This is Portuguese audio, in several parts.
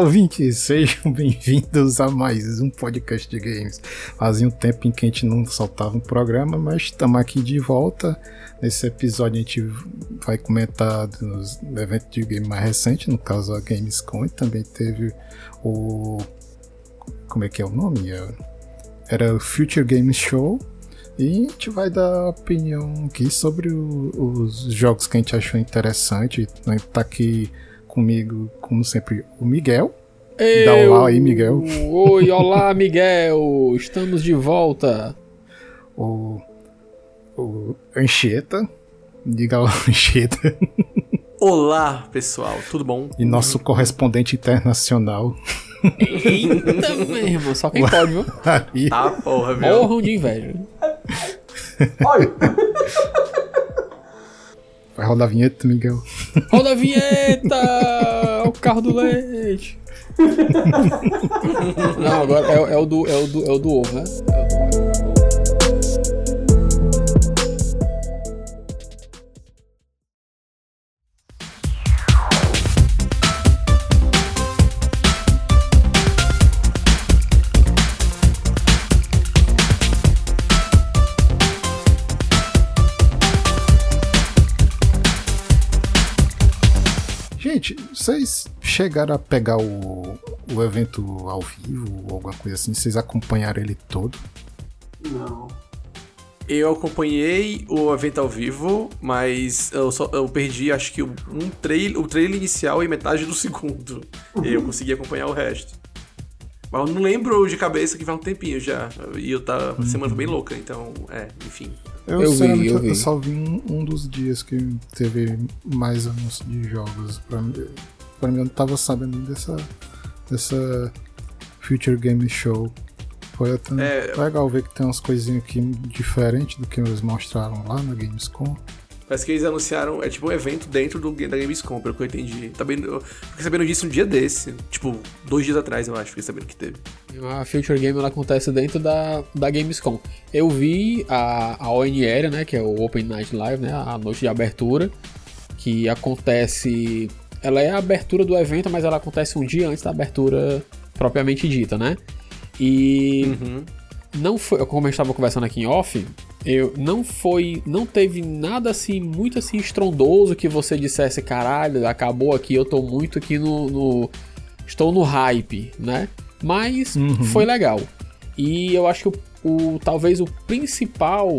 ouvintes, sejam bem-vindos a mais um podcast de games. Fazia um tempo em que a gente não soltava um programa, mas estamos aqui de volta. Nesse episódio a gente vai comentar dos eventos de game mais recentes, no caso a Gamescom, e também teve o. Como é que é o nome? Era o Future Games Show. E a gente vai dar opinião aqui sobre o- os jogos que a gente achou interessante. Gente tá aqui comigo, como sempre, o Miguel. Dá um olá aí, Miguel. Oi, olá, Miguel. Estamos de volta. o, o Anchieta. Diga lá, Anchieta. Olá, pessoal, tudo bom? E nosso correspondente internacional. Eita mesmo, só quem pode, viu? Ah, porra, viu? Morram de inveja. Vai rodar a vinheta, Miguel. Roda a vinheta! O carro do leite. Não, agora é, é o do, é, o do, é o do ovo, né? Gente, vocês chegaram a pegar o, o evento ao vivo ou alguma coisa assim? Vocês acompanharam ele todo? Não. Eu acompanhei o evento ao vivo, mas eu, só, eu perdi acho que um trailer, o trailer inicial e metade do segundo. Eu consegui acompanhar o resto. Mas eu não lembro de cabeça que faz um tempinho já. E eu tá, a semana foi bem louca, então, é, enfim. Eu, Eu vi, eu vi. só vi um, um dos dias que teve mais anúncio de jogos. Pra pra mim eu não tava sabendo nem dessa, dessa Future Game Show. Foi até É. legal ver que tem umas coisinhas aqui diferentes do que eles mostraram lá na Gamescom. Parece que eles anunciaram, é tipo um evento dentro do, da Gamescom, pelo que eu entendi. Também, eu fiquei sabendo disso um dia desse. Tipo, dois dias atrás, eu acho, fiquei sabendo que teve. A Future Game ela acontece dentro da, da Gamescom. Eu vi a, a ONR, né, que é o Open Night Live, né, a noite de abertura, que acontece... Ela é a abertura do evento, mas ela acontece um dia antes da abertura propriamente dita, né? E Uhum. não foi, como eu estava conversando aqui em off, eu não foi, não teve nada assim muito assim estrondoso que você dissesse, caralho, acabou aqui, eu tô muito aqui no, no- estou no hype, né? Mas Uhum. foi legal. E eu acho que o, o- talvez o principal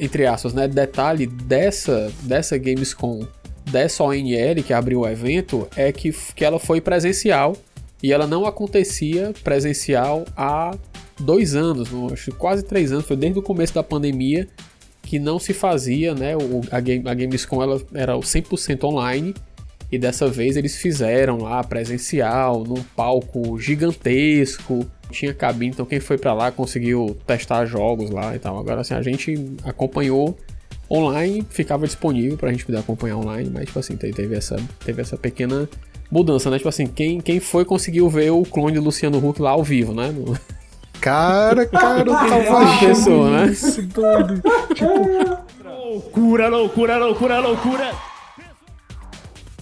entre aspas, né, detalhe dessa dessa Gamescom, dessa ONL que abriu o evento é que, que ela foi presencial e ela não acontecia presencial há dois anos, acho quase três anos, foi desde o começo da pandemia que não se fazia, né? O, a, Game, a Gamescom ela era o 100% online e dessa vez eles fizeram lá presencial, num palco gigantesco, tinha cabine, então quem foi pra lá conseguiu testar jogos lá e tal. Agora assim, a gente acompanhou online, ficava disponível pra gente poder acompanhar online, mas tipo assim, teve, essa, teve essa pequena mudança, né? Tipo assim, quem, quem foi conseguiu ver o clone de Luciano Huck lá ao vivo, né? No- Cara, cara, eu tava Uma pessoa, achando né? isso, doido. Loucura, loucura, loucura, loucura.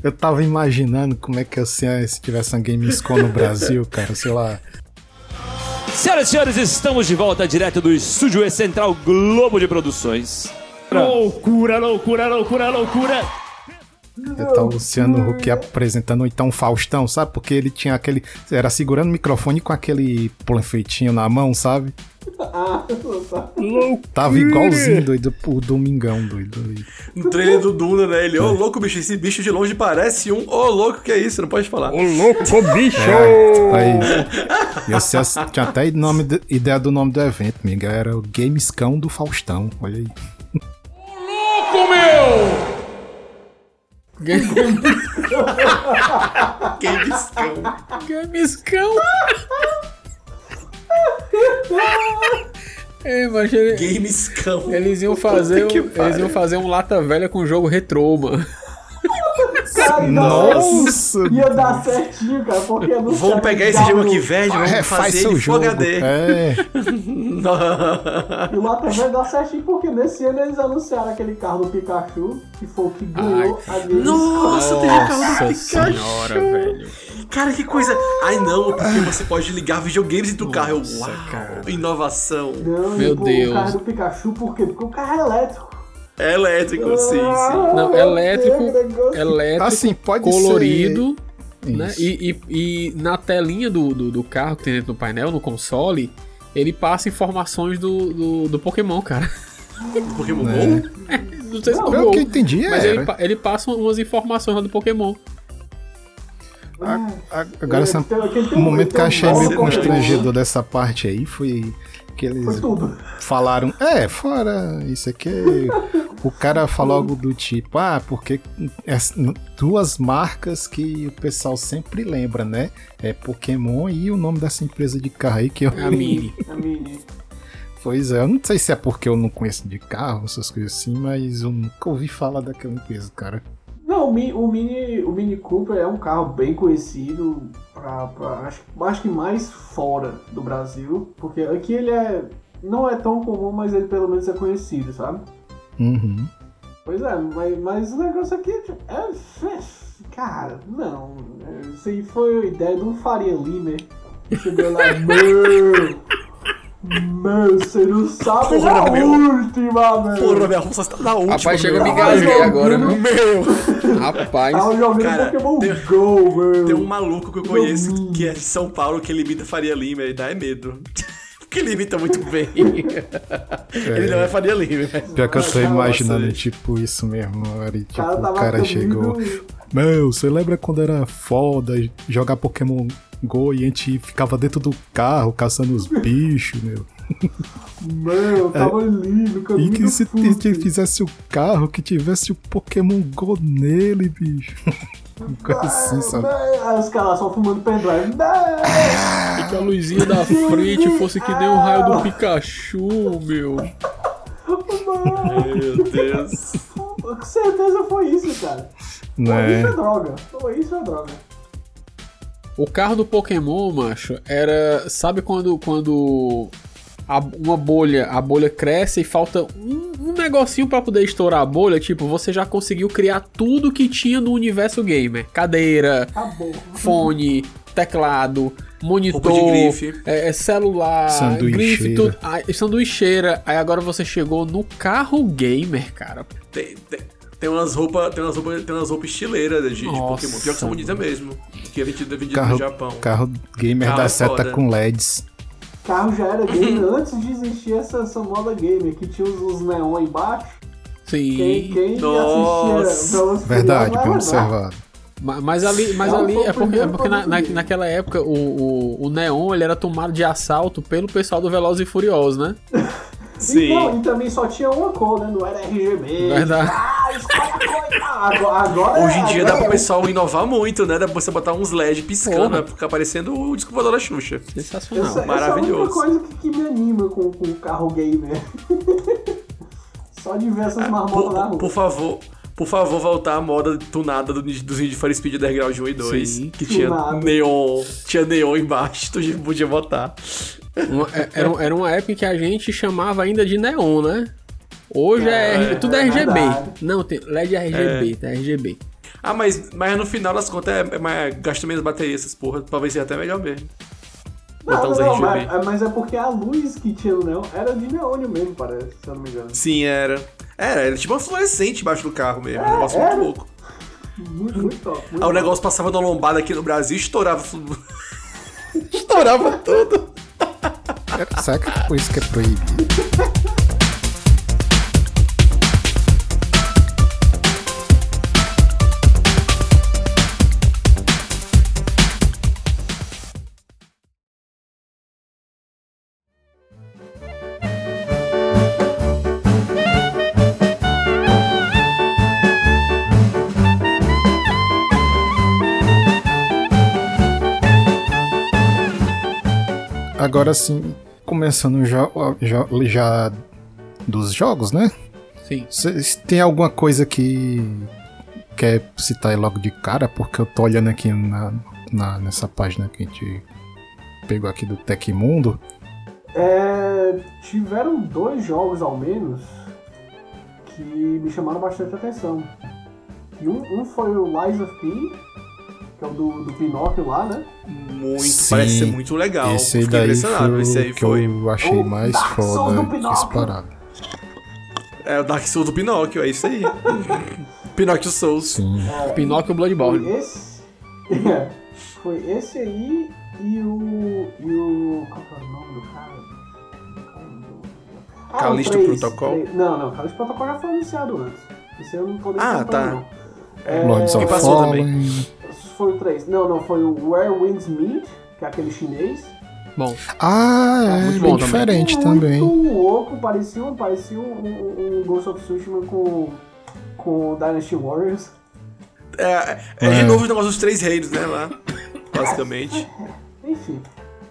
Eu tava imaginando como é que ia ser se tivesse uma Gamescom no Brasil, cara, sei lá. Senhoras e senhores, estamos de volta direto do Estúdio E Central Globo de Produções. Loucura, loucura, loucura, loucura. Eu tava o Luciano Huck apresentando, então o Faustão, sabe? Porque ele tinha aquele. Era segurando o microfone com aquele panfletinho na mão, sabe? Tava igualzinho, doido, o Domingão, doido. doido. No trailer do Duna, né? Ele, ô louco, bicho, esse bicho de longe parece um. Ô louco, que é isso? Não pode falar. louco, bicho. Aí. E eu sei, tinha até nome, de- ideia do nome do evento, Miguel. Era o Gamescão do Faustão. Olha aí. Que biscão. Gamescão! É, mas ele- Games cão. eles iam fazer, um, eles iam fazer um lata velha com jogo retrô, mano. Cara, ia dar Nossa! Ia dar certinho, cara, porque não Vamos pegar esse jogo aqui velho, vamos É, fazer faz ele seu Full jogo. HD. É, E o Lata Velha dá certinho porque nesse ano eles anunciaram aquele carro do Pikachu, que foi o que ganhou a Games. Nossa, teve o carro do Nossa Pikachu. senhora, velho. Cara, que coisa. Ai não, porque você pode ligar videogames do carro. Eu, Uau, cara. inovação. Não, Meu pô, Deus. O carro do Pikachu, por quê? Porque o carro é elétrico. É elétrico, sim, sim. Ah, Não, elétrico. Elétrico, assim, pode colorido, ser. né? E, e- e na telinha do, do, do carro que tem dentro do painel, no console, ele passa informações do, do, do Pokémon, cara. Pokémon É. Go? Não sei se Não, do Pelo que eu entendi, mas ele, ele passa umas informações lá do Pokémon. Ah, A- Agora, o um- momento que eu achei meio Pokémon. constrangedor dessa parte aí foi que eles Foi tudo. falaram. É, fora isso aqui. o cara falou algo do tipo: ah, porque as duas marcas que o pessoal sempre lembra, né? É Pokémon e o nome dessa empresa de carro aí que eu. É a Mini. A Mini. Pois é, eu não sei se é porque eu não conheço de carro, essas coisas assim, mas eu nunca ouvi falar daquela empresa, cara. Não, o Mi- o Mini, o Mini Cooper é um carro bem conhecido, pra, pra- acho, acho que mais fora do Brasil, porque aqui ele é não é tão comum, mas ele pelo menos é conhecido, sabe? Uhum. Pois é, mas, mas o negócio aqui é. é- Cara, não. Isso aí foi a ideia de um Faria Limer. Chegou lá. Meu, você não sabe Porra, a meu. última, meu. Porra, minha força tá na última. Rapaz, chega a meu. me engasguei agora, Meu. viu? Rapaz. Tava jogando Cara, Pokémon tem- Go, meu. Tem um maluco que eu conheço Meu. que é de São Paulo que ele imita Faria Lima e dá é medo. Porque ele imita muito bem. Ele não é Faria Lima. mas- Pior que eu tô imaginando, tipo, isso mesmo. Ari, tipo, cara o cara com chegou. muito- Meu, você lembra quando era foda jogar Pokémon Go e a gente ficava dentro do carro caçando os bichos, meu? Meu, tava ali no E que se fute. fizesse o carro que tivesse o Pokémon Go nele, bicho. Coisa assim, sabe? Aí os caras só fumando pendrive. E que a luzinha da frente fosse que nem o raio do Pikachu, meu. Meu Deus. Com certeza foi isso, cara. Ou isso é Né? droga. Ou isso é droga. O carro do Pokémon, macho, era. Sabe quando. quando a- uma bolha, a bolha cresce e falta um, um negocinho pra poder estourar a bolha? Tipo, você já conseguiu criar tudo que tinha no universo gamer: cadeira, Acabou. fone, teclado, monitor, Roupa de grife. é, é celular, Sanduicheira. grife, tudo. Aí, sanduicheira. Aí agora você chegou no carro gamer, cara. Tem, tem, tem umas roupas tem umas roupas tem umas roupas estileiras de, de Pokémon. Pior que são bonitas mesmo. Que é vendido, é vendido Carro, no Japão. carro gamer Carro da é seta com LEDs. carro já era gamer antes de existir essa, essa moda gamer, que tinha os, os neon embaixo. Sim. Quem, quem Nossa. e Verdade, bem observado. Ma- Mas ali, mas ali é porque, é porque na, na- naquela época o, o, o Neon ele era tomado de assalto pelo pessoal do Velozes e Furiosos, né? Sim. E, não, e também só tinha uma cor, né? Não era RGB. Verdade. Ah, escolhe a cor. Ah, Agora, agora Hoje em dia dá agora é- pessoal inovar muito, né? Dá pra você botar uns LED piscando, né? Ficar parecendo o desculpador da Xuxa. Sensacional. Essa, essa é a Maravilhoso. única coisa que, que me anima com, com o carro gamer. Só de ver essas marmotas na rua. por favor, por favor, voltar à moda tunada do, dos Need for Speed Underground 1 e 2. Sim. Que tinha Tunado. neon, tinha neon embaixo, tu podia botar. Uma- é- era, era uma época em que a gente chamava ainda de Neon, né? Hoje é, É, tudo é é RGB. verdade. Não, tem LED RGB, tá RGB. Ah, mas, mas no final das contas é, é mais, gasta menos bateria essas porra. Talvez seja até melhor mesmo. Botar Não, não, RGB. mas, mas é porque a luz que tinha no neon era de neônio mesmo, parece, se eu não me engano. Sim, era. Era, era tipo uma fluorescente embaixo do carro mesmo. um negócio era. muito louco. Muito, muito top. Muito Aí o top. negócio passava na lombada aqui no Brasil e estourava. tudo. estourava tudo. Será que é por isso que é proibido? Agora sim, começando já, já, já dos jogos, né? Sim. Cês tem alguma coisa que quer citar aí logo de cara? Porque eu tô olhando aqui na, na- nessa página que a gente pegou aqui do Tecmundo. É, tiveram dois jogos ao menos que me chamaram bastante atenção. E um, um foi o Lies of P, que é o do, do Pinóquio lá, né? Muito, Sim, parece ser muito legal. esse aí Fiquei daí impressionado, foi esse aí que foi. eu achei O mais Dark Souls foda disparado. É o Dark Souls do Pinóquio, é isso aí. Pinóquio Souls. Sim. Pinóquio Bloodborne. Foi esse. É, foi esse aí e o. E o. Qual que é o nome do cara? É Ah, o Callisto três, Protocol? Não, não, Callisto Protocol já foi anunciado antes. Esse eu não nem Ah, tá. não. É, Lords of passou Fallen. Foi o 3. Não, não, foi o Where Winds Meet, que é aquele chinês. Bom, Ah, é, muito bem bom diferente Muito também. louco, parecia, um- parecia um, um, um Ghost of Tsushima com, com Dynasty Warriors. É, é, É. de novo o negócio dos três reinos, né, lá. Basicamente. Enfim,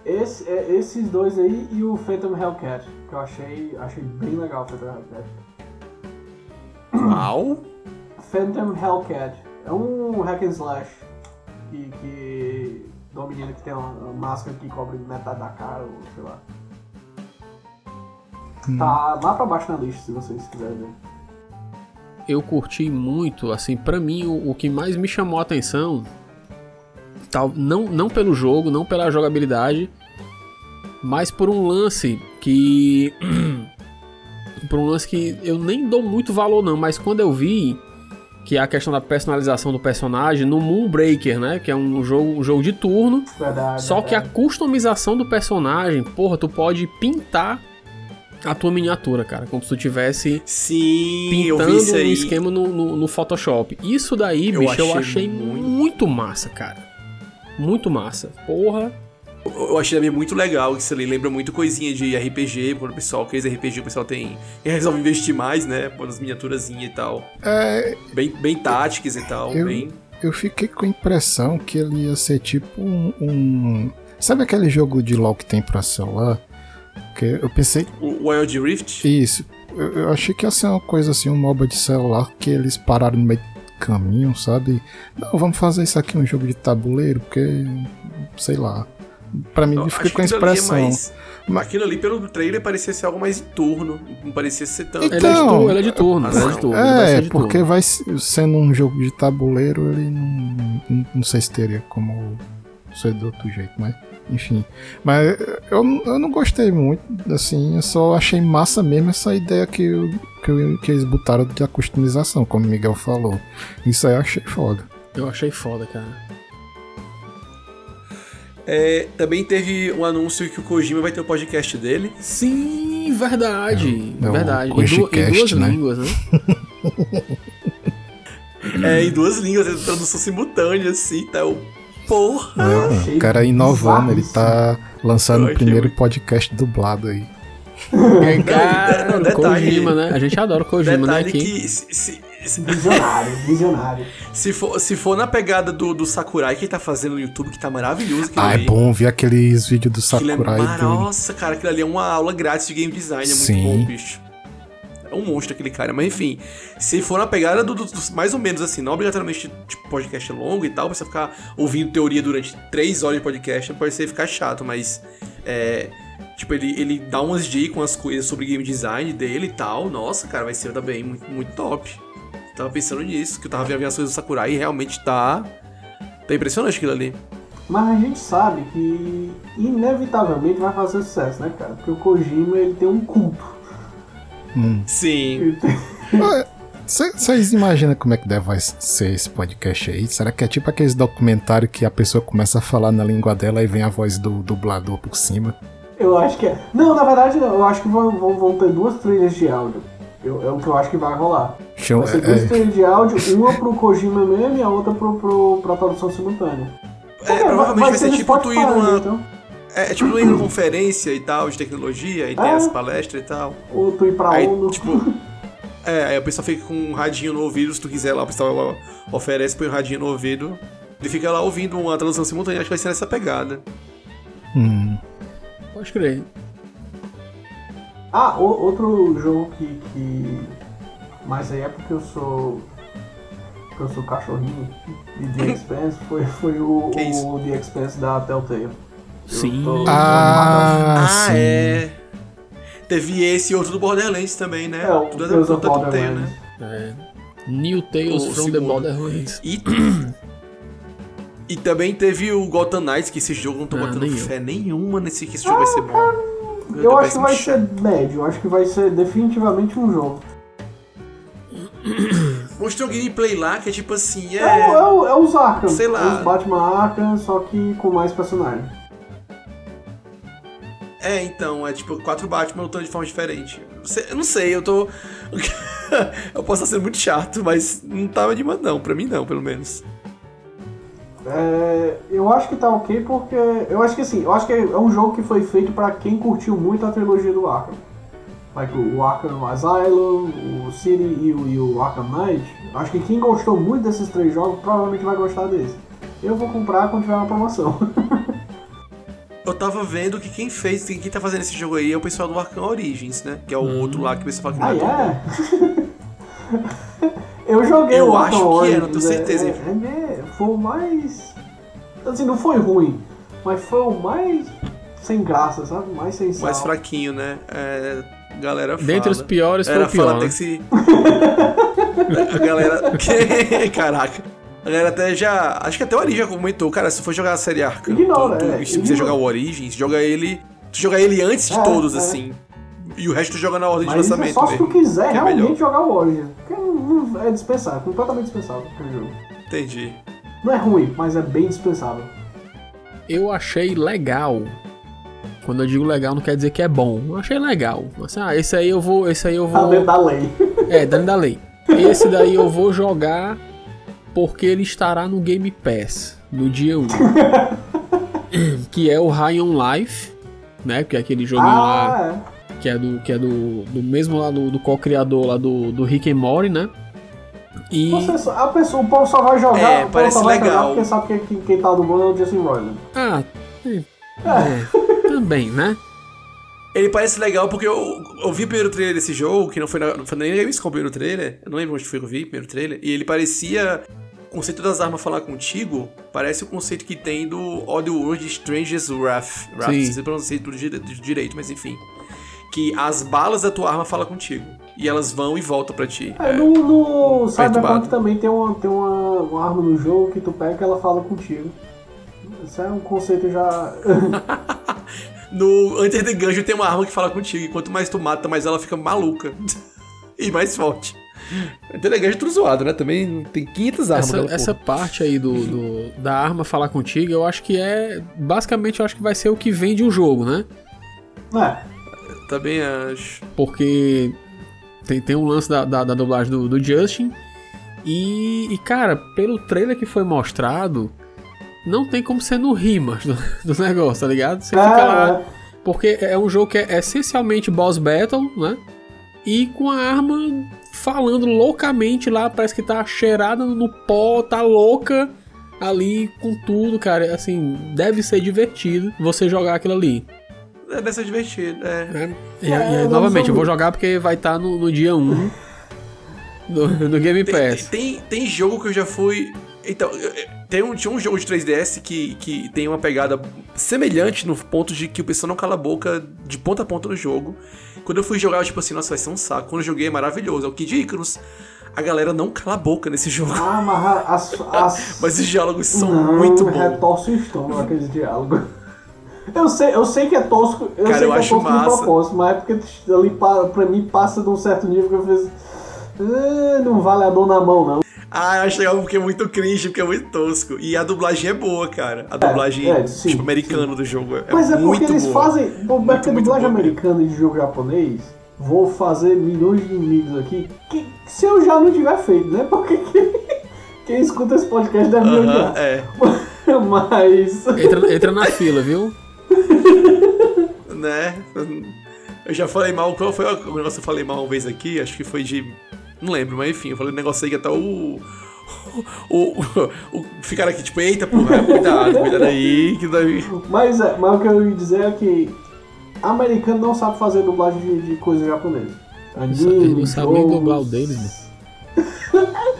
esse, é, esses dois aí e o Phantom Hellcat, que eu achei, achei bem legal o Phantom Hellcat. Uau. Phantom Hellcat é um hack and slash que, que de uma menina que tem uma, uma máscara que cobre metade da cara, ou sei lá. Tá lá pra baixo na lista, se vocês quiserem ver. eu curti muito, assim, pra mim o, o que mais me chamou a atenção, tal, não, não pelo jogo, não pela jogabilidade, mas por um lance que por um lance que eu nem dou muito valor não, mas quando eu vi que é a questão da personalização do personagem no Moonbreaker, né, que é um jogo, um jogo de turno, Verdade. só que a verdade. customização do personagem, porra, tu pode pintar a tua miniatura, cara, como se tu tivesse Sim, eu vi pintando um esquema no, no, no Photoshop. Isso daí, Eu bicho, eu achei achei muito- muito... massa, cara. Muito massa. Porra. Eu achei também muito legal, que isso ali lembra muito coisinha de RPG, quando o pessoal, aqueles RPG, o pessoal tem. resolve investir mais, né? Pôr nas miniaturazinhas e tal. É, Bem, bem táticas e tal. Eu- Bem. eu fiquei com a impressão que ele ia ser tipo um. um- Sabe aquele jogo de LOL que tem pra celular? Que eu pensei. O Wild Rift. Isso. Eu, eu achei que ia ser uma coisa assim, um MOBA de celular que eles pararam no meio do caminho, sabe? Não, vamos fazer isso aqui um jogo de tabuleiro, porque. Sei lá. Pra mim, eu fiquei acho com a é expressão. mais- Mas- Aquilo ali, pelo trailer, parecia ser algo mais em turno. Não parecia ser tanto. Ele, é de Então, turno, ele é de turno, ele é de turno. ele vai É, de porque turno. vai se- sendo um jogo de tabuleiro, ele não, não, não sei se teria como ser do outro jeito, mas enfim. Mas eu, eu não gostei muito, assim, eu só achei massa mesmo essa ideia que, eu- que, eu- que eles botaram de customização, como o Miguel falou. Isso aí eu achei foda. Eu achei foda, cara. É, também teve um anúncio que o Kojima vai ter o podcast dele. Sim, verdade. É o- é o verdade. Em, du- em duas né? línguas, né? É, em duas línguas, tradução simultânea, assim, tá? Eu, porra! É, achei o cara inovando, ele tá lançando o primeiro muito- podcast dublado aí. É, cara, não, detalhe- Kojima, né? A gente adora o Kojima, né? Detalhe Aqui. que se, Visionário, visionário. se for, se for na pegada do, do Sakurai que ele tá fazendo no YouTube, que tá maravilhoso Ah, é bom ver aqueles vídeos do é Sakurai dele. Nossa, cara, aquilo ali é uma aula grátis de game design, é muito Sim. bom, bicho. É um monstro aquele cara, mas enfim. Se for na pegada do, do- dos- mais ou menos assim, não obrigatoriamente tipo podcast longo e tal, pra você ficar ouvindo teoria durante três horas de podcast, pode ser ficar chato, mas. É. Tipo, ele, ele dá umas dicas, umas coisas sobre game design dele e tal. Nossa, cara, vai ser também muito, muito top. Tava pensando nisso, que eu tava vendo as coisas do Sakurai e realmente tá. Tá impressionante aquilo ali. Mas a gente sabe que inevitavelmente vai fazer sucesso, né, cara? Porque o Kojima ele tem um culto. Sim. Ele tem- Vocês imaginam como é que deve ser esse podcast aí? Será que é tipo aqueles documentários que a pessoa começa a falar na língua dela e vem a voz do dublador por cima? Eu acho que é. Não, na verdade não. Eu acho que vão, vão, vão ter duas trilhas de áudio. Eu- é o que eu acho que vai rolar. Show, Vai ser é, duas é, trilhas de áudio, uma pro Kojima mesmo e a outra pro, pro, pra tradução simultânea. É, provavelmente vai, ser no tipo tu ir numa. então. É, é tipo numa conferência e tal, de tecnologia, e tem É. as palestras e tal. Ou tu ir pra Aí, ONU. tipo. É, aí o pessoal fica com um radinho no ouvido, se tu quiser lá, o pessoal oferece, põe o radinho no ouvido. Ele fica lá ouvindo uma tradução simultânea, acho que vai ser nessa pegada. hum, Pode crer. Ah, o- outro jogo que, que. Mas aí é porque eu sou. porque eu sou cachorrinho de The Expanse foi, foi o, Que o The Expanse da Telltale. Sim. tô- Ah, Ah, sim. é. Teve esse e outro do Borderlands também, né? É, o Tudo Tales da of conta do Tale, Borderlands. né? New Tales O from the. Borderlands. E, e também teve o Gotham Knights, que esse jogo não tô Ah, botando fé nenhuma nesse que esse jogo vai ser bom. Eu acho que vai ser médio, eu acho que vai ser definitivamente um jogo. Mostrou um gameplay lá que é tipo assim, É, é, é. é os Arkham, sei lá. os Batman Arkham, só que com mais personagens. É, então, é tipo quatro Batman lutando de forma diferente. Eu não sei, eu tô. eu posso estar sendo muito chato, mas não tava animando, não. Pra mim, não, pelo menos. É, eu acho que tá ok porque. Eu acho que assim, eu acho que é um jogo que foi feito pra quem curtiu muito a trilogia do Arkham. Like o Arkham Asylum, o City e o, e o Arkham Knight. Acho que quem gostou muito desses três jogos provavelmente vai gostar desse. Eu vou comprar quando tiver uma promoção. Eu tava vendo que quem fez, quem tá fazendo esse jogo aí é o pessoal do Arkham Origins, né? Que é o outro lá que o pessoal fala que não ah, é é? eu joguei Eu o acho que é, Origins, não tenho certeza. É, é, é, foi o mais. Assim, não foi ruim, mas foi o mais sem graça, sabe? Mais sem sal. Mais fraquinho, né? É, a galera fala. Dentre os piores foi Era o pior. fala até né? que se. a galera. Caraca. A galera até já. Acho que até o Origins já comentou. Cara, se for jogar a série Arkham, Ignora, tu, tu, é, se você jogar o Origins, joga ele. Tu joga ele antes de É, todos, é. assim. E o resto tu joga na ordem Mas de isso é lançamento só se tu mesmo. quiser que é realmente melhor. jogar o Origins. Porque é dispensável, completamente dispensável aquele jogo. Entendi. Não é ruim, mas é bem dispensável. Eu achei legal. Quando eu digo legal, não quer dizer que é bom. Eu achei legal. Assim, ah, esse aí eu vou. Esse aí eu Tá vou. dentro da lei. É, dentro da lei. Esse daí eu vou jogar porque ele estará no Game Pass no dia 1. que é o High on Life, né? Que é aquele joguinho lá Ah, é. Que é do que é do, do mesmo lá do, do co-criador lá do, do Rick and Morty, né? E Você a pessoa, o povo só vai jogar, É, o povo parece só vai legal. jogar porque sabe que quem, quem tá dublando é o Jason Roiland. ah, é, é, também, né? Ele parece legal porque eu, eu vi o primeiro trailer desse jogo, que não foi, na, não foi nem na Gamescom o primeiro trailer. Eu não lembro onde foi que eu vi o primeiro trailer. E ele parecia. O conceito das armas falar contigo parece o conceito que tem do Oddworld Stranger's Wrath. Wrath, Sim. não sei se pronunciei tudo dire- direito, mas enfim. Que as balas da tua arma falam contigo. E elas vão e voltam pra ti. É, no, no Cyberpunk perturbado. também tem, uma, tem uma, uma arma no jogo que tu pega que ela fala contigo. Isso é um conceito já. No Enter the Gungeon tem uma arma que fala contigo. E quanto mais tu mata, mais ela fica maluca. e mais forte. Enter the Gungeon é tudo zoado, né? Também tem 500 armas. Essa, aquela essa parte aí do, do- da arma falar contigo, eu acho que é. Basicamente, eu acho que vai ser o que vende o jogo, né? É, Também acho. Porque tem, tem um lance da, da, da dublagem do, do Justin. E, e, cara, pelo trailer que foi mostrado, não tem como ser no rimas do, do negócio, tá ligado? Você É, fica lá. é. Porque é um jogo que é essencialmente boss battle, né? E com a arma falando loucamente lá, parece que tá cheirada no pó, tá louca ali com tudo, cara. Assim, deve ser divertido você jogar aquilo ali. É, deve ser divertido, é. né? E, É, e, novamente, eu vou jogar porque vai estar no, no dia 1 do, do Game Tem, Pass. tem, tem jogo que eu já fui. Então, tem um, tinha um jogo de 3DS que, que tem uma pegada semelhante no ponto de que o pessoal não cala a boca de ponta a ponta no jogo. Quando eu fui jogar, eu tipo assim, nossa, vai ser um saco. Quando eu joguei é maravilhoso. É o Kid Icarus. A galera não cala a boca nesse jogo. Ah, mas as. as... Mas os diálogos são não, muito bons. retorce o estômago aqueles diálogos. Eu sei, eu sei que é tosco, eu Cara, sei eu que é tosco de massa. propósito, mas é porque ali pa- pra mim passa de um certo nível que eu fiz. "Ah, não vale a dor na mão, não. Ah, eu acho legal porque é muito cringe, porque é muito tosco. E a dublagem é boa, cara. A dublagem, é, sim, tipo, americana do jogo é, Mas é, muito porque eles boa. fazem. Pô, Muito, é dublagem boa americana de jogo japonês, vou fazer milhões de inimigos aqui. Que, se eu já não tiver feito, né? Porque quem, quem escuta esse podcast deve me Aham, odiar. é. Mas. Entra, entra na fila, viu? né? Eu já falei mal, qual foi o negócio que eu falei mal uma vez aqui? Acho que foi de. Não lembro, mas enfim, eu falei um negócio aí que até o. O, o, o ficaram aqui, tipo, eita porra, cuidado, cuidado aí, que daí. Mas, é, mas o que eu ia dizer é que americano não sabe fazer dublagem de, de coisa japonesa. Eles não sabem nem dublar o deles, mano.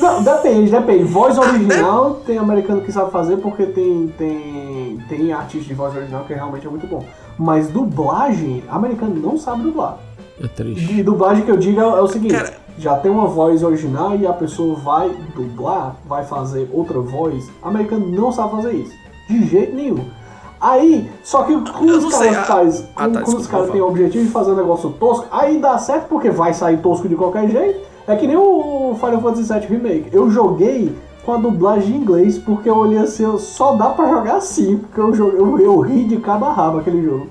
Não, depende, depende. Voz original tem americano que sabe fazer porque tem, tem, tem artista de voz original que realmente é muito bom. Mas dublagem, americano não sabe dublar. É triste. De dublagem que eu digo é, é o seguinte: Cara- já tem uma voz original e a pessoa vai dublar, vai fazer outra voz. Americano não sabe fazer isso. De jeito nenhum. Aí, só que quando os caras a- faz, Ah, quando, tá, quando os caras têm o objetivo de fazer um negócio tosco, aí dá certo porque vai sair tosco de qualquer jeito. É que nem o Final Fantasy VII Remake. Eu joguei com a dublagem em inglês porque eu olhei assim, eu- só dá pra jogar assim, porque eu, joguei, eu, eu ri de cada rabo aquele jogo.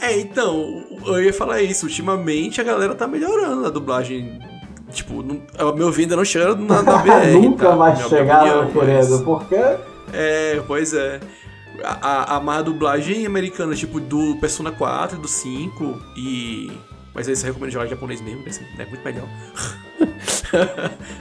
É, então, eu ia falar isso. Ultimamente a galera tá melhorando a dublagem. Tipo, não, ao meu ver, ainda não chega na, na BR. Nunca tá? vai Minha chegar, opinião, meu mas- porque É, pois é. A, a, a dublagem americana, tipo, do Persona 4 e do 5 e. Mas aí você recomenda jogar em japonês mesmo, que é muito melhor.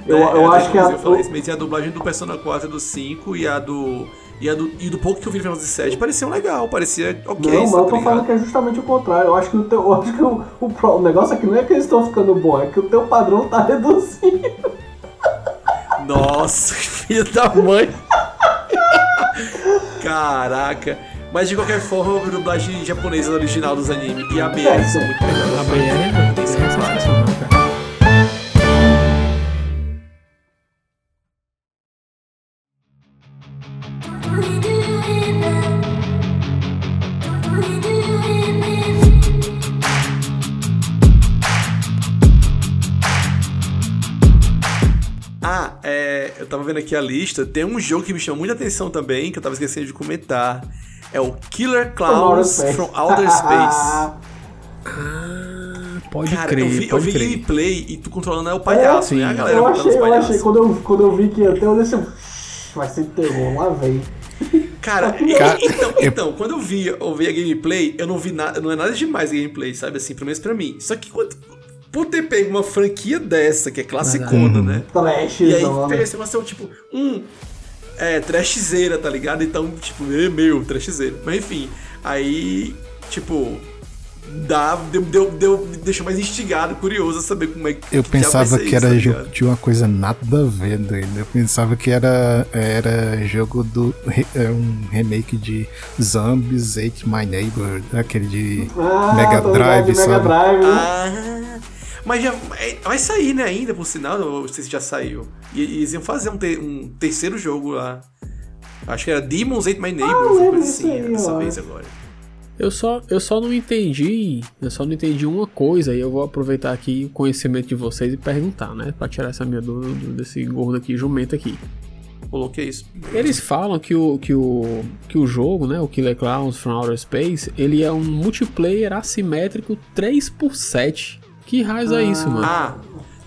Eu- É, eu até acho que a- Eu falei isso, mas a dublagem do Persona 4 e do 5 e a do. E, a do, e do pouco que eu vi no Final Fantasy 7 pareciam legal, parecia ok. Não, mas eu tô tá falando que é justamente o contrário. Eu acho que o teu, eu acho que o, o, o negócio aqui não é que eles estão ficando bom, é que o teu padrão tá reduzindo. Nossa, filho da mãe. Caraca. Mas de qualquer forma, a dublagem japonesa original dos animes e a BR são muito melhores. A BR é é aqui a lista. Tem um jogo que me chamou muita atenção também, que eu tava esquecendo de comentar. É o Killer Clowns from Outer Space. Pode Cara, crer, eu vi, eu pode vi crer. gameplay e tu controlando é o palhaço, É, né? A galera eu achei, eu achei, quando eu, quando eu vi que ter, eu disse, vai ser terror, lá vem. Cara, Cara, e- então, eu- então, quando eu vi, eu vi a gameplay, eu não vi nada, não é nada demais a gameplay, sabe assim, pelo menos pra mim. Só que quando, por ter pego uma franquia dessa, que é classicona, né? Trash, E aí zona. pega esse negócio, tipo, um, é, trashzeira, tá ligado? Então, tipo, é meu, trashzeira. Mas enfim, aí, tipo, dá, deu, deu, deu, me deixou mais instigado, curioso a saber como é que Eu que pensava que isso, era tá jogo de uma coisa nada a ver, doido. Eu pensava que era, era jogo do. é um remake de Zombies Ate My Neighbor, aquele de Ah, Mega Drive, sabe? Mega Drive. né? Ah, mas já é, vai sair, né, ainda, por sinal, sei se já saiu. E, eles iam fazer um, te- um terceiro jogo lá. Acho que era Demons Ate My Neighbor, Ah, coisa assim, aí, dessa vez agora. Eu só, eu só não entendi, eu só não entendi uma coisa e eu vou aproveitar aqui o conhecimento de vocês e perguntar, né? Pra tirar essa minha dúvida desse gordo aqui, jumento aqui. Coloquei isso. Eles falam que o, que o, que o jogo, né, o Killer Clowns from Outer Space, ele é um multiplayer assimétrico 3x7. Que raios é isso, mano? Ah,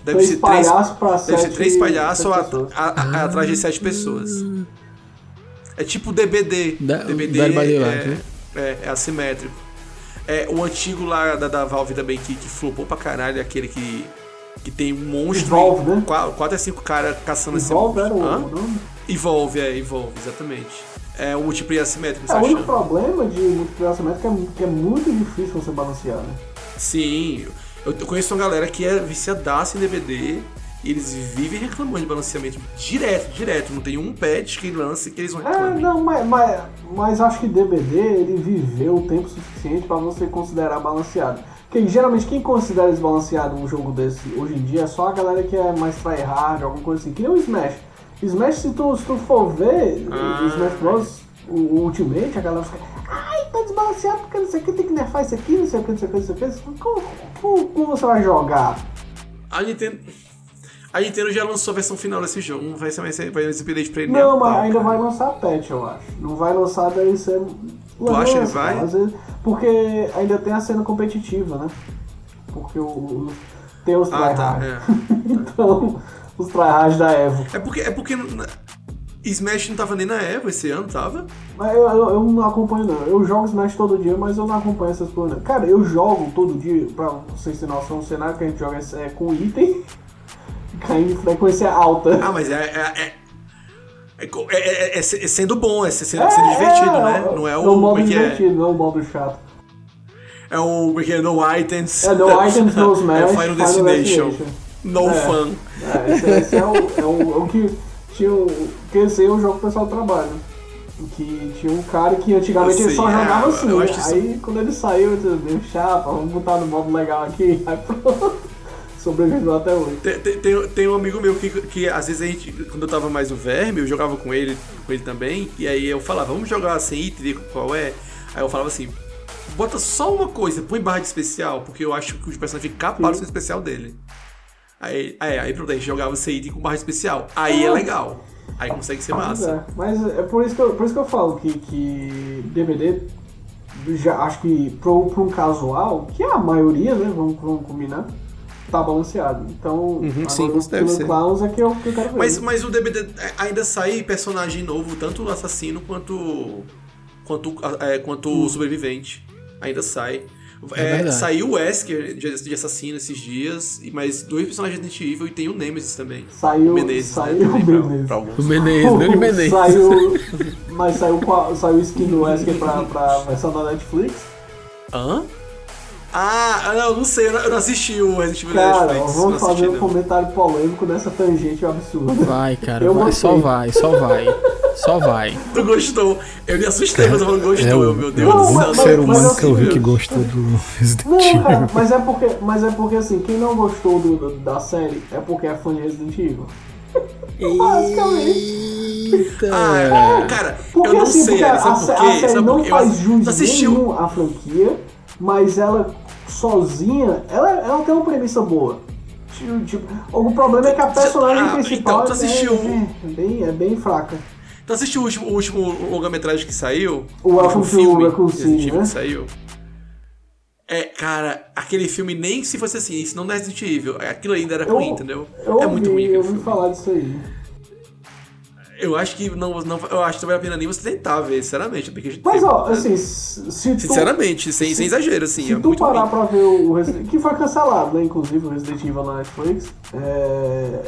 deve Três ser três. palhaços pra Deve ser sete- três palhaços sete a- pessoas. a- a- atrás de sete pessoas. É tipo DBD. Da- DBD é, né? é, é assimétrico. É, o antigo lá da, da Valve também, que, que flopou pra caralho, é aquele que, que tem um monstro Evolve, né? quatro, quatro a cinco caras caçando esse Evolve era monstro. o nome? Evolve, é, Evolve, exatamente. É o multiplayer assimétrico, É, o único problema de multiplayer assimétrico é que é muito difícil você balancear, né? Sim, eu, eu conheço uma galera que é viciadaça em DVD e eles vivem reclamando de balanceamento direto, direto. Não tem um patch que lance que eles não É, reclamem. não, mas, mas, mas acho que DBD ele viveu o tempo suficiente pra você considerar balanceado. Porque geralmente quem considera desbalanceado um jogo desse hoje em dia é só a galera que é mais tryhard, alguma coisa assim. Que nem o Smash. Smash, se tu, se tu for ver Ah. o Smash Bros, o, o Ultimate, a galera fica. Ai, tá desbalanceado porque não sei o que, tem que nerfar isso aqui, não sei o que, não sei o que, não sei o que. Como, como, como você vai jogar? A Nintendo. A Nintendo já lançou a versão final desse jogo. Não vai ser mais vai ser update pra ele Não, nem a mas pau, ainda vai lançar patch, eu acho. Não vai lançar DLC. Tu acha que vai? vezes- porque ainda tem a cena competitiva, né? Porque o, o- tem os Ah, tá. É. Então, os tryhards da Evo. É porque. É porque Smash não tava nem na Evo esse ano, tava? Mas eu, eu, eu não acompanho, não. Eu jogo Smash todo dia, mas eu não acompanho essas coisas. não. Cara, eu jogo todo dia, pra vocês terem noção, o cenário que a gente joga é com item caindo em frequência alta. Ah, mas é. é, é- É, é- é- é é sendo bom, é se- sendo, sendo divertido, né? Não é o. o modo é é? divertido, não é o modo chato. É o. Como é que é? No items. É no items, no smash, É o Final Destination. No É. fun. É, esse, é, é, o, é o que tinha. o- Esse é o jogo o pessoal trabalha. Que tinha um cara que antigamente ele só Assim, é, jogava eu assim. isso- Aí quando ele saiu, ele disse, chapa, vamos botar no modo legal aqui. Aí pronto. Sobreviveu até hoje. Tem, tem- tem- tem um amigo meu que, que às vezes a gente, quando eu tava mais no verme, eu jogava com ele, com ele também, e aí eu falava, vamos jogar sem item, ver qual é. Aí eu falava assim, bota só uma coisa, põe barra de especial, porque eu acho que o personagem fica capado do especial dele. Aí, aí, aí pronto, a gente jogava sem item com barra de especial. Aí é legal. Aí consegue ser Mas massa. é, mas é por isso que eu, por isso que eu falo que, que DVD, já acho que pro, um casual, que é a maioria, né? Vamos, vamos combinar, tá balanceado. Então, Uhum, sim, deve o ser. Clowns é que eu, que eu quero ver. Mas, mas o DBD ainda sai personagem novo, tanto o assassino quanto quanto, é, quanto o sobrevivente. Ainda sai. É É, saiu o Wesker de, de assassino esses dias, e mais dois personagens Resident Evil e tem o Nemesis também. Saiu, Menezes, saiu né, o também, pra- Menezes. pra alguns. O Menezes, Menezes. Saiu, mas saiu, saiu o skin do Wesker pra, pra versão da Netflix. Hã? Ah, ah, não, não sei, eu não, assisti o Resident Evil Cara, Netflix. vamos fazer um não. comentário polêmico nessa tangente absurda. Vai, cara, Eu vai, gostei. só vai, só vai. Só vai. Tu gostou? Eu me assustei quando você gostou, É o meu Deus Não, do céu. mas- único ser mas humano que eu vi assim, que gostou do Resident Não, Evil. cara, mas é porque, mas é porque assim, quem não gostou do- do- da série é porque é fã de Resident Evil. Basicamente. Ah, cara, Porque eu não assim, sei, a, sabe sé- por a quê? série Sabe não? Eu faz jus nenhum à franquia, mas ela sozinha, ela, ela tem uma premissa boa. Tipo, tipo, o problema é que a personagem Ah, principal então, tu assistiu- é, é bem, é bem fraca. Tu assistiu o último, o último longa-metragem que saiu? O Welcome último to City, Evil né? que saiu. É, cara, aquele filme nem se fosse assim, isso não é Resident Evil. Aquilo ainda era Eu- ruim, entendeu? Eu é muito ruim eu ouvi filme. falar disso aí. Eu acho que não, não, eu acho que não vale a pena nem você tentar ver, sinceramente. Porque Mas tem- ó, assim, se se tu, Sinceramente, sem, sem exagero, assim, Se é tu parar ruim. pra ver o Resident que foi cancelado, né? Inclusive o Resident Evil na Netflix. É.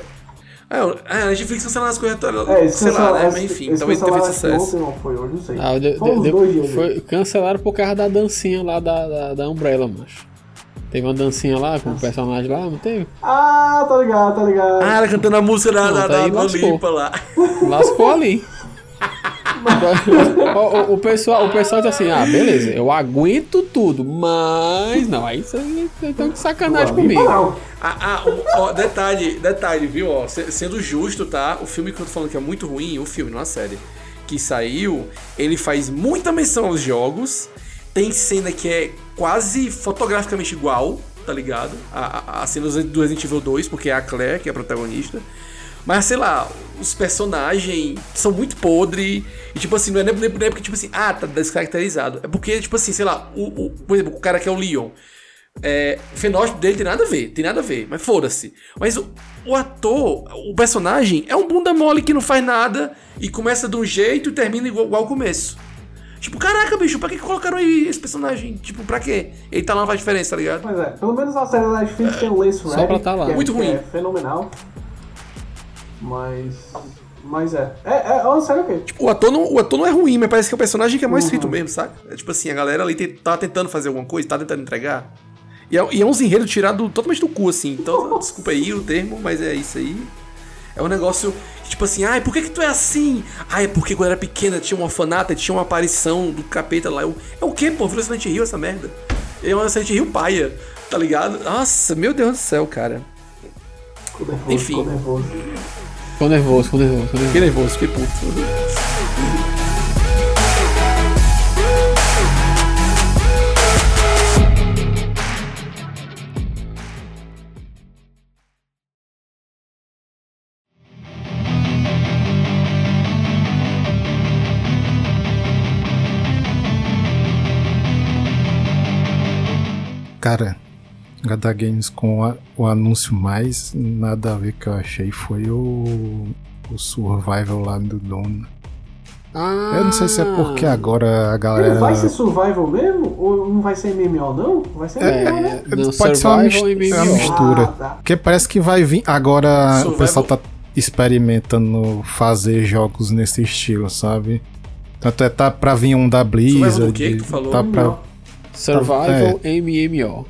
É, a Netflix cancelando as coisas, É, sei lá, né? Mas enfim, eles talvez acho que sucesso. Ontem, não foi hoje, não sei. Ah, de, foi de- dois dias. foi cancelaram por causa da dancinha lá da, da, da Umbrella, macho. Teve uma dancinha lá com o personagem lá, não teve? Ah, tá ligado, tá ligado. Ah, ela cantando a música da, da, Pronto, da, aí da. Limpa lá. Lascou ali. o, o- o pessoal, o pessoal diz assim: ah, beleza, eu aguento tudo, mas não, aí vocês estão de sacanagem comigo. Ah, ah, ó, detalhe, detalhe, viu? Ó, se- sendo justo, tá? O filme que eu tô falando que é muito ruim, o filme, não a série, que saiu, ele faz muita menção aos jogos. Tem cena que é quase fotograficamente igual, tá ligado? A, a, a cena do Resident Evil 2, porque é a Claire que é a protagonista. Mas, sei lá, os personagens são muito podre. E, tipo assim, não é nem, nem, nem porque, tipo assim, ah, tá descaracterizado. É porque, tipo assim, sei lá, o, o, por exemplo, o cara que é o Leon. É, o fenótipo dele tem nada a ver, tem nada a ver, mas foda-se. Mas o, o ator, o personagem, é um bunda mole que não faz nada e começa de um jeito e termina igual, igual ao começo. Tipo, caraca, bicho, pra que colocaram aí esse personagem? Tipo, pra quê? Ele tá lá, não faz diferença, tá ligado? Pois é, pelo menos a série da Netflix tem o Lace só Rabbit, tá lá. que é, Muito que ruim. é fenomenal. Mas. Mas é. É, é uma série ok. O ator, não, o ator não é ruim, mas parece que é o personagem que é mais escrito mesmo, saca? É tipo assim, a galera ali te- tá tentando fazer alguma coisa, tá tentando entregar. E é, e é uns enredos tirados totalmente do cu, assim. Então, desculpa aí o termo, mas é isso aí. É um negócio, tipo assim, ai, por que que tu é assim? Ai, é porque quando eu era pequena tinha uma orfanato, tinha uma aparição do capeta lá. Eu, é o quê, pô? Virou Silent Hill essa merda. É uma Silent Hill paia, tá ligado? Nossa, meu Deus do céu, cara. Ficou nervoso, Enfim. ficou nervoso. Ficou nervoso, ficou nervoso, ficou nervoso. Fiquei nervoso, fiquei puto. Cara, HD Games com a- o anúncio mais nada a ver que eu achei foi o, o Survival lá do Dona. Ah, Eu não sei se é porque agora a Ele galera. vai ser survival mesmo? Ou não vai ser MMO não? Vai ser É, MMO, né? não, Pode ser uma, mis- survival e é uma mistura. Ah, tá. Porque parece que vai vir. Agora o Survival. pessoal tá, experimentando fazer jogos nesse estilo, sabe? Tanto é tá pra vir um da Survival Blizzard. do quê que tu falou? Tá pra, Survival MMO.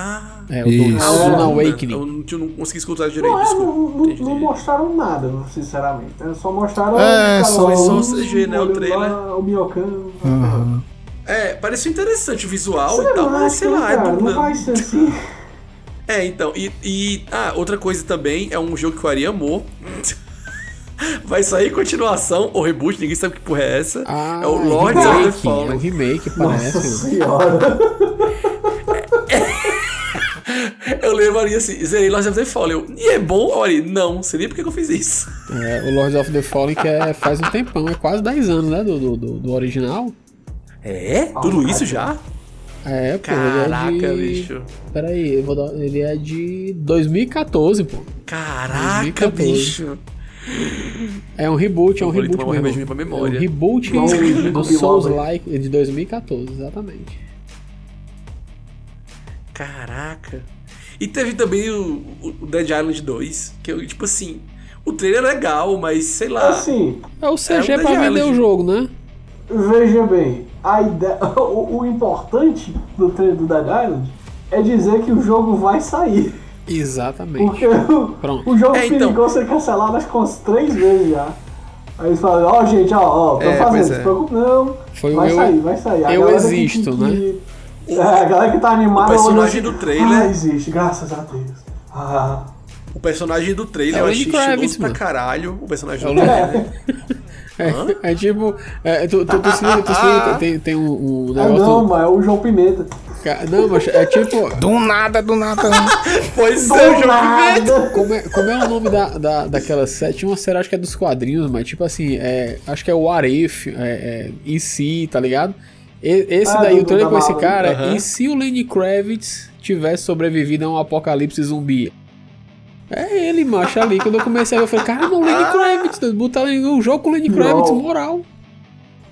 Ah, É, o do Isso. Eu Awakening. não, eu não consegui escutar direito, Não, é, desculpa. não, não- não mostraram nada, sinceramente. né? Só mostraram. É, só- só um CG, né, o trailer. lá, o minhocão. Aham. É, pareceu interessante o visual Sei e tal, lá, mas sei lá, é cara, do- não vai ser assim. É, então, e, e- Ah, outra coisa também, é um jogo que o Ari amou. Vai sair continuação ou reboot, ninguém sabe que porra é essa. Ah, é o Lords of the remake, É um Fallen. remake, Nossa parece. né? senhora. Eu levaria assim, zerei Lords of the Fallen. Eu, e é bom? O Ari, não, seria por que que eu fiz isso. É, o Lords of the Fallen que é, faz um tempão, é quase 10 anos, né? Do, do, do, do original. É? Tudo isso já? É, pô, Caraca, ele é de... bicho. Peraí, eu vou dar... ele é de 2014, pô. Caraca, 2014. bicho. É um reboot, é um reboot mesmo. remedinho pra É memória. um reboot Igual o Jacob do Souls. Like de 2014, exatamente. Caraca. E teve também o, o Dead Island 2, que eu, tipo assim, o trailer é legal, mas sei lá. Assim, É o CG É um pra Dead vender Island. o jogo, né? veja bem, a ideia, o, o importante do trailer do Dead Island é dizer que o jogo vai sair. Exatamente. Porque o, Pronto. o jogo É, então. perigou ser cancelado acho que umas três vezes já. Aí eles falam, ó gente, ó, ó, tô É, fazendo, pois não é. se preocupe não. Foi o vai eu- sair, vai sair. A eu existo, que- né? que- É, a galera que tá animada O personagem olhou do trailer- Ah, existe, graças a Deus. Ah. O personagem do trailer É eu o achei Kravitz, pra caralho. O personagem É do trailer. É, é tipo. É, tu, tu, tu, se liga- tu se liga, tem, tem um, um Ah, negócio. não, mas é o João Pimenta. Não, mas é tipo. Do nada, do nada. Pois é, o jogo nada. Como é, como é o nome da, da, daquela série? Tinha uma série, acho que é dos quadrinhos, mas tipo assim, é, acho que é o Arif, é, é, e se, tá ligado? Esse Ah, daí, o trailer com esse Marvel. cara, Aham. e se o Lenny Kravitz tivesse sobrevivido a um apocalipse zumbi? É ele, macho, ali. Quando eu comecei a ver, eu falei, cara, não, o Lenny Kravitz, botar um jogo com o Lenny Kravitz, Não. moral.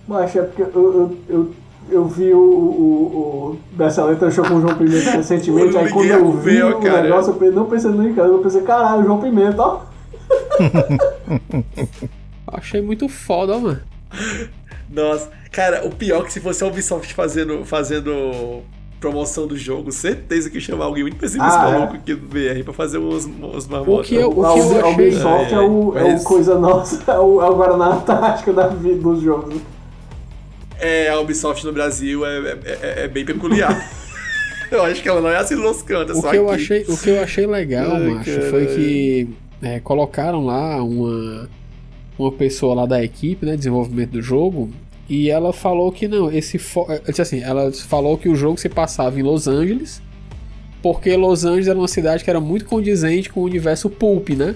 Mas é porque eu, eu, eu, eu vi o, o, o Dessa Letra Show com o João Pimenta recentemente, aí quando eu vi o cara. negócio, eu não pensei no cara, eu pensei, caralho, João Pimenta, ó. Achei muito foda, mano. Nossa, cara, o pior é que se fosse a Ubisoft fazendo, fazendo promoção do jogo, certeza que ia chamar alguém muito pessimista Ah, é. maluco aqui do BR pra fazer uns, uns O que eu, o A que eu achei. Ubisoft é, o, é mas- o coisa nossa, é o, é o Guaraná Antártica da vida dos jogos. É, a Ubisoft no Brasil é, é, é- é bem peculiar. eu acho que ela não é assim nos cantos, O só que, eu aqui. achei, o que eu achei legal, Ai, macho, foi caralho. que que é, colocaram lá uma, uma pessoa lá da equipe, né, desenvolvimento do jogo, e ela falou que não, esse eh, assim, ela falou que o jogo se passava em Los Angeles, porque Los Angeles era uma cidade que era muito condizente com o universo pulp, né?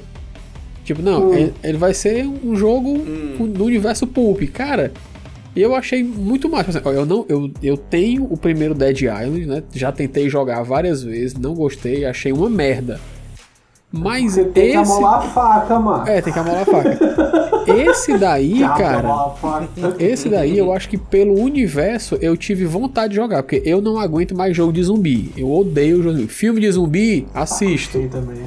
Tipo, não, Hum. ele, ele vai ser um jogo com- do universo pulp, cara. E eu achei muito massa. Assim, ó, eu, não, eu, eu tenho o primeiro Dead Island, né? Já tentei jogar várias vezes, não gostei, achei uma merda. Mas Você tem que esse. amolar a faca, mano. É, tem que amolar a faca. Esse daí, cara. Esse daí eu acho que pelo universo eu tive vontade de jogar, porque eu não aguento mais jogo de zumbi. Eu odeio jogo de zumbi. Filme de zumbi, assisto. Tem também.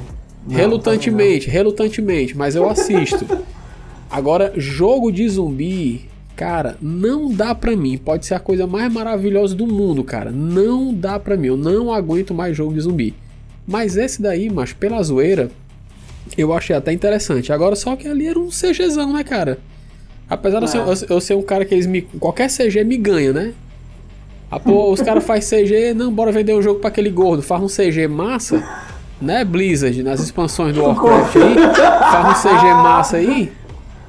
Não, Relutantemente, relutantemente, mas eu assisto. Agora, jogo de zumbi, cara, não dá pra mim. Pode ser a coisa mais maravilhosa do mundo, cara. Não dá pra mim. Eu não aguento mais jogo de zumbi. Mas esse daí, mas pela zoeira, eu achei até interessante. Agora, só que ali era um CGzão, né, cara? Apesar de eu ser, eu- eu ser um cara que eles me. Qualquer CG me ganha, né? Ah, pô, os caras fazem CG, não, bora vender o jogo pra aquele gordo. Faz um CG massa, né, Blizzard, nas expansões do Warcraft aí. Faz um CG massa aí,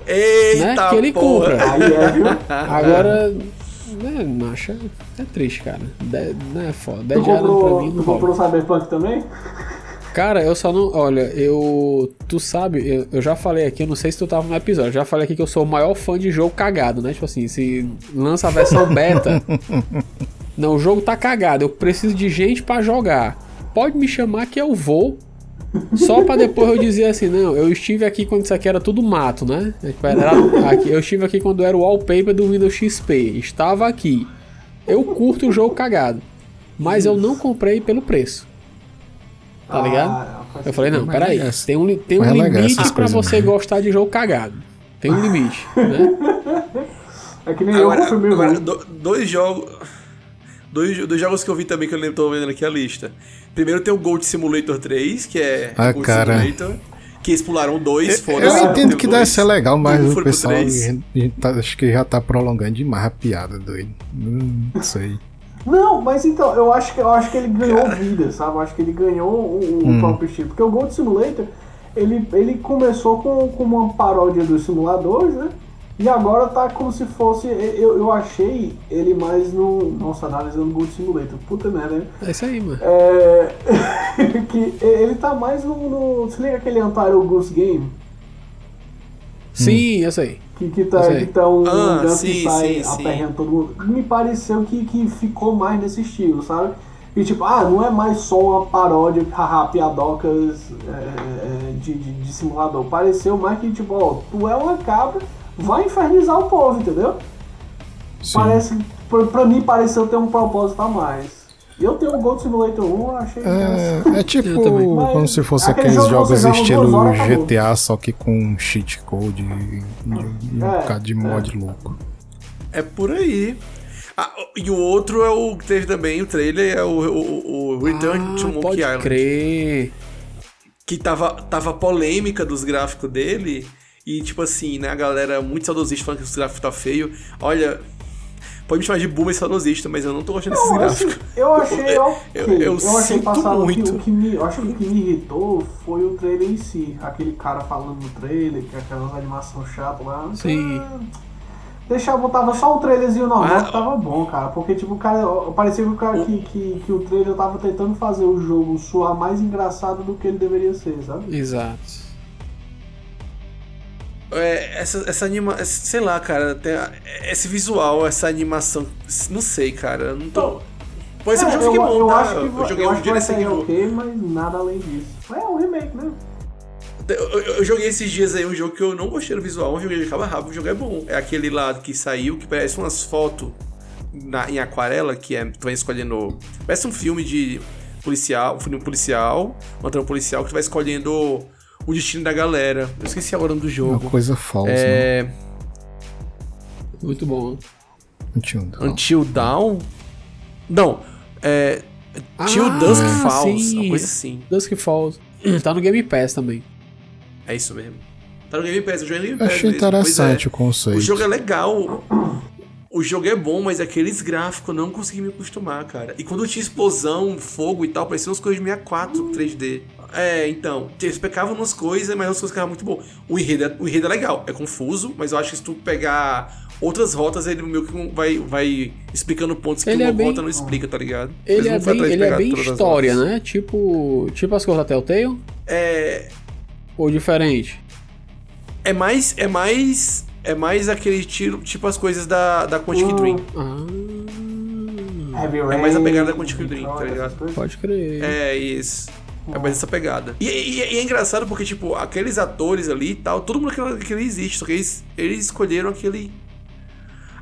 Eita, né? Que ele porra. compra. Aí é, viu? Agora, né, macho, é triste, cara. De, não é foda. Tu Dead Island pra comprou, mim tu não rola. comprou o Cyberpunk também? Cara, eu só não. Olha, eu. Tu sabe, eu, eu já falei aqui, eu não sei se tu tava no episódio, eu já falei aqui que eu sou o maior fã de jogo cagado, né? Tipo assim, se lança a versão beta. não, o jogo tá cagado, eu preciso de gente pra jogar. Pode me chamar que eu vou. Só pra depois eu dizer assim, não, eu estive aqui quando isso aqui era tudo mato, né? Era aqui- eu estive aqui quando era o wallpaper do Windows XP. Estava aqui. Eu curto o jogo cagado. Mas eu não comprei pelo preço. Tá ligado? Ah, Eu falei, não, peraí. Tem um, tem um limite coisas você mesmo. gostar de jogo cagado. Tem um limite, né? É que nem eu Agora, filme agora, do- dois jogos. Dois, dois jogos que eu vi também que eu lembro, tô vendo aqui a lista. Primeiro tem o Gold Simulator 3, que é Ah, Gold cara. Simulator. Que eles pularam dois, foda Eu entendo que deve ser legal, mas Um o pessoal tá- acho que já tá prolongando demais a piada, doido. Hum, Não sei. Não, mas então, eu acho que, eu acho que ele ganhou vida, sabe? Eu acho que ele ganhou o, o Hum. próprio estilo. Porque o Gold Simulator, ele, ele começou com, com uma paródia dos simuladores, né? E agora tá como se fosse. Eu, eu achei ele mais no. Nossa, analisando Gold Simulator. Puta merda, né? É isso aí, mano. É. que ele tá mais no. no se liga aquele Untitled Goose Game? Sim, eu sei. Que, que, tá, que tá um, Ah, um sim, que sai sim, aperreando todo mundo. Me pareceu que, que ficou mais nesse estilo, sabe? E tipo, ah, não é mais só uma paródia, haha, piadocas é, é, de, de, de simulador. Pareceu mais que, tipo, ó, tu é uma cabra, vai infernizar o povo, entendeu? Sim. Parece, pra, pra mim pareceu ter um propósito a mais. E eu tenho o Gold Simulator 1, eu achei. É, é tipo como se fosse aquele aqueles jogo jogos estilo horas, acabou. GTA, só que com cheat code e, e um É, bocado de mod louco. É por aí. Ah, e o outro é o que teve também, o trailer, é o, o, o Return to Ah, Monkey pode Island. crer. Que tava, tava polêmica dos gráficos dele. E tipo assim, né, a galera muito saudosista falando que os gráficos tá feio. Olha, pode me chamar de boomer saudosista, mas eu não tô gostando desses Eu, assim, gráficos. eu achei ok. eu- Eu, eu achei sinto muito. Que, o que me, eu acho que o que me irritou foi o trailer em si. Aquele cara falando no trailer, que é aquelas animações chatas lá. Sim. Ah, Deixar, botava só um trailerzinho normal Ah. que tava bom, cara. Porque, tipo, o cara. Parecia que o cara que, que, que o trailer tava tentando fazer o jogo soar mais engraçado do que ele deveria ser, sabe? Exato. É, essa, essa anima... Sei lá, cara, tem esse visual, essa animação... Não sei, cara, não tô... Pode ser um É, jogo que eu, bom, eu tá? acho que, eu joguei eu um dia nesse jogo. ok, mas nada além disso. É um remake, né? Eu, eu- eu joguei esses dias aí um jogo que eu não gostei do visual, um jogo de acaba rápido, o jogo é bom. É aquele lá que saiu, que parece umas fotos na- em aquarela, que é, tu vai escolhendo. Parece um filme de policial, um filme policial, uma trama policial, que tu vai escolhendo o destino da galera. Eu esqueci agora o nome do Uma jogo. coisa falsa, né? É. Muito bom. Tinha um- Until Dawn? Não. É. Till Ah, Dusk Falls, sim. uma coisa assim. Dusk Falls. Tá no Game Pass também. É isso mesmo. Tá no Game Pass, eu joguei no Game Pass. Achei é. interessante o conceito. O jogo é legal. O jogo é bom, mas aqueles gráficos eu não consegui me acostumar, cara. E quando tinha explosão, fogo e tal, parecia umas coisas de 64 3D. É, então, eles pecavam umas coisas, mas as coisas ficavam muito bom. O enredo, é, o enredo é legal, é confuso, mas eu acho que se tu pegar outras rotas, ele meio que vai, vai explicando pontos que Ele uma é bem- rota não explica, tá ligado? Ele é bem, ele é bem história, né? Tipo, tipo as coisas da Telltale? É, Ou diferente? é mais, é mais, é mais aquele tiro, tipo as coisas da, da Quantic Hum. Dream. Ah, É mais a pegada da Quantic Dream, tá ligado? pode crer. É isso. É mais essa pegada. E, e- e é engraçado porque, tipo, aqueles atores ali e tal, todo mundo que, que ele existe, só que eles, eles escolheram aquele.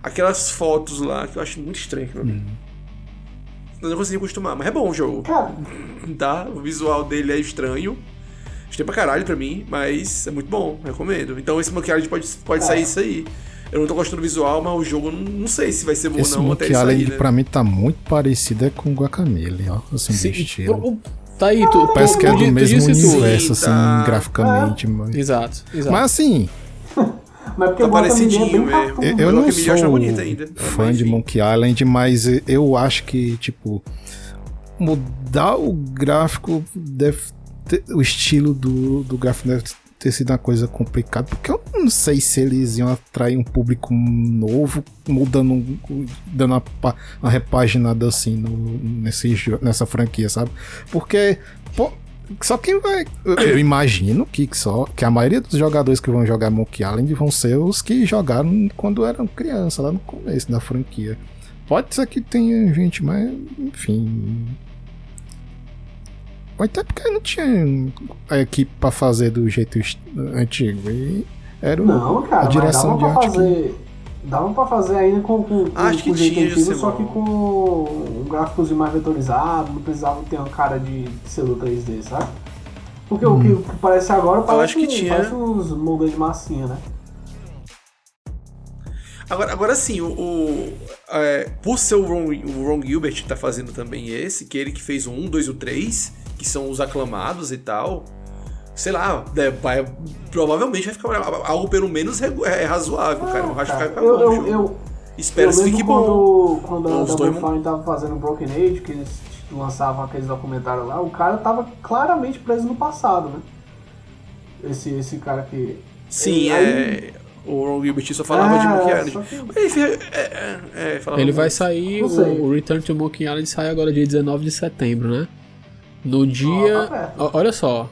Aquelas fotos lá que eu acho muito estranho aquilo ali. Eu não consegui acostumar, mas é bom o jogo, Cara, tá? O visual dele é estranho. Estranho pra caralho pra mim, mas é muito bom, recomendo. Então esse Monkey pode, pode sair isso aí. Eu não tô gostando do visual, mas o jogo eu não, não sei se vai ser bom Esse ou não Monkey Island né? pra mim tá muito parecido é com o Guacamele, ó. Assim, Sim, o- Tá aí, tu, tu, Parece que é tu do tu mesmo universo, assim, Tá. graficamente. Mas, Exato, exato. mas assim, mas porque Tá é parecidinho cartoon. eu, Uhum. eu não sou ainda. fã Mas, de. Monkey Island, mas eu acho que, tipo, mudar o gráfico deve ter, o estilo do, do gráfico deve ter sido uma coisa complicada, porque eu não sei se eles iam atrair um público novo, mudando, dando uma, uma repaginada assim no, nesse, nessa franquia, sabe? Porque, pô, só quem vai. Eu imagino que só que a maioria dos jogadores que vão jogar Monkey Island vão ser os que jogaram quando eram criança, lá no começo da franquia. Pode ser que tenha gente, mas enfim. Ou até porque não tinha a equipe pra fazer do jeito antigo. E era o- Não, cara, a direção mas de dava pra arte. que- fazer. Dava pra fazer ainda com, com, com, Acho que com jeito tinha, antigo, só que com um gráficozinho mais vetorizado, não precisava ter uma cara de selo 3D, sabe? Porque o que parece agora parece, acho que tinha. parece uns moldes de massinha, né? Agora, agora sim, o, o- é, por ser o Ron, o Ron Gilbert que tá fazendo também esse, que ele que fez o 1, 2 e o 3, que são os aclamados e tal, sei lá, é, vai- provavelmente vai ficar algo pelo menos regu- é, razoável, cara. Eu acho que vai ficar eu, bom. eu, eu, Espero eu que fique lembro bom. quando, quando a Double Fine tava fazendo Broken Age, que eles lançavam aqueles documentários lá, o cara tava claramente preso no passado, né? Esse, esse cara que. Sim, Aí- é. O Ron Gilbert só falava de É, Monkey Island. que- Enfim, é, é, é, falava Ele vai sair, o, o Return to Monkey Island sai agora dia 19 de setembro, né? No dia. ó, olha só.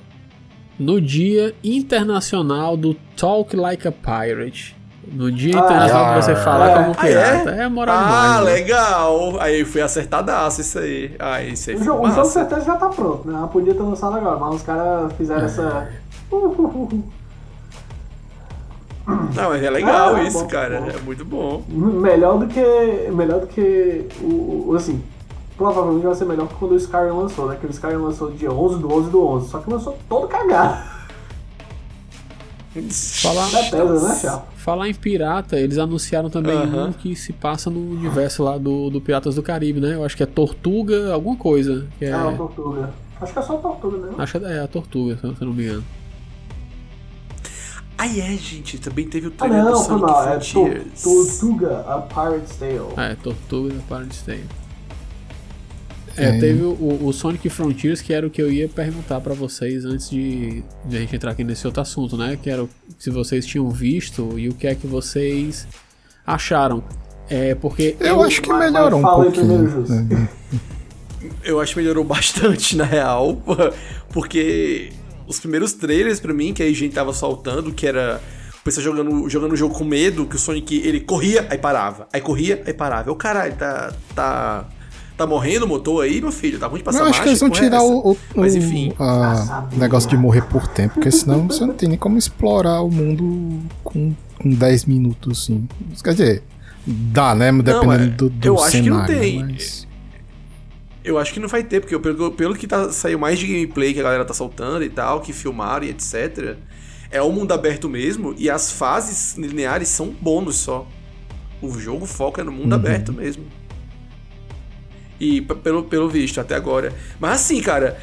No dia internacional do Talk Like a Pirate. No dia Ah, internacional que você fala é. como Ah, pirata. é? É, moral Ah, demais. né? legal! Aí foi acertadaço isso aí. Ah, isso aí O jogo, o jogo massa. certeza já tá pronto, né? Ela podia ter lançado agora, mas os caras fizeram essa. Não, mas é legal Ah, isso, bom, cara. bom. É muito bom. melhor do que. Melhor do que o. o- assim. Provavelmente vai ser melhor que quando o Skyrim lançou, né? Que o Skyrim lançou dia 11 do 11 do 11. Só que lançou todo cagado. Falar, Bethesda, né, Chá? falar em pirata, eles anunciaram também um que se passa no universo lá do, do Piratas do Caribe, né? Eu acho que é Tortuga, alguma coisa. Que é, É, uma tortuga. Acho que é só tortuga, né? acho que é a Tortuga, se eu não me engano. Ah, é, gente. Também teve o Ah, trailer do não, foi Sonic mal. É Frontiers. Tortuga, a Pirate's Tale. É, Tortuga da Paradise Tale. É, É. teve o, o Sonic Frontiers, que era o que eu ia perguntar pra vocês antes de, de a gente entrar aqui nesse outro assunto, né? Que era o- se vocês tinham visto e o que é que vocês acharam. É, porque Eu acho que melhorou um pouquinho. primeiro? Eu acho que melhorou bastante, na real. Porque os primeiros trailers pra mim, que a gente tava soltando, que era o pessoal jogando, jogando o jogo com medo, que o Sonic ele corria, aí parava. Aí corria, aí parava. Eu, caralho, tá. tá. Tá morrendo o motor aí, meu filho? Tá ruim de passar Eu acho que eles vão é tirar o, o, Mas enfim. a- negócio de morrer por tempo, porque senão você não tem nem como explorar o mundo com, com 10 minutos, assim. Quer dizer, dá, né? Dependendo é, do, do eu acho que não cenário. tem. Mas... Eu acho que não vai ter, porque eu- pelo, pelo que tá, saiu mais de gameplay que a galera tá soltando e tal, que filmaram e etc. É o mundo aberto mesmo, e as fases lineares são bônus só. O jogo foca no mundo aberto mesmo. E pelo, pelo visto, até agora. Mas assim, cara,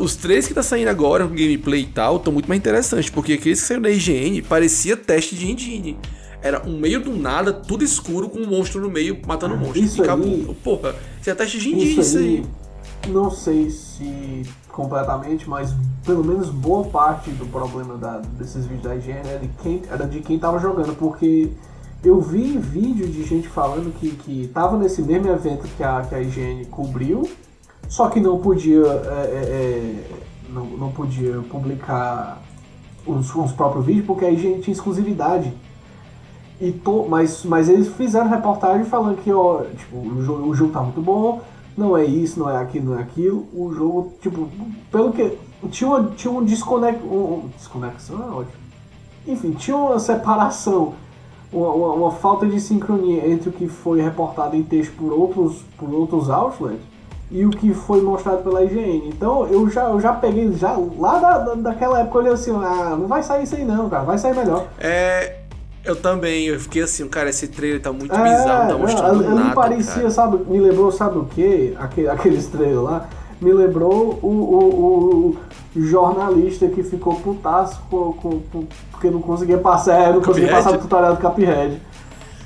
os três que tá saindo agora com gameplay e tal, estão muito mais interessantes, porque aqueles que saíram da IGN parecia teste de engine. Era um meio do nada, tudo escuro, com um monstro no meio matando um monstro. Isso e acabou. Porra, isso é teste de engine, Isso aí. aí, não sei se completamente, mas pelo menos boa parte do problema da- desses vídeos da IGN era de quem, era de quem tava jogando, porque eu vi vídeo de gente falando que, que tava nesse mesmo evento que a, que a IGN cobriu, só que não podia, é, é, é, não, não podia publicar os, os próprios vídeos porque a IGN tinha exclusividade. E to, mas, mas eles fizeram reportagem falando que ó, tipo, o, jogo, o jogo tá muito bom, não é isso, não é aquilo, não é aquilo. O jogo, tipo, pelo que. Tinha, uma, tinha um desconex, um, um- desconexão, é ótimo. Enfim, tinha uma separação, uma, uma, uma falta de sincronia entre o que foi reportado em texto por outros, por outros outlets e o que foi mostrado pela IGN. Então eu já, eu já peguei, já lá da, da- daquela época eu olhei assim, ah, não vai sair isso aí não, cara, vai sair melhor. É. Eu também, eu fiquei assim, cara, esse trailer tá muito É, bizarro, não tá não, mostrando ele nada. me parecia, cara. sabe, me lembrou, sabe o que? Aquele, aqueles trailers lá, me lembrou o, o, o jornalista que ficou putaço com, com, com- porque não conseguia passar, não conseguia Cuphead? passar do tutorial do Cuphead.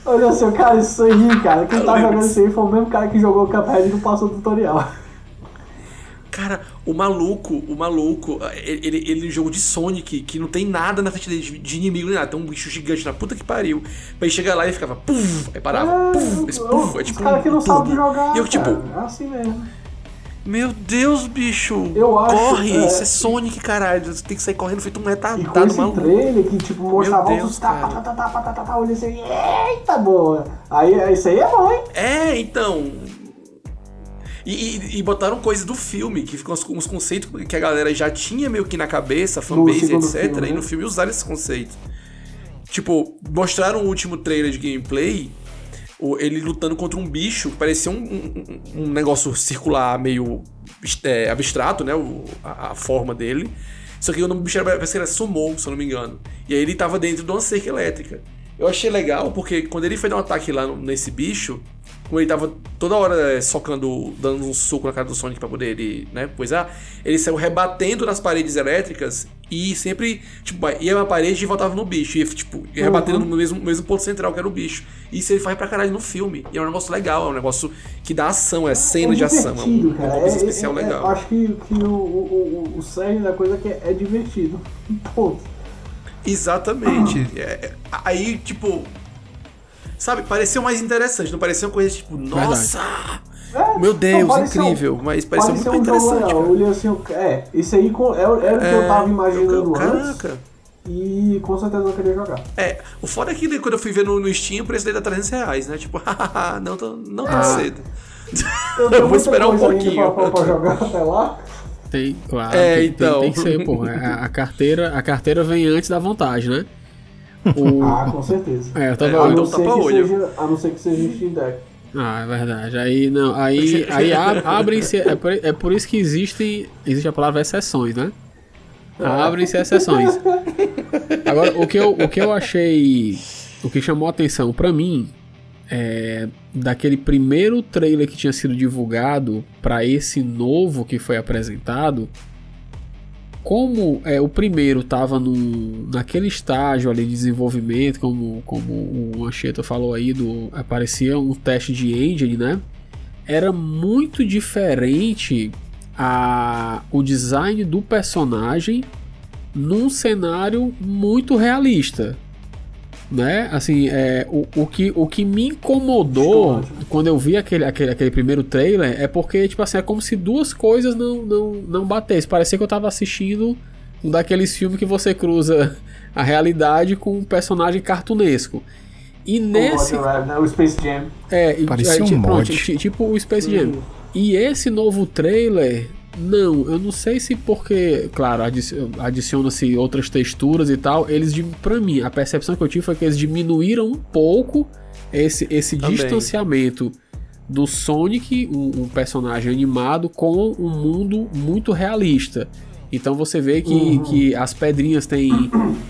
Olha assim, cara, isso aí, cara, quem tá jogando isso aí foi o mesmo cara que jogou o Cuphead e não passou o tutorial. Cara, o maluco, o maluco, ele, ele, no jogo de Sonic, que não tem nada na frente dele de, inimigo nem nada, tem um bicho gigante na puta que pariu. Pra ele chegar lá e ficava, puf, aí parava, puf, esse puf, é os tipo caras que não um sabem jogar, E eu tipo, é assim mesmo. Meu Deus, bicho, Eu acho, corre, é. isso é Sonic, caralho, você tem que sair correndo feito um E retardado esse maluco. trailer que tipo mostrava Deus, outros tá, tá, tá, tá, tá, tá, tá, tá, olha assim, eita boa. Aí isso aí é bom, hein? É, então. E, e- e botaram coisas do filme, que ficam uns, conceitos que a galera já tinha meio que na cabeça, fanbase, etc. filme, e né? no filme usaram esse conceito. Tipo, mostraram o último trailer de gameplay, ele lutando contra um bicho que parecia um, um- um negócio circular meio é, abstrato, né? o- a, a forma dele. Só que o nome do bicho era, parece que era Sumou, se eu não me engano. E aí ele tava dentro de uma cerca elétrica. Eu achei legal porque quando ele foi dar um ataque lá nesse bicho, como ele tava toda hora é, socando, dando um soco na cara do Sonic pra poder ele, né, coisar, ele saiu rebatendo nas paredes elétricas e sempre, tipo, ia na parede e voltava no bicho. E, tipo, ia rebatendo no mesmo, mesmo ponto central que era o bicho. E isso ele faz pra caralho no filme. E é um negócio legal, é um negócio que dá ação, é cena de ação. É um, é cara. uma coisa É- especial é- é- legal. eu acho que, que o, o, o, o cerne da coisa é que é, é divertido. Ponto. Exatamente. É, é, aí, tipo. Sabe, pareceu mais interessante, não pareceu uma coisa tipo, nossa! É, Meu Deus, incrível, mas pareceu muito um jogo interessante. Eu cara. olhei assim, eu- é, isso aí com- é, o- era o que eu tava imaginando eu- antes. Caraca. E com certeza eu queria jogar. É, o foda é que quando eu fui ver no, no Steam, o preço dele tá 300 reais, né? Tipo, hahaha, não não Ah. cedo. Eu, tenho vou muita esperar um pouquinho. Pra, pra, pra jogar até lá. Tem, claro. É, tem, então. tem, tem que ser, pô. A, a carteira, a carteira vem antes da vontade, né? O, Ah, com certeza. é, eu É, tava. A então não, ser que tapa-olho. seja, a não ser que seja Steam Deck. Ah, é verdade. Aí não, aí, aí ab- abrem-se. É por, é por isso que existem. Existe a palavra exceções, né? Abrem-se exceções. Agora, o que, eu, o que eu achei. O que chamou a atenção pra mim é daquele primeiro trailer que tinha sido divulgado pra esse novo que foi apresentado. Como é, o primeiro estava naquele estágio ali de desenvolvimento, como, como o Anchieta falou aí, do, aparecia um teste de engine, né? Era muito diferente a, o design do personagem num cenário muito realista. Né? Assim, é, o, o, que, o que me incomodou quando eu vi aquele, aquele, aquele primeiro trailer é porque, tipo assim, é como se duas coisas não, não, não batessem. Parecia que eu tava assistindo um daqueles filmes que você cruza a realidade com um personagem cartunesco. E nesse. O, Rabbit, né? o Space Jam. É, e- Parecia aí, um ti- pronto, mod. ti- tipo o Space Jam. E esse novo trailer, não, eu não sei se porque, claro, adici- adiciona-se outras texturas e tal, eles, pra mim, a percepção que eu tive foi que eles diminuíram um pouco esse, esse Também. distanciamento do Sonic, um, um personagem animado, com um mundo muito realista. Então você vê que, Uhum. que as pedrinhas têm,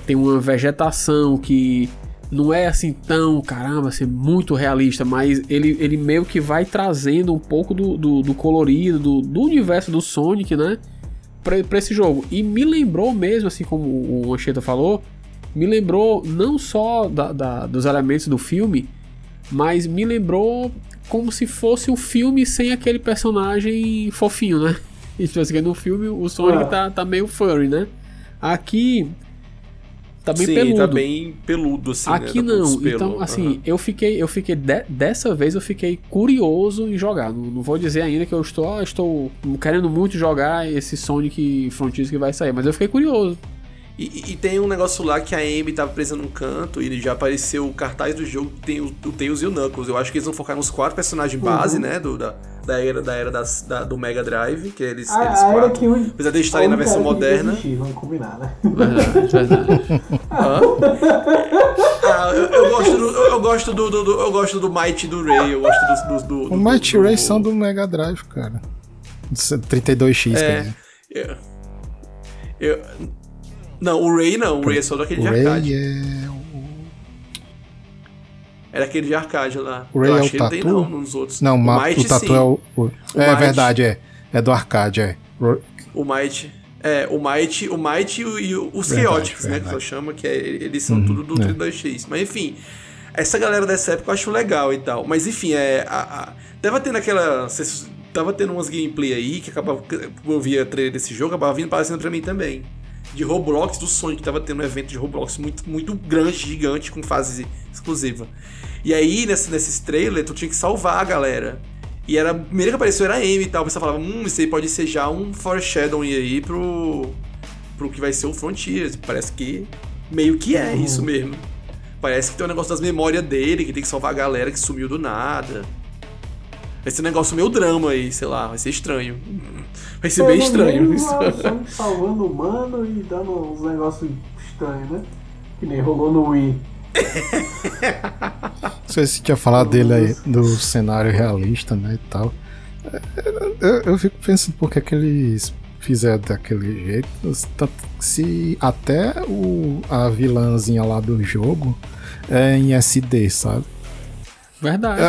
têm uma vegetação que não é assim tão, caramba, assim, muito realista, mas ele, ele meio que vai trazendo um pouco do, do, do colorido, do, do universo do Sonic, né? Pra, pra esse jogo. E me lembrou mesmo, assim como o Ancheta falou, me lembrou não só da, da- dos elementos do filme, mas me lembrou como se fosse um filme sem aquele personagem fofinho, né? E tipo assim, no filme o Sonic É. tá, tá meio furry, né? Aqui tá bem Sim, peludo. tá bem peludo, assim. Aqui né? Tá com os não. Então, assim, Aham. eu fiquei, eu fiquei de- dessa vez eu fiquei curioso em jogar. Não, não vou dizer ainda que eu estou, estou querendo muito jogar esse Sonic Frontiers que vai sair, mas eu fiquei curioso. E, e- e tem um negócio lá que a Amy tava presa num canto e já apareceu o cartaz do jogo que tem o, o Tails e o Knuckles. Eu acho que eles vão focar nos quatro personagens base, né? Do, da, da era, da era das- da- do Mega Drive, que eles, A, eles a era quatro. que o- Apesar de estarem na versão moderna. vamos combinar, né? Verdade, verdade. Hã? Ah, eu, eu gosto do, eu, gosto do, do- do- eu gosto do Might e do Ray, eu gosto dos do, do, do, O Mighty Ray são do Mega Drive, cara. 32X, quer É. dizer. Eu, eu- não, o Ray não, o Ray é só daquele de arcade. é. Era aquele de arcade lá. O Ray eu é o não tem Tatu? não nos outros. Não, o, Might, o Tatu sim. é o. o- é Might. verdade, é. É do arcade, é. O Might. É, o Might, o Might e, o- e os Verdade, Chaotix, né? Que eu chamo, que é, eles são tudo do é. 32X. Mas enfim, essa galera dessa época eu acho legal e tal. Mas enfim, é. A, a, tava tendo aquela. Tava tendo umas gameplay aí que acabava. Eu via trailer desse jogo, acabava vindo aparecendo pra mim também. De Roblox do Sonic, tava tendo um evento de Roblox muito, muito grande, gigante, com fase exclusiva. E aí, nesse, nesses trailers, tu tinha que salvar a galera. E era, a primeira que apareceu era a Amy e tal. O pessoal falava, hum, isso aí pode ser já um foreshadowing aí pro, pro que vai ser o Frontiers. Parece que meio que é isso mesmo. Parece que tem um negócio das memórias dele, que tem que salvar a galera que sumiu do nada. Vai ser um negócio meio drama aí, sei lá, vai ser estranho. Vai ser bem Pelo estranho menos, isso. salvando o mano e dando uns negócios estranhos, né? Que nem rolou no Wii. Não sei se tinha falado dele aí, do cenário realista, né, e tal. É, Eu, eu fico pensando por que, que eles fizer daquele jeito, se até o, a vilãzinha lá do jogo é em SD, sabe? Verdade. É,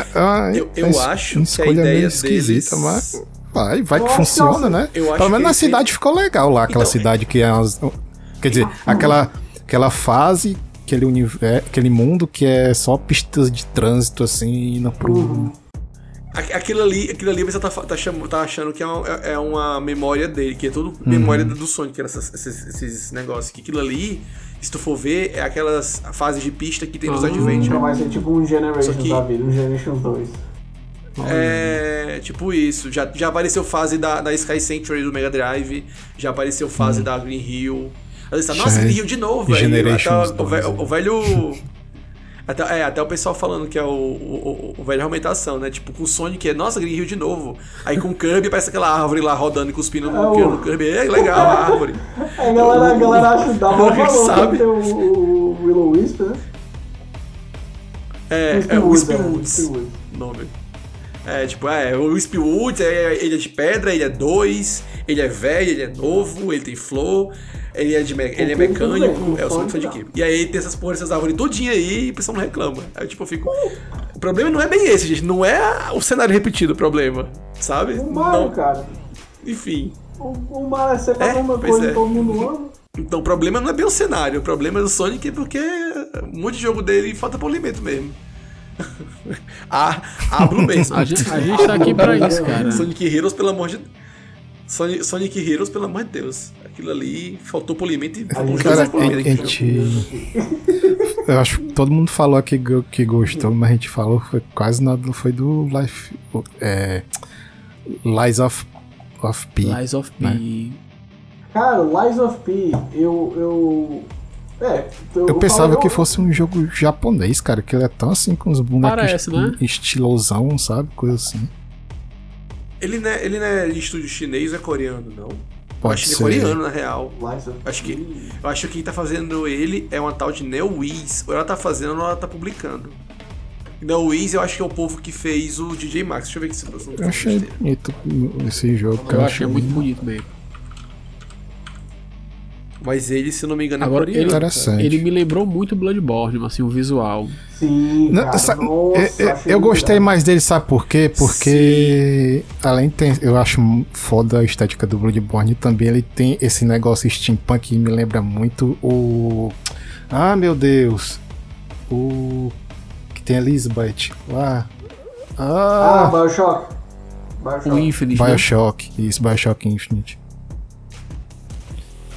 é, Eu- eu é es- acho uma que a escolha ideia meio esquisita, deles- mas vai, vai que funciona, né? eu acho Pelo menos na eles cidade ficou legal lá, aquela Então, cidade que é umas- quer dizer, aquela aquela fase, aquele universo, aquele mundo que é só pistas de trânsito assim, indo pro Uhum. Aquilo ali, aquilo ali você tá, tá, cham- tá achando que é uma, é- uma memória dele, que é tudo memória do Sonic, que era essas- esses, esses negócios. Que aquilo ali, se tu for ver, é aquelas fases de pista que tem nos Ah. Adventure. Então vai ser tipo um Generations Só que- da vida, um Generations 2. É, tipo isso. Já, já apareceu fase da, da Sky Sanctuary do Mega Drive, já apareceu fase da Green Hill. Tá, nossa, é Green Hill de novo, velho. Até o, o 2, ve- o velho. Até, é, até o pessoal falando que é o, o, o, o velho aumentação, né? Tipo, com o Sonic é, nossa, Green Hill de novo. Aí com o Kirby parece aquela árvore lá rodando e cuspindo É, no, o- no Kirby. É legal a árvore. A galera, a galera acha que dá Sabe? valor quando tem o, o Willow Wisp, né? É, é o é, Woods. Wispywood. nome. É, tipo, é, o Wispy Woods, é, ele é de pedra, ele é dois, ele é velho, ele é novo, ele tem flor, ele é, de me- ele é mecânico, é o Sonic foi de quê? E aí tem essas porra, essas árvores todinha aí e o pessoal não reclama. Aí tipo, eu fico. O problema não é bem esse, gente. Não é o cenário repetido o problema, sabe? O Mario, Não, cara. enfim. O, o Mario é sempre É, a mesma pois coisa é. todo mundo ama. Então o problema não é bem o cenário, o problema é do Sonic porque um monte de jogo dele falta polimento mesmo. Ah, abro mesmo. A gente, a gente tá aqui pra isso, cara. Sonic Heroes, pelo amor de Sonic, Sonic Heroes, pelo amor de Deus. Aquilo ali faltou polimento e faltou Cara, polimento. a gente. Eu acho que todo mundo falou aqui que gostou, mas a gente falou foi quase nada foi do Life. É, Lies of, of P. Lies of P. Cara, Lies of P, eu. Eu, é, Eu pensava que fosse um jogo japonês, cara, que ele é tão assim com os bonecos Parece, né? estilosão, sabe? Coisa assim. Ele não, é, ele não é de estúdio chinês ou é coreano, não? Pode acho que ser. ele é coreano, na real. Acho que-. Eu acho que quem tá fazendo ele é uma tal de NeoWiz. Ou ela tá fazendo ou ela tá publicando. NeoWiz eu acho que é o povo que fez o DJ Max. Deixa eu ver aqui se eu não Eu achei bonito esse jogo. Eu cara. achei muito bonito mesmo. Mas ele, se eu não me engano, é Agora, coreano. ele, Interessante. ele me lembrou muito Bloodborne, assim, o visual. Sim, cara, sa- nossa, eu- eu, achei eu muito gostei legal. mais dele, sabe por quê? Porque além tem, eu acho foda a estética do Bloodborne, também ele tem esse negócio steampunk que me lembra muito o Ah, meu Deus. O que tem a Elizabeth lá. Ah, Ah, Bioshock. Bioshock. O Infinite, né? BioShock, isso, BioShock Infinite.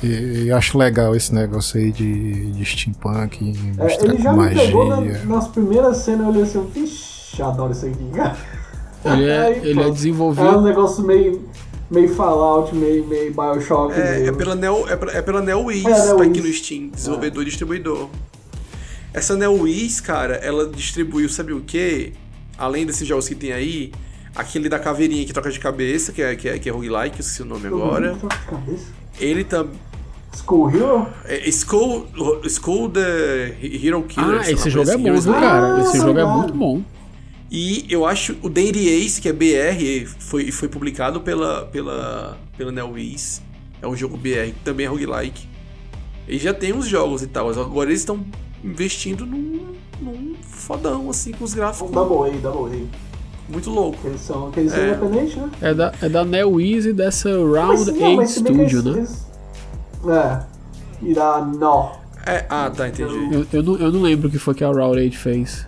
E eu acho legal esse negócio aí de, de steampunk, É, ele com já me pegou na- magia. nas primeiras cenas, eu olhei assim, vixe, adoro isso aqui, cara. Ele é, Aí, ele é pronto. É um desenvolvido. negócio meio, meio Fallout, meio, meio Bioshock. É, meio... é pela Neo, é, pela- é pela NeoWiz, É, tá NeoWiz. aqui no Steam, desenvolvedor e distribuidor. Essa NeoWiz, cara, ela distribuiu, sabe o quê? Além desses jogos que tem aí, aquele da caveirinha que troca de cabeça, que é, que é, que é roguelike, eu esqueci o nome agora. Cabeça. Ele também. School Hero? É, Skull, Skull the Hero Killer. Ah, esse uma jogo é bom, Heroes cara? Ah, Esse jogo é muito bom. E eu acho o Dandy Ace, que é BR, foi, foi publicado pela, pela, pela NeoWiz. É um jogo BR, que também é roguelike. E já tem uns jogos e tal, mas agora eles estão investindo num, num fodão, assim, com os gráficos Double A, Double muito louco. A. Eles são, eles são É. independentes, né? É da, é da NeoWiz e dessa Round Mas, 8 bem que Studio, eles- né? eles- É. Da Nó. É, ah, tá, entendi. Eu, eu, não, eu não lembro o que foi que a Round 8 fez.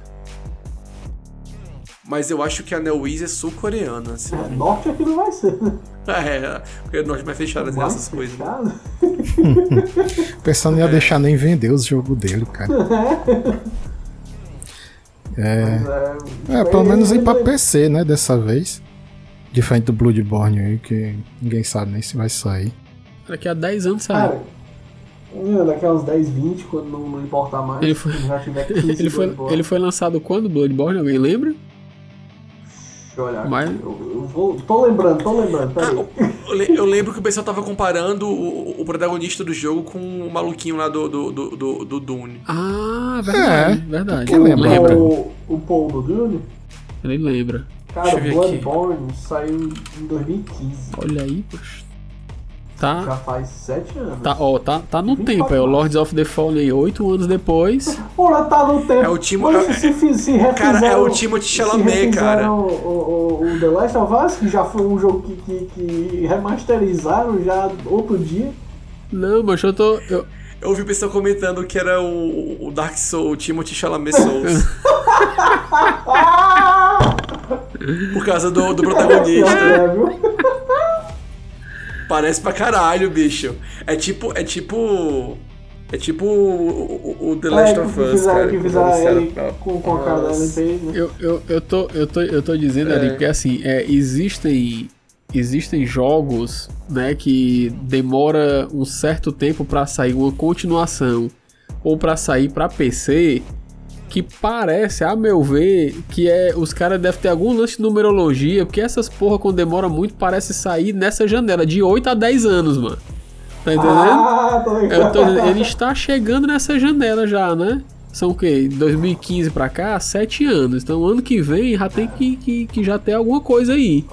Mas eu acho que a NeoWiz é sul-coreana, assim. É, Norte aqui não vai ser, né? É, porque nós mais fechadas Mais nessas coisas. fechado. O pessoal não ia deixar nem vender os jogos dele, cara. É, Mas, é, pelo menos aí pra PC, né, dessa vez. Diferente do Bloodborne aí, que ninguém sabe nem se vai sair. Daqui a 10 anos sai. Cara, é, daqui a uns 10, 20, quando não, não importar mais. Ele foi- já tiver 15 Ele foi, ele foi lançado quando, Bloodborne? Alguém lembra? Deixa eu olhar Mas-. Eu, eu vou, tô lembrando, tô lembrando, Ah, o- eu eu lembro que o pessoal tava comparando o, o protagonista do jogo com o maluquinho lá do, do, do, do, do Dune. Ah, verdade, É, verdade. que lembra? Lembra. O, o Paul do Dune, Ele lembra. cara, aqui. Bloodborne saiu em 2015. Olha aí, poxa. Tá. Já faz sete anos. Tá, ó, tá, tá no 24 tempo, é o Lords of the Fallen oito anos depois. Porra, tá no tempo. É o Timo- é- se, se, se Cara, é o Timothée se Chalamet, cara. O, o, o The Last of Us, que já foi um jogo que, que, que remasterizaram já outro dia. Não, mas eu tô. eu- Eu ouvi o pessoal comentando que era o, o Dark Souls, o Timothy Chalamet Souls. Por causa do, do protagonista. É, viu? Parece pra caralho, bicho. É tipo. É tipo. É tipo o, o- o The Last É, of que Us, cara. que ele com, com a cara da né? Eu, eu, eu, tô, eu, tô, eu tô dizendo ali, É. porque assim, é, existem, existem jogos né, que demora um certo tempo pra sair uma continuação ou pra sair pra PC que parece, a meu ver, que é os caras devem ter algum lance de numerologia, porque essas porra quando demora muito parece sair nessa janela de 8 a 10 anos, mano. Tá entendendo? Ah, tô ligado. Eu tô ele está chegando nessa janela já, né? São o quê? 2015 pra cá, 7 anos. Então ano que vem já tem que, que, que já ter alguma coisa aí.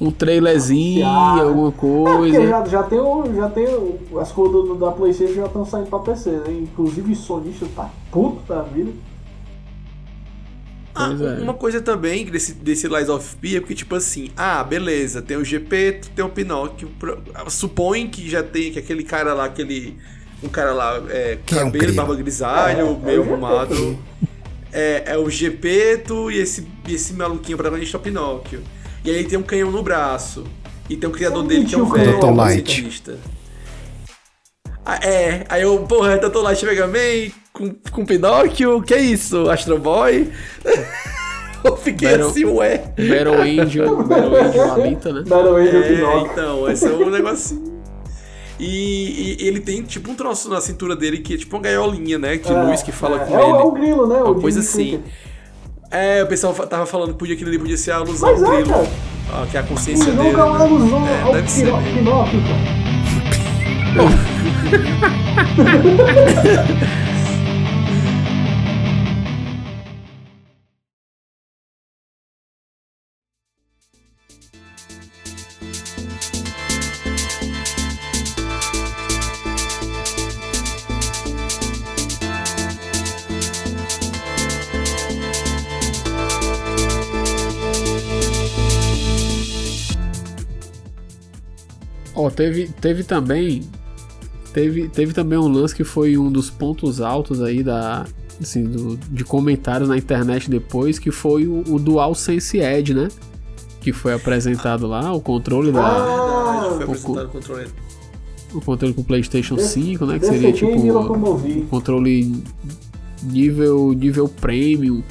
Um trailerzinho, Ah, alguma É, coisa. já, já tem, o, já tem o, as coisas da Playstation já estão saindo pra PC, né? Inclusive o sonista tá puto da vida. Ah, é. uma coisa também desse, desse Lies of P é porque, tipo assim, ah, beleza, tem o GP, tem o Pinóquio. pro- Supõe que já tem que aquele cara lá, aquele. Um cara lá, é, Que é um cabelo, barba grisalho, É, é meio GP, arrumado. É, é o Gepeto e esse, esse maluquinho protagonista é o Pinóquio. E aí tem um canhão no braço. E tem o criador dele que é o velho, é cientista. Ah, é, aí eu, porra, Dr. Light Mega Man com, com Pinóquio, que é isso? Astro Boy? eu fiquei Battle- assim, ué. Battle Angel, Battle Angel Alita, né? Battle Angel É, Pinóquio. então, esse é um negocinho. E, e ele tem tipo um troço na cintura dele que é tipo uma gaiolinha, né? De luz que fala é, com é, ele. É o grilo, né? Uma o coisa assim. Cricket. É, o pessoal tava falando que podia, aquilo ali podia ser a alusão Mas ao é, grilo. cara. Ah, que é a consciência Ele dele. nunca é uma né? alusão É, ao deve ser. Pinóquio, cara. Ó, teve, teve também. Teve, teve também um lance que foi um dos pontos altos aí da. Assim, do- de comentários na internet depois, que foi o, o DualSense Edge, né? Que foi apresentado lá, o controle da. Ah, Verdade, foi o apresentado o controle. O controle com o Playstation Desse- 5, né? Que seria tipo. me locomovi. controle nível nível premium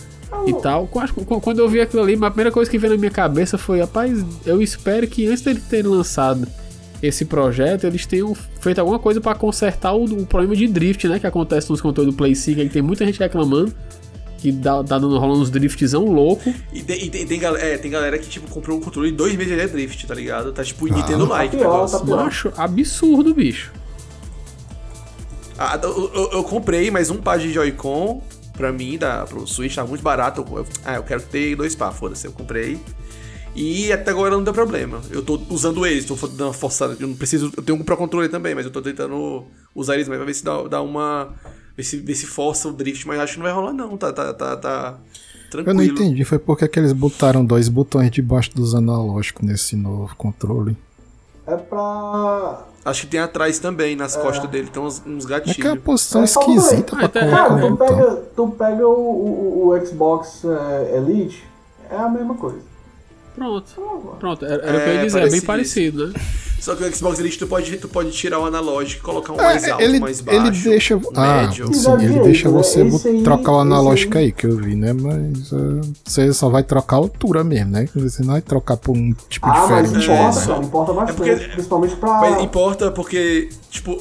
e tal. Quando eu vi aquilo ali, a primeira coisa que veio na minha cabeça foi, rapaz, eu espero que antes deles terem lançado esse projeto, eles tenham feito alguma coisa pra consertar o, o problema de drift, né, que acontece nos controles do Play 5, aí que tem muita gente reclamando que dá, dá dando rolando uns driftzão louco. E tem, e tem, tem, é, tem galera que tipo comprou um controle e dois meses ele é drift, tá ligado? Tá tipo Nintendo like o pior, negócio. tá pior. Macho, absurdo, bicho. Ah, eu, eu- eu comprei mais um par de Joy-Con pra mim, da, pro Switch, tá muito barato. Eu, ah, eu quero ter dois par, foda-se, eu comprei. E até agora não deu problema. Eu tô usando eles, tô dando uma forçada. Eu não preciso. Eu tenho um Pro Controller também, mas eu tô tentando usar eles mais pra ver se dá, dá uma. Ver se, ver se força o drift, mas acho que não vai rolar, não. Tá, tá, tá, tá Eu tranquilo. não entendi, foi porque que eles botaram dois botões debaixo dos analógicos nesse novo controle. É pra. Acho que tem atrás também, nas costas dele, tem uns, uns É que é uma gatilhos. posição É esquisita pra Ah, colocar Cara, o tu pega, tu pega o, o, o Xbox é, Elite, é a mesma coisa. Pronto. Pronto, era, era o que eu ia É, dizer, é bem parecido né? Só que o Xbox Elite tu pode, tu pode tirar o analógico e colocar um É, mais alto, ele, mais baixo. ele deixa. Ah, médio. sim, ele deixa você aí- trocar o analógico aí- aí que eu vi, né? Mas uh, você só vai trocar a altura mesmo, né? Você não vai trocar por um tipo Ah, mas diferente. importa, né? importa bastante. porque- principalmente pra. Mas importa porque, tipo,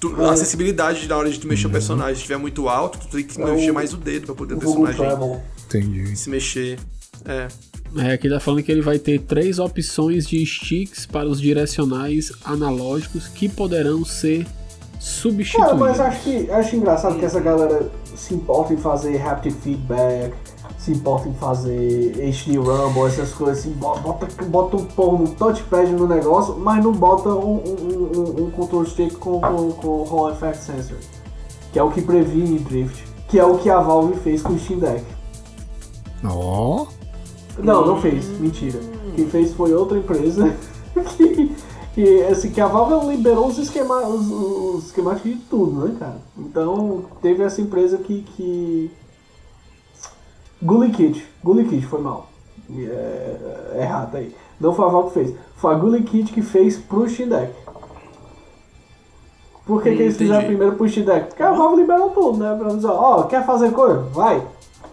tu- É. a acessibilidade na hora de tu mexer o personagem, se estiver muito alto, tu tem que É mexer o- mais o dedo pra poder o personagem. Entendi. se mexer. É. É, aqui tá falando que ele vai ter três opções de sticks para os direcionais analógicos que poderão ser substituídos. Cara, mas acho que acho engraçado que essa galera se importa em fazer haptic feedback, se importa em fazer HD Rumble, essas coisas assim, bo- bota, bota um porra no touchpad no negócio, mas não bota um, um, um, um control stick com, com, com Hall Effect Sensor, que é o que previne drift, que é o que a Valve fez com o Steam Deck. Ó, Não, não fez, mentira. Quem fez foi outra empresa que, que, assim, que a Valve liberou os, esquema, os, os esquemáticos de tudo, né, cara? Então teve essa empresa que. que... Gully Kit. Gully Kit foi mal. É, é errado aí. Não foi a Valve que fez. Foi a Gully Kit que fez pro Steam Deck. Por que, Hum, que eles fizeram primeiro pro Steam Deck? Porque a Valve liberou tudo, né? Pra dizer, ó, quer fazer coisa? Vai.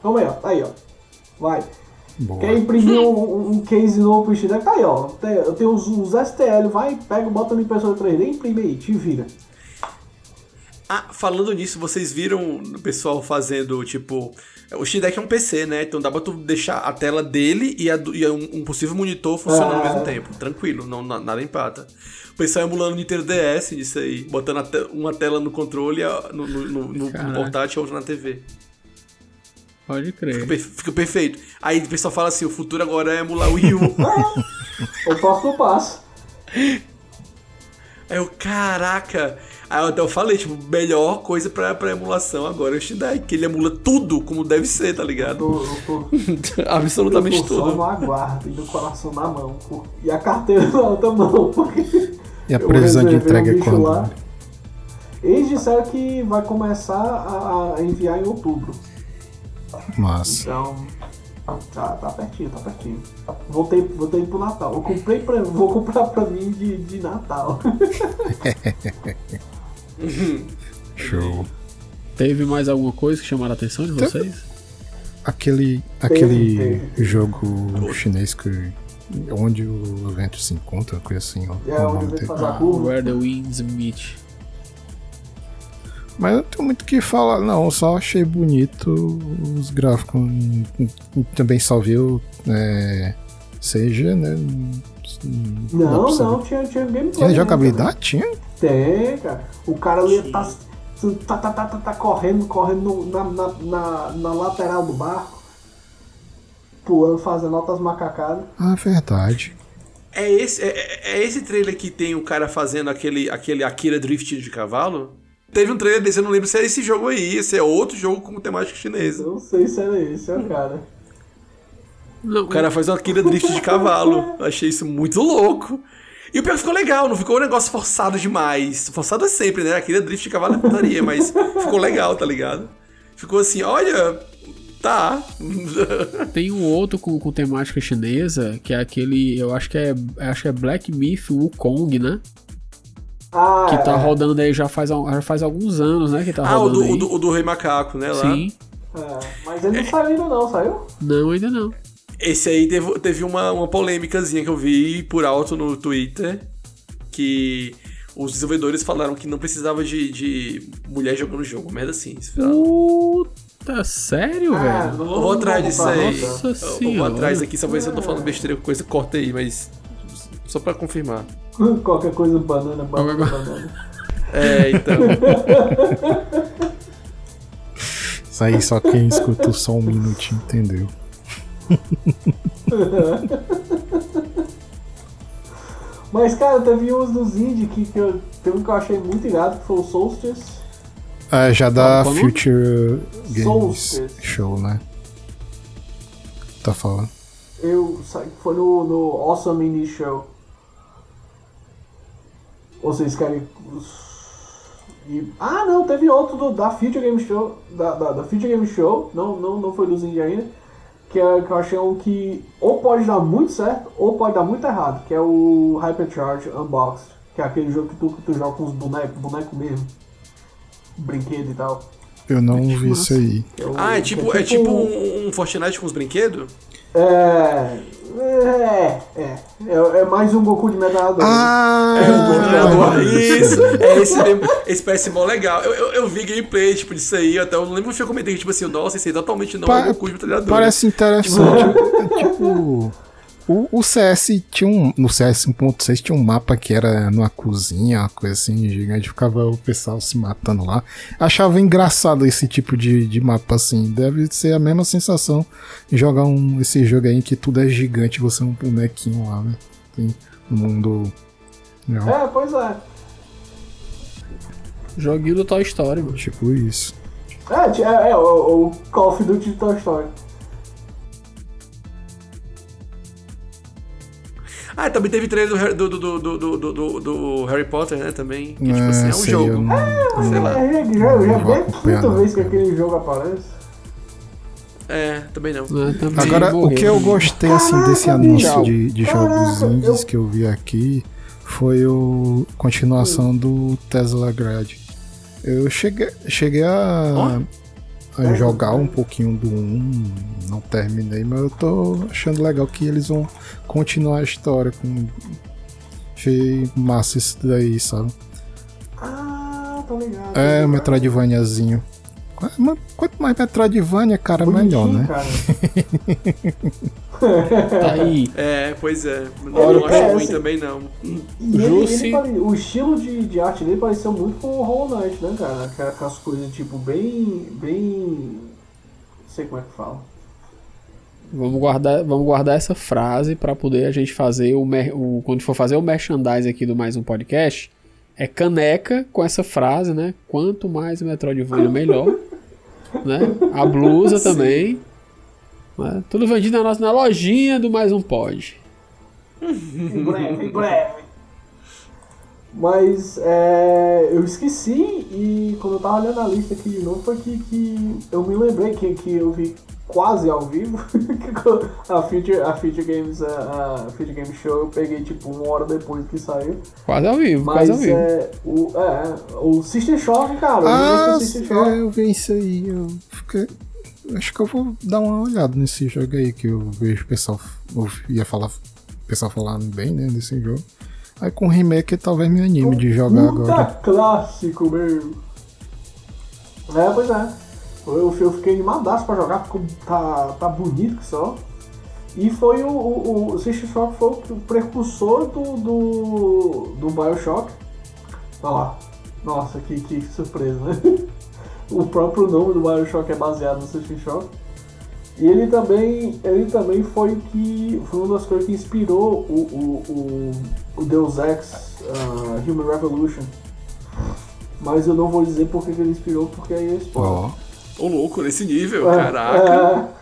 Toma aí, ó. Tá aí, ó. Vai. Boa. Quer imprimir um, um case novo pro Steam Deck? Tá aí, ó. Eu tenho os, os STL, vai, pega, bota na impressora 3D, imprime aí, te vira. Ah, falando nisso, vocês viram o pessoal fazendo, tipo. O Steam Deck é um PC, né? Então dá pra tu deixar a tela dele e, a e um, um possível monitor funcionando ao Ah. mesmo tempo. Tranquilo, não, na- nada empata. O pessoal emulando o Nintendo DS nisso aí, botando te- uma tela no controle, no, no, no- no portátil e outra na TV. Pode Fica, crer. per- fica perfeito. Aí o pessoal fala assim: o futuro agora é emular o Wii U. O próximo passo. Aí eu, caraca. Aí eu até eu falei, tipo, melhor coisa pra, pra emulação agora é o Deck, que ele emula tudo como deve ser, tá ligado? Eu tô, eu tô, Absolutamente eu tô só tudo. no aguardo e o coração na mão. pô. E a carteira na outra mão. E a previsão de reservei um entrega é bicho quando? lá. Eles disseram que vai começar a, a enviar em outubro. Massa. Então, tá, tá pertinho, tá pertinho. Voltei, voltei pro Natal. Eu comprei pra, vou comprar pra mim de, de Natal. Show. Teve mais alguma coisa que chamaram a atenção de vocês? Aquele, aquele teve. jogo chinês que. Onde o evento se encontra, coisa assim, ó. É o onde dele. fazer a Ah, curva. Where the Winds Meet. Mas eu não tenho muito o que falar, não. Eu só achei bonito os gráficos. Também só viu é, CG, né? Não, saber. não, tinha, tinha gameplay. Tinha né, jogabilidade? Tinha? cara? Tem, cara. O cara ali tá, tá, tá, tá, tá, tá correndo, correndo na, na, na, na lateral do barco. Pulando, fazendo altas macacadas. Ah, verdade. É esse, é, é- é esse trailer que tem o cara fazendo aquele, aquele Akira Drift de cavalo? Teve um trailer desse, eu não lembro se é esse jogo aí, se é outro jogo com temática chinesa. Não sei se era esse, ó, cara. Não, O cara faz um Akira Drift de cavalo. Eu Achei isso muito louco. E o pior é ficou legal, não ficou um negócio forçado demais. Forçado é sempre, né? Akira Drift de cavalo é putaria, mas ficou legal, tá ligado? Ficou assim, olha, tá. Tem um outro com, com temática chinesa, que é aquele, eu acho que é, acho que é Black Myth Wukong, né? Ah, Que tá é, rodando aí já faz, já faz alguns anos, né? Que tá ah, o rodando do, o, do, o do Rei Macaco, né? Lá. Sim. é. Mas ele não saiu ainda não, saiu? Não, ainda não. Esse aí teve, teve uma, uma polêmicazinha que eu vi por alto no Twitter, que os desenvolvedores falaram que não precisava de, de mulher jogando o jogo, merda assim. Puta, sério, Ah, velho? não- Eu vou atrás disso aí. Nossa Eu- Eu vou atrás aqui, só ver se eu tô falando besteira, coisa corta aí, mas só pra confirmar. Qualquer coisa, banana, banana, Qualquer banana. É, então. Isso aí só quem escutou só um minutinho entendeu. Mas, cara, teve uns dos indie que, que eu, teve um que eu achei muito irado, que foi o Solstice. Ah, já da Qual o nome? Future Games Solstice. Show, né? Tá falando. Eu foi no, no Awesome Indie Show. Ou vocês querem. os- e- ah, não, teve outro do- da Future Game Show. Da, da, da Future Game Show, não, não, não foi dos indie ainda. Que, é, que eu achei um que ou pode dar muito certo ou pode dar muito errado. Que é o Hypercharge Unboxed. Que é aquele jogo que tu, que tu joga com os bonecos, boneco mesmo. Brinquedo e tal. Eu não vi isso aí. É o- Ah, é que tipo, é tipo um, um Fortnite com os brinquedos? É. É, é. É, é mais um Goku de metralhadora. Ah! Ah, isso. isso, é esse mesmo. Esse parece mó legal. Eu, eu, eu vi gameplay, tipo, disso aí, até eu não lembro se eu comentei, tipo assim, nossa, esse aí totalmente não Pa- é Goku de metralhadora. Parece interessante. É tipo o O, CS tinha um. No CS 1.6 tinha um mapa que era numa cozinha, uma coisa assim, gigante. Ficava o pessoal se matando lá. Achava engraçado esse tipo de, de mapa assim. Deve ser a mesma sensação jogar um, esse jogo aí em que tudo é gigante você é um bonequinho lá, né? Tem um mundo. Não, É, pois é. Joguinho do Toy Story, mano. tipo isso. É, é, é o, o Call of Duty de Toy Story. Ah, também teve trailer do, Harry- do, do, do, do, do, do- do Harry Potter, né? Também. Que, tipo É, assim, é um sei, jogo. eu não- Sei lá. É, já, já, é a quinta vez que aquele jogo aparece. É, também não. Né, também Agora, o morreu. que eu gostei assim desse Caraca, anúncio bicho. de, de Caraca, jogos indies eu- que eu vi aqui foi o continuação do Tesla Grad. Eu cheguei, cheguei a, a jogar um pouquinho do 1, não terminei, mas eu tô achando legal que eles vão continuar a história com achei massa isso daí, sabe? Ah, tô ligado. É. Metroidvaniazinho. Quanto mais Metroidvania, cara, melhor, Bonitinho, né? cara. Tá aí. É, pois é. Não, não acho é, ruim assim- também, não. E ele, ele pare- o estilo de, de arte dele pareceu muito com o Hollow Knight, né, cara? Aquela- Aquelas coisas, tipo, bem. bem. Não sei como é que fala. Vamos guardar, vamos guardar essa frase pra poder a gente fazer o, mer- o quando for fazer o merchandise aqui do mais um podcast. É caneca com essa frase, né? Quanto mais Metroidvania, melhor. né? A blusa também. Né? Tudo vendido na nossa na lojinha do mais um pod. Em breve, em breve. Mas é, eu esqueci e quando eu tava olhando a lista aqui de novo foi que, que eu me lembrei que, que eu vi quase ao vivo a Future, a Future Games a, a Future Game Show eu peguei tipo uma hora depois que saiu. Quase ao vivo, Mas quase ao vivo. é, o, é, o System Shock, cara, Ah, eu eu vi isso aí. Eu fiquei. Acho que eu vou dar uma olhada nesse jogo aí, que eu vejo o pessoal. Ia falar. O pessoal falando bem, né, desse jogo. Aí com remake talvez me anime de jogar agora. clássico, meu. É, pois é. Eu, eu fiquei animadaço pra jogar, ficou, tá, tá bonito que só. E foi o, o, o System Shock foi o precursor do, do, do Bioshock. Olha lá. Nossa, que, que surpresa, né? O próprio nome do Bioshock é baseado no System Shock. E ele também, ele também foi o que foi uma das coisas que inspirou o, o, o, o Deus Ex uh, Human Revolution. Mas eu não vou dizer porque que ele inspirou, porque aí é spoiler. Ó, Ô, louco, nesse nível, É, caraca. é.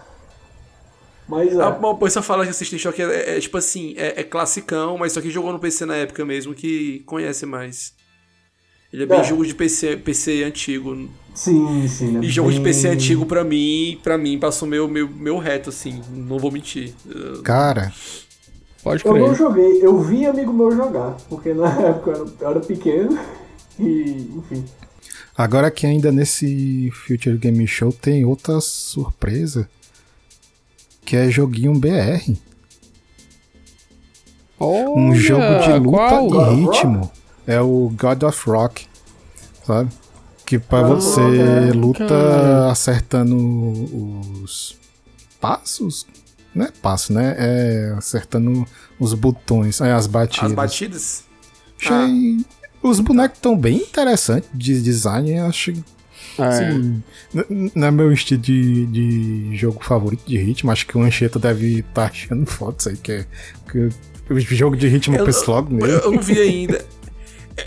Mas é. A, bom, depois você fala que System Shock é, é, é, tipo assim, é, é classicão, mas só que jogou no PC na época mesmo, que conhece mais. Ele é bem É. jogo de PC, PC antigo. Sim, sim. é E jogo de bem- PC antigo, pra mim, pra mim, passou meu, meu, meu reto, assim, não vou mentir. Cara, Pode Eu não crer. joguei, eu vi amigo meu jogar, porque na época eu era, eu era pequeno e, enfim. agora que ainda nesse Future Game Show tem outra surpresa. Que é joguinho BR. Um Olha, jogo de luta qual? e ritmo. É o God of Rock. Sabe? Que pra Ah, você cara. luta acertando os passos. Não é passo, né? É acertando os botões, é, as batidas. As batidas? Achei. Os bonecos estão bem interessantes de design. Acho É. Assim, não é meu estilo de, de jogo favorito de ritmo. Acho que o Anchieta deve estar achando foda isso aí, que é. Que o jogo de ritmo eu penso logo nele. eu não vi ainda.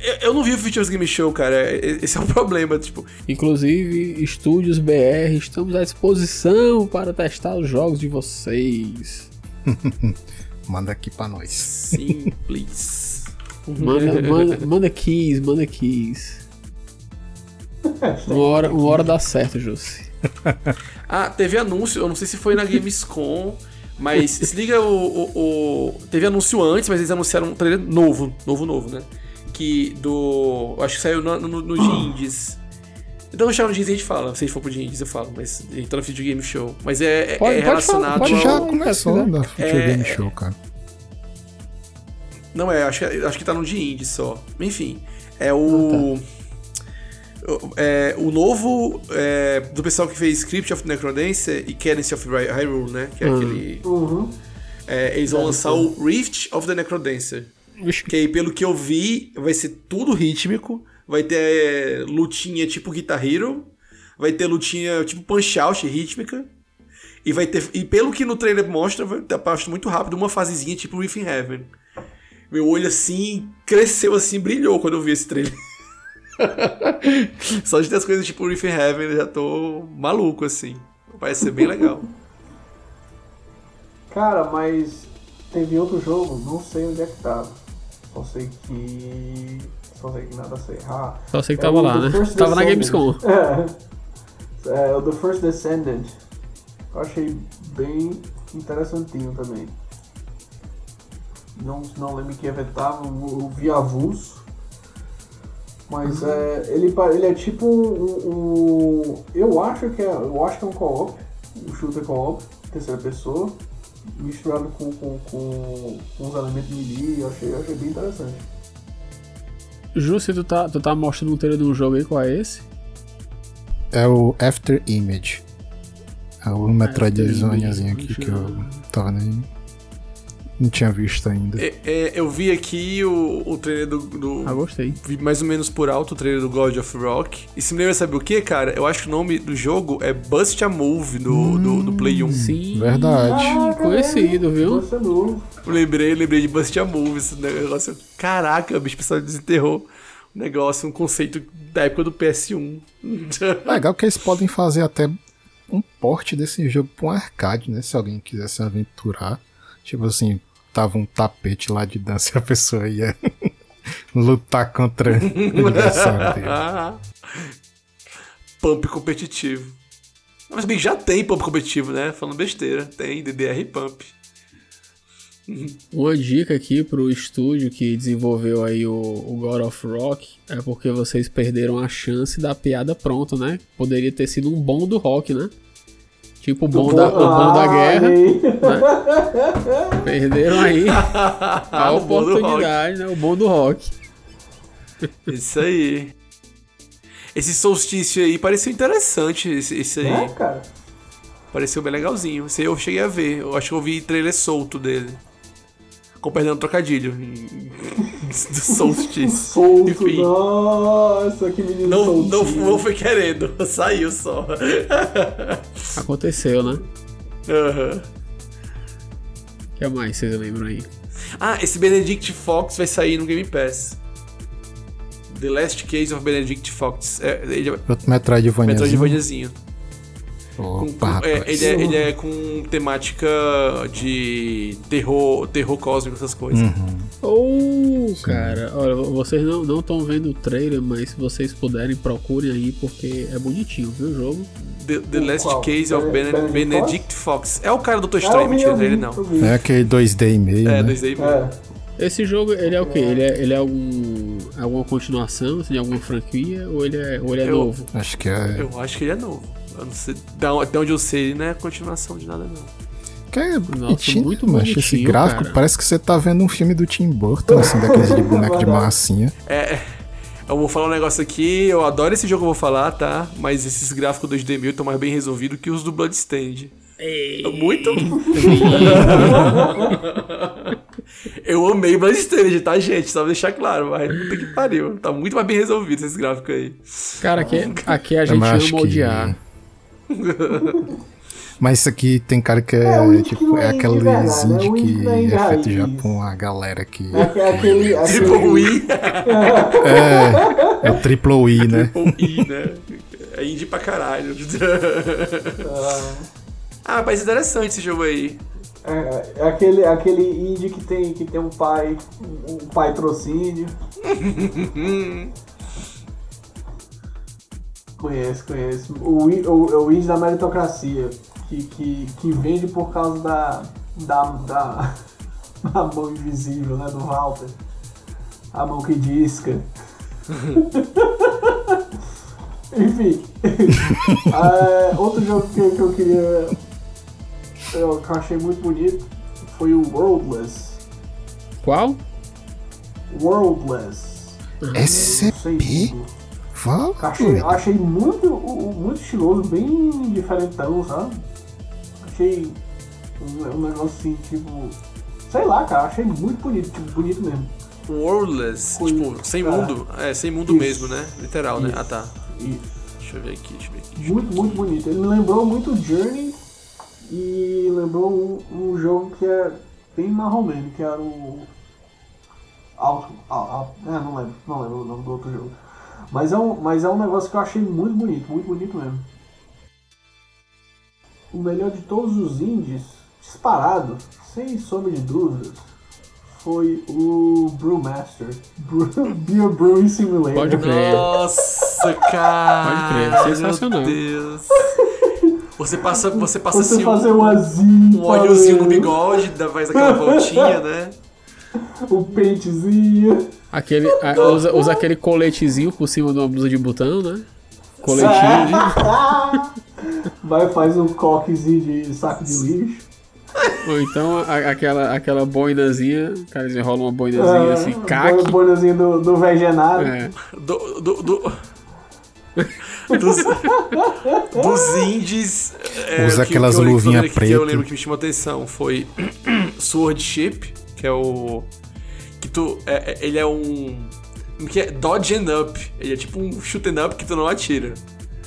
Eu, eu não vi o Futures Game Show, cara. Esse é o problema, tipo. Inclusive, estúdios BR, estamos à disposição para testar os jogos de vocês. Manda aqui pra nós. Simples. Manda, manda, manda keys, manda keys. Uma hora, uma hora dá certo, Jussi. Ah, teve anúncio, eu não sei se foi na Gamescom, mas se liga o, o, o- Teve anúncio antes, mas eles anunciaram um trailer novo, novo, novo, né? Que do. Acho que saiu no, no, no de Indies. Então chamo no e a gente fala. Se a gente for pro de Indies, eu falo, mas então no Video Game Show. Mas é, é- Pode- é pode falar, relacionado pode A gente ao. já falar. começou da Future É- Game Show, cara. Não é, acho que, acho que tá no de Indie só. Enfim, é o. o- É, o novo é, do pessoal que fez Script of Necrodancer e Cadence of Hy- Hyrule, né? Que é Hum. aquele. Uhum. É, eles vão lançar o Rift of the Necrodancer. Que aí, pelo que eu vi, vai ser tudo rítmico. Vai ter é, lutinha tipo Guitar Hero. Vai ter lutinha tipo Punch Out rítmica. E vai ter. E pelo que no trailer mostra, vai ter parte muito rápido, uma fasezinha tipo Rift in Heaven. Meu olho assim cresceu assim, brilhou quando eu vi esse trailer. Só de ter as coisas tipo Rift in Heaven, eu já tô maluco assim. Vai ser bem legal. Cara, mas teve outro jogo, não sei onde é que tava. Só sei que. Só sei que nada a ser. Ah, Só sei que é tava o lá, né? First Tava na. Gamescom. É. é, o The First Descendant. Eu achei bem interessantinho também. Não, não lembro que evento tava, eu eu vi avulso. Mas é, ele, ele é tipo um, um- Eu acho que é. Eu acho que é um co-op, um shooter co-op, terceira pessoa, misturado com, com, com, com os elementos melee, eu achei, eu achei bem interessante. Ju, se tu tá, tu tá mostrando um trailer de um jogo aí, qual é esse? É o After Image. É o Metroidvaniazinho aqui que eu eu- tava nem. Não tinha visto ainda. É, é, eu vi aqui o, o trailer do, do- Ah, gostei. Vi mais ou menos por alto o trailer do God of Rock. E se me lembra, sabe o que, cara? Eu acho que o nome do jogo é Bust a Move do, do, do Play 1. Sim. Verdade. Ah, conhecido, viu? Você é novo. Eu lembrei, lembrei de Bust a Move, esse negócio. Caraca, bicho, o pessoal desenterrou um negócio, um conceito da época do PS1. Legal que eles podem fazer até um porte desse jogo pra um arcade, né? Se alguém quiser se aventurar. Tipo assim, tava um tapete lá de dança e a pessoa ia lutar contra o adversário. Pump competitivo. Mas bem, já tem Pump competitivo, né? Falando besteira. Tem DDR Pump. Uma dica aqui pro estúdio que desenvolveu aí o, o God of Rock é porque vocês perderam a chance da piada pronta, né? Poderia ter sido um bom do rock, né? Tipo o bom, da, o bom da guerra. aí. Perderam aí a O bom do oportunidade, né? O bom do rock. Isso aí. Esse solstício aí pareceu interessante, esse, esse aí. É, cara. Pareceu bem legalzinho. Esse aí eu cheguei a ver. Eu acho que eu vi trailer solto dele. Com trocadilho. Do solstício. Solto, Enfim. nossa, que menino Não, não, soltinho. não foi querendo. Saiu só. Aconteceu, né? Aham. O que mais vocês lembram aí? Ah, esse Benedict Fox vai sair no Game Pass. The Last Case of Benedict Fox. É, ele é Outro Metroidvaniazinho. Opa, Com- é, ele, é, ele é com temática de terror, terror cósmico, essas coisas. Uhum. Oh, cara, olha, vocês não estão vendo o trailer, mas se vocês puderem, procurem aí, porque é bonitinho, viu o jogo? The, The O Last qual? Case of Bene- Benedict Fox? É o cara do Toy Ah, Story, mentira, eu não é. É aquele 2D e meio, É, né? dois aí. É. Esse jogo, ele é o quê? Ele é, ele é algum, alguma continuação, assim, de alguma franquia, ou ele é, ou ele é Eu- novo? Acho que é. Eu acho que ele é novo. Eu não sei, da- até onde eu sei, ele não é continuação de nada, não. Que é bonitinho, muito mas esse gráfico cara. parece que você tá vendo um filme do Tim Burton, assim, daqueles de boneco de massinha. É, eu vou falar um negócio aqui, eu adoro esse jogo que eu vou falar, tá? Mas esses gráficos 2D mil estão mais bem resolvidos que os do Bloodstained. Muito? eu amei Bloodstained, tá, gente? Só pra deixar claro, mas puta que pariu. Tá muito mais bem resolvido esse gráfico aí. Cara, aqui, aqui a Eu gente ama que- odiar. Mas isso aqui tem cara que é, É, que tipo, é é de aqueles verdade, indie que é indie é feito já com a galera que. É aque- aquele. aquele Triple I. É o Triple I, né? Triple I, né? É indie pra caralho. ah, parece interessante esse jogo aí. É, é aquele, aquele indie que tem, que tem um pai, um pai trocínio. conheço, conheço. O, o, o indie da meritocracia, que, que, que vende por causa da, da, da, da mão invisível, né, do Walter. A mão que disca. Enfim. Ah, outro jogo que, que eu queria eu, que eu achei muito bonito foi o Worldless. Qual? Worldless. Não sei SCP? Vale. Achei, achei muito, muito estiloso, bem diferentão, sabe? Achei Um, um negócio assim, tipo. Sei lá, cara, achei muito bonito, tipo, bonito mesmo. Um Worldless, Coisa- tipo, sem é. mundo. É, sem mundo Isso. mesmo, né? Literal, né? Isso. Ah, tá. E Deixa eu ver aqui, deixa eu ver aqui. deixa eu muito, muito bonito. Ele me lembrou muito Journey e lembrou um, um jogo que é bem marromeno, que era o. Alto. Al- Al- é, não lembro, não lembro o nome do outro jogo. Mas é, um, mas é um negócio que eu achei muito bonito, muito bonito mesmo. O melhor de todos os indies, disparado, sem sombra de dúvidas, foi o Brewmaster. Brew, Beer Brewing Simulator. Pode crer. Nossa, cara! Pode crer, sensacional. Meu Deus. Você passa, você passa Você assim fazer um, azinho, um óleozinho no bigode, faz aquela voltinha, né? o pentezinho. Aquele, a- usa, usa aquele coletezinho por cima de uma blusa de botão, né? Coletinho. né? Vai faz um coquezinho de saco de lixo. Ou então a- aquela, aquela boinazinha, o cara enrola uma boinazinha assim, O caque. bonezinho do, do vegenário. É. Do, do, do- dos, dos indies. é, Usa que- aquelas que eu- que eu que- lembro que me chamou atenção foi Swordship, que é o. Que tu. é- é- ele é um. como Que é Dodge and Up. Ele é tipo um shoot and up que tu não atira.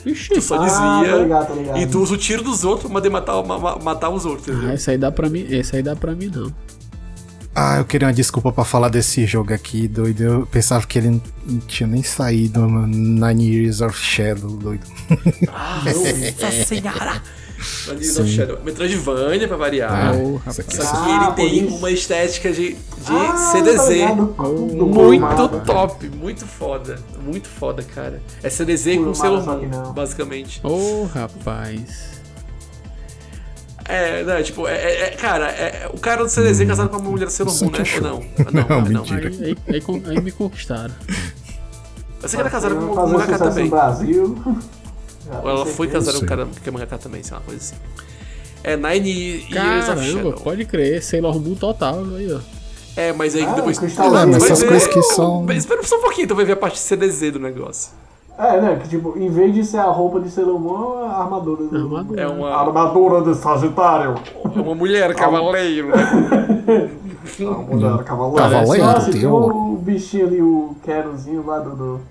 Ixi, Tu só Ah, desvia tô ligado, tô ligado. e tu usa o tiro dos outros pra poder matar, ma- ma- matar os outros, ah, esse aí dá pra mim, esse aí dá pra mim não. Ah, eu queria uma desculpa pra falar desse jogo aqui, doido. Eu pensava que ele não tinha nem saído, mano. Nine Years of Shadow, doido. Nossa senhora! Bandido of Shadow. Metroidvania pra variar. Aqui Só é que Ah, ele tem isso. uma estética de, de Ah, CDZ. do- do Muito top, muito foda. Muito foda, cara. É CDZ com Sailor que Moon, não. basicamente. Ô, rapaz. É, não, tipo, é, é- é- cara, é, o cara do CDZ é casado com uma mulher da Sailor Moon, né? Ou não? Não, Não, ah, não. mentira. Aí, aí, aí, aí me conquistaram. Eu sei que ela é casada com um mangaka sucesso também. no Brasil. Ou ela tem foi casada com um cara que é mangaka também, sei lá, uma coisa assim. É Nine Years of Caramba, Shadow. pode crer, Sailor Moon total aí, ó. É, mas aí Ah, depois... Cristal É, mas essas ver- coisas que são. Mas Espera só um pouquinho, tu vai ver a parte CDZ do negócio. É, né? Que tipo, em vez de ser a roupa de Sailor Moon, é a armadura do. Armadura. É A uma, armadura de Sagitário. é uma mulher cavaleiro, né? A mulher cavaleiro. Cavaleiro, Nossa, tem tem ouro. o bichinho ali, o Querozinho lá do. do...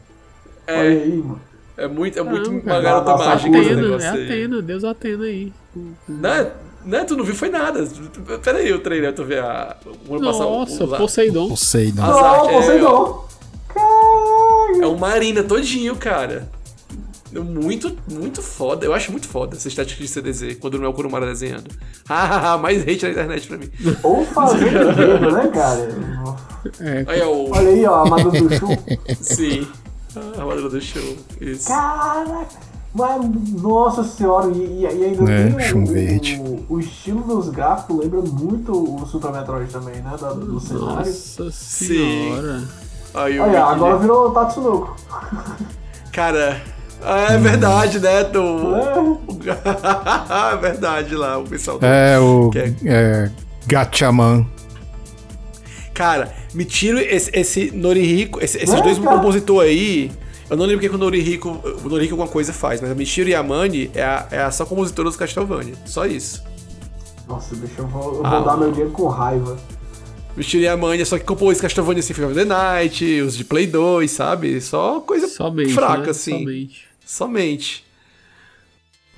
Olha É, aí, mano. É muito, é muito Caramba, uma garota Nossa, mágica esse Atena, negócio é aí. Atena, Deus Atena aí. Não, não, tu não viu foi nada. Pera aí o trailer, tu vê a... o ano passado, Nossa, o- Poseidon. Poseidon. Não, é, Poseidon. Caralho. É um marina todinho, cara. É Muito, muito foda. Eu acho muito foda essa estética de CDZ, quando não é o Kurumara desenhando. Hahaha, mais hate na internet pra mim. Ou fazendo dedo, né, cara? É, Aí é o... Olha aí, ó, a Shun. Sim. A armadura do show. Isso. Caraca! Mas, nossa senhora, e, e- ainda É, tem chum o, verde. o, o estilo dos gráficos lembra muito o Super Metroid também, né? Da- do cenário. nossa senhora. Aí, o Olha, agora virou Tatsunoko. Cara, é verdade, né? Do... É. é verdade lá, o pessoal. do- É o. Que é- É, Gatchaman. Cara, me tira esse, esse Norihiko, esse- esses dois compositores aí. Eu não lembro o que, que o Norihiko, o Norihiko alguma coisa faz, mas a Michiro Yamane é a, é a só compositora dos Castlevania. Só isso. Nossa, deixa eu vou, eu vou Ah, dar meu dinheiro com raiva. Michiro Yamane é só que compôs Castlevania Symphony of the Night, os de Play 2, sabe? Só coisa Somente. fraca, né? assim. Somente. Somente.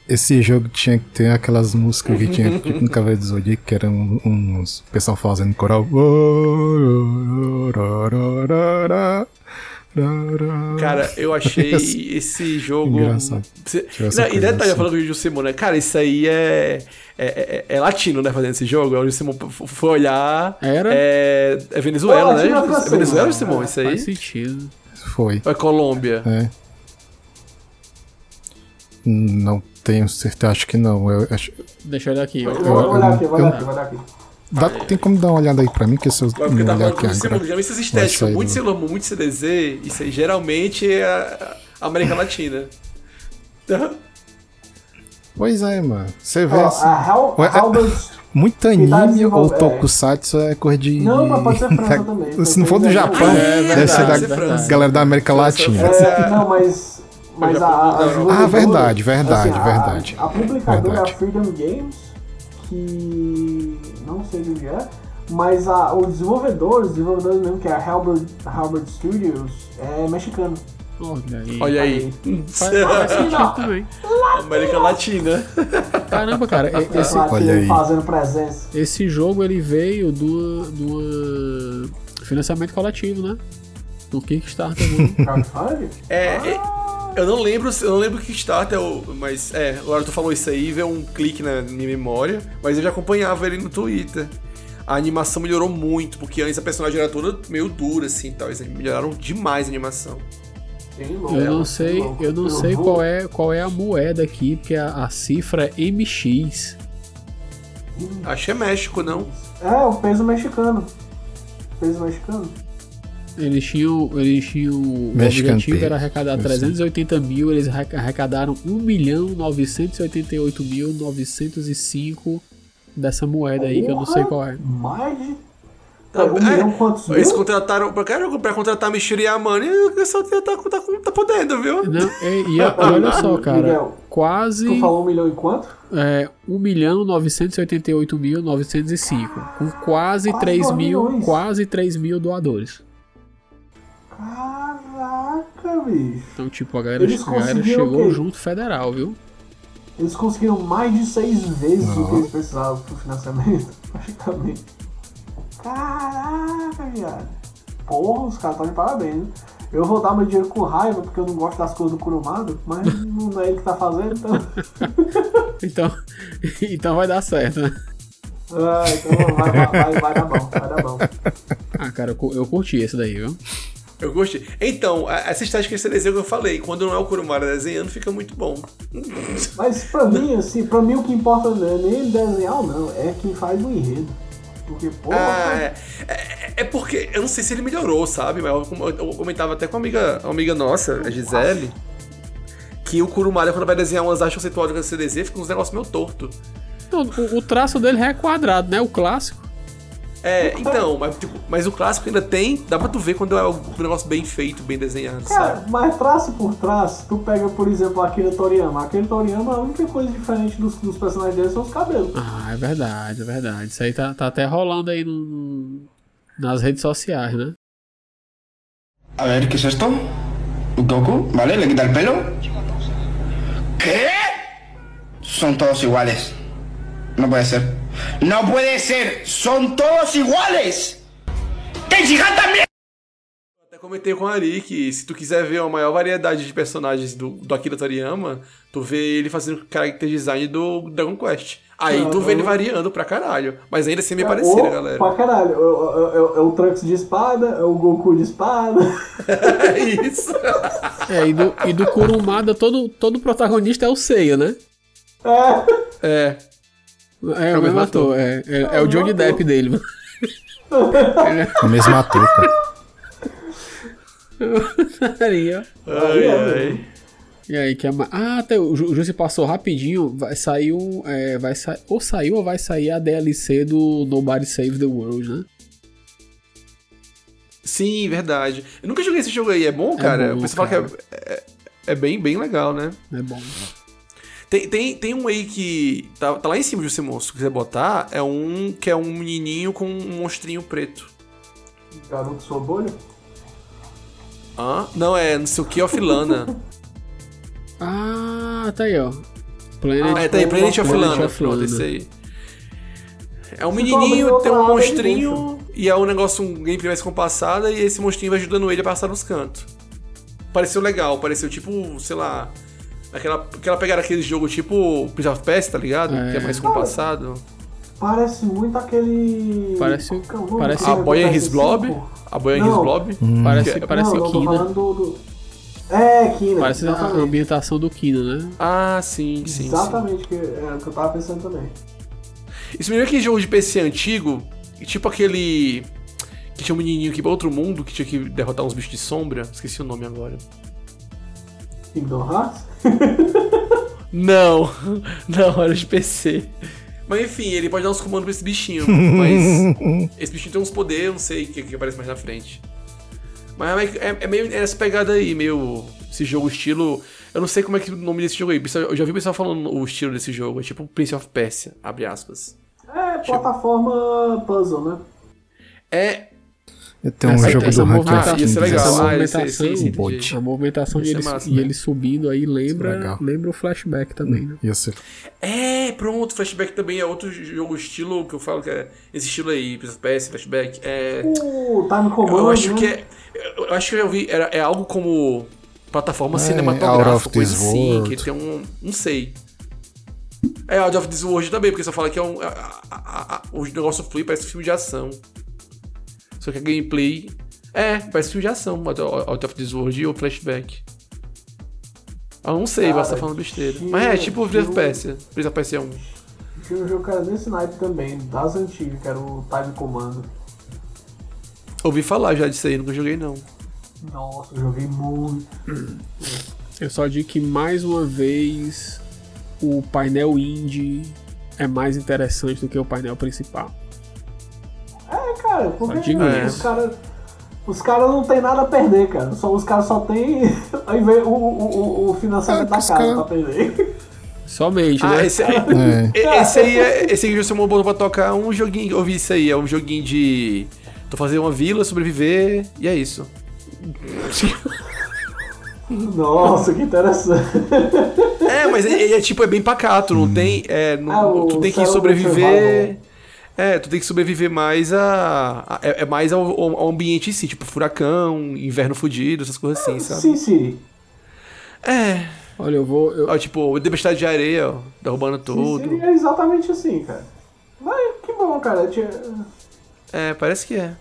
Esse jogo tinha que ter aquelas músicas que tinha tipo no Cavaleiro do Zodíaco, que eram uns pessoal fazendo coral. Cara, eu achei esse jogo. Engraçado. Você- Não, e detalhe, assim. falando do Jussimon, né? Cara, isso aí é. É, é- é latino, né? Fazendo esse jogo. O Jussimon f- foi olhar. Era? É, é Venezuela, Não, né? é É Venezuela, É, isso aí? Faz sentido. Foi. É Colômbia? É. Não tenho certeza, acho que não. Eu, acho- Deixa eu olhar aqui. Eu ó. vou olhar aqui, vou eu- olhar aqui, vou olhar aqui. dá- tem como dar uma olhada aí pra mim, que se eu porque não tá olhar aqui agora. estéticas, sair muito do- Sailor Moon, muito CDZ, isso aí geralmente é a América Latina. Pois é, mano. Você vê assim, a Hal, Ué, é- Halbert. muito tá anime ou é. tokusatsu é coisa de. Não, mas pode ser França também, Se não for do Japão. Japão, É deve ser da verdade. galera da América Latina. É, não, mas. Mas a, a, Ah, verdade, verdade, assim, a- verdade. A, publicadora Verdade. é a Freedom Games, que. Não sei de onde é, mas a, os desenvolvedores, os desenvolvedores mesmo, que é a Halberd, Halberd Studios, é mexicano. Olha aí. Olha aí. Faz, faz sentido também. América Latina. Caramba, cara, e- esse, olha aí. fazendo presença. esse jogo ele veio do, do financiamento coletivo, né? Do Kickstarter. né? Crowdfunding? É, é, eu não lembro, eu não lembro o Kickstarter, eu- mas é, agora tu falou isso aí, veio um clique na minha memória, mas eu já acompanhava ele no Twitter. A animação melhorou muito, porque antes a personagem era toda meio dura, assim, tal. Eles melhoraram demais a animação. Eu não sei, eu não sei qual é, qual é a moeda aqui, porque a, a cifra é MX. Acho que é México, não? É, o peso mexicano. Peso mexicano? Eles tinham, eles tinham o Mexican objetivo era arrecadar Eu sei. 380 mil, eles arre- arrecadaram 1 milhão 988 mil 905 dessa moeda aí que eu não sei qual é. Mais de. Tá, um é, milhão quantos Eles mil? contrataram, pra, cara, pra contratar Michiro Yamane, o pessoal tá, tá, tá, tá podendo, viu? Não, e, e- e olha só, cara, Miguel, quase Tu falou um milhão e quanto? é, 1 milhão 988 mil 905, com quase Quase 3 dois mil, milhões. quase 3 mil doadores. Caraca, bicho. Então, tipo, a galera, Eles a galera chegou junto federal, viu? Eles conseguiram mais de seis vezes o que Não. eles precisavam pro financiamento, praticamente. Caraca, viado. Porra, os caras estão de parabéns. né? Eu vou dar meu dinheiro com raiva porque eu não gosto das coisas do Kurumado, mas não é ele que tá fazendo, então. Então, então vai dar certo, né? Ah, então vai, vai, vai, vai dar bom, vai dar bom. Ah, cara, eu, eu curti esse daí, viu? Eu gostei. Então, essa estética de desenho que eu falei, quando não é o Kurumara desenhando, fica muito bom. Mas pra mim, assim, pra mim o que importa não é nem ele desenhar, não, é quem faz o enredo. Porque, porra. Ah, é. É, é porque, eu não sei se ele melhorou, sabe? Mas eu, eu comentava até com uma amiga, uma amiga nossa, a Gisele, que o Kurumara, quando vai desenhar umas artes conceituais do CDZ, fica uns negócios meio torto. Não, o, o traço dele é quadrado, né? O clássico. É, então, mas, tipo, mas o clássico ainda tem, dá pra tu ver quando é um negócio bem feito, bem desenhado, Cara, sabe? mas traço por traço, tu pega, por exemplo, Akira Toriyama. Akira Toriyama, a única coisa diferente dos, dos personagens dele são os cabelos. Ah, é verdade, é verdade. Isso aí tá, tá até rolando aí no- nas redes sociais, né? A ver, ¿qué es esto? Goku, ¿vale? Le quita el pelo. ¿Qué? Son todos iguales. No puede ser. ¡No puede ser! ¡Son todos iguales! ¡Tenshinhan también! Até comentei com a Ari que se tu quiser ver a maior variedade de personagens do, do Akira Toriyama, tu vê ele fazendo character design do Dragon Quest. Aí Ah, tu vê ele eu- variando pra caralho. Mas ainda assim é meio É, parecido, galera. Pra caralho. É, o- é- é o Trunks de espada, é o Goku de espada. É isso. É, e do, e do Kurumada, todo, todo protagonista é o Seiya, né? É. É. É, o mesmo ator. É, é, é o Johnny Depp dele, mano. O mesmo ator, cara. Aí, ó. Ai, é, ai. E aí, que é ma- Ah, até o Ju- Jussi passou rapidinho. Vai sair um. É, vai sa... Ou saiu ou vai sair a DLC do Nobody Save the World, né? Sim, verdade. Eu nunca joguei esse jogo aí. É bom, cara? bom, o pessoal fala que é, é, é bem, bem legal, né? É bom. Tem, tem, tem um aí que tá, tá lá em cima de você, monstro. Se quiser botar, é um que é um menininho com um monstrinho preto. Garoto sua bolha? Hã? Não, é não sei o que, Ofilana. Ah, tá aí, ó. Planet, é, tá aí, Planet of Planet Lana. of Pronto, Lana. esse aí. É um Se menininho, tem um monstrinho, e é um negócio, um gameplay mais compassada, e esse monstrinho vai ajudando ele a passar nos cantos. Pareceu legal, pareceu tipo, sei lá, aquela, aquela pegada aquele jogo tipo Prince of Persia, tá ligado? É. Que é mais compassado. Parece muito aquele. Parece- é parece- A Boy and His Blob? PS5? A Boy and. His Blob? Parece, Que- parece não, Kina. do. do... É, Kina. Parece a exatamente. ambientação do Kina, né? Ah, sim, sim, sim. Exatamente, que é o que eu tava pensando também. Isso me lembra aquele jogo de PC antigo, tipo aquele. Que tinha um menininho que ia pra outro mundo, que tinha que derrotar uns bichos de sombra. Esqueci o nome agora. Kingdom Hearts? Não, não, era de PC. Mas enfim, ele pode dar uns comandos pra esse bichinho. Mas esse bichinho tem uns poderes, não sei o que, que aparece mais na frente. Mas é, é- é meio essa pegada aí, meio. Esse jogo estilo. Eu não sei como é que é o nome desse jogo aí. Eu já vi o pessoal falando o estilo desse jogo. É tipo Prince of Persia, abre aspas. É, plataforma puzzle, né? É. Tem um Essa- jogo essa do movimentação- ia ser legal. Essa Ah, esse- movimentação, esse- esse- a movimentação de é ele, massa, e né? ele subindo aí lembra, legal. lembra o flashback também, né? Ia ser É, pronto. Flashback também é outro jogo estilo que eu falo que é esse estilo aí. Persia, Flashback. É. O Time Command. Eu acho né? que é. Eu acho que eu vi. Era, é algo como plataforma É, cinematográfica, of coisa assim, world. que tem um. Não sei. É, Out of This World também, porque só fala que é um. a- a- a- a- o negócio flui, parece filme de ação. Só que a gameplay. É, parece filme de ação, Out of This World e o flashback. Eu não sei, Cara, você tá falando besteira. Mas é, tipo o um- Persia. Prince of Persia 1. Tinha um jogo que era nesse naipe também, das antigas, que era o Time Command. Ouvi falar já disso aí, nunca joguei não. Nossa, eu joguei muito. Eu só digo que mais uma vez o painel indie é mais interessante do que o painel principal. É, cara, porque digo os isso. caras. Os caras não tem nada a perder, cara. Só, os caras só tem aí vem o, o, o, o financiamento É, da casa cara- pra perder. Somente, Ah, né? esse aí. É. Esse aí, é, esse aí botou pra tocar um joguinho. Eu vi isso aí, é um joguinho de. Tô fazendo uma vila, sobreviver, e é isso. Nossa, que interessante. É, mas ele é, tipo, é bem pacato, não tem. É, não- Ah, o tu tem que Survival sobreviver. É, tu tem que sobreviver mais a. a- é, é mais ao, ao- ambiente em si, tipo furacão, inverno fudido, essas coisas assim, sabe? Sim, sim. É. Olha, eu vou. eu- Ó, tipo, tempestade de areia, ó, derrubando tudo. Sim, é exatamente assim, cara. Mas que bom, cara. Tinha- É, parece que é.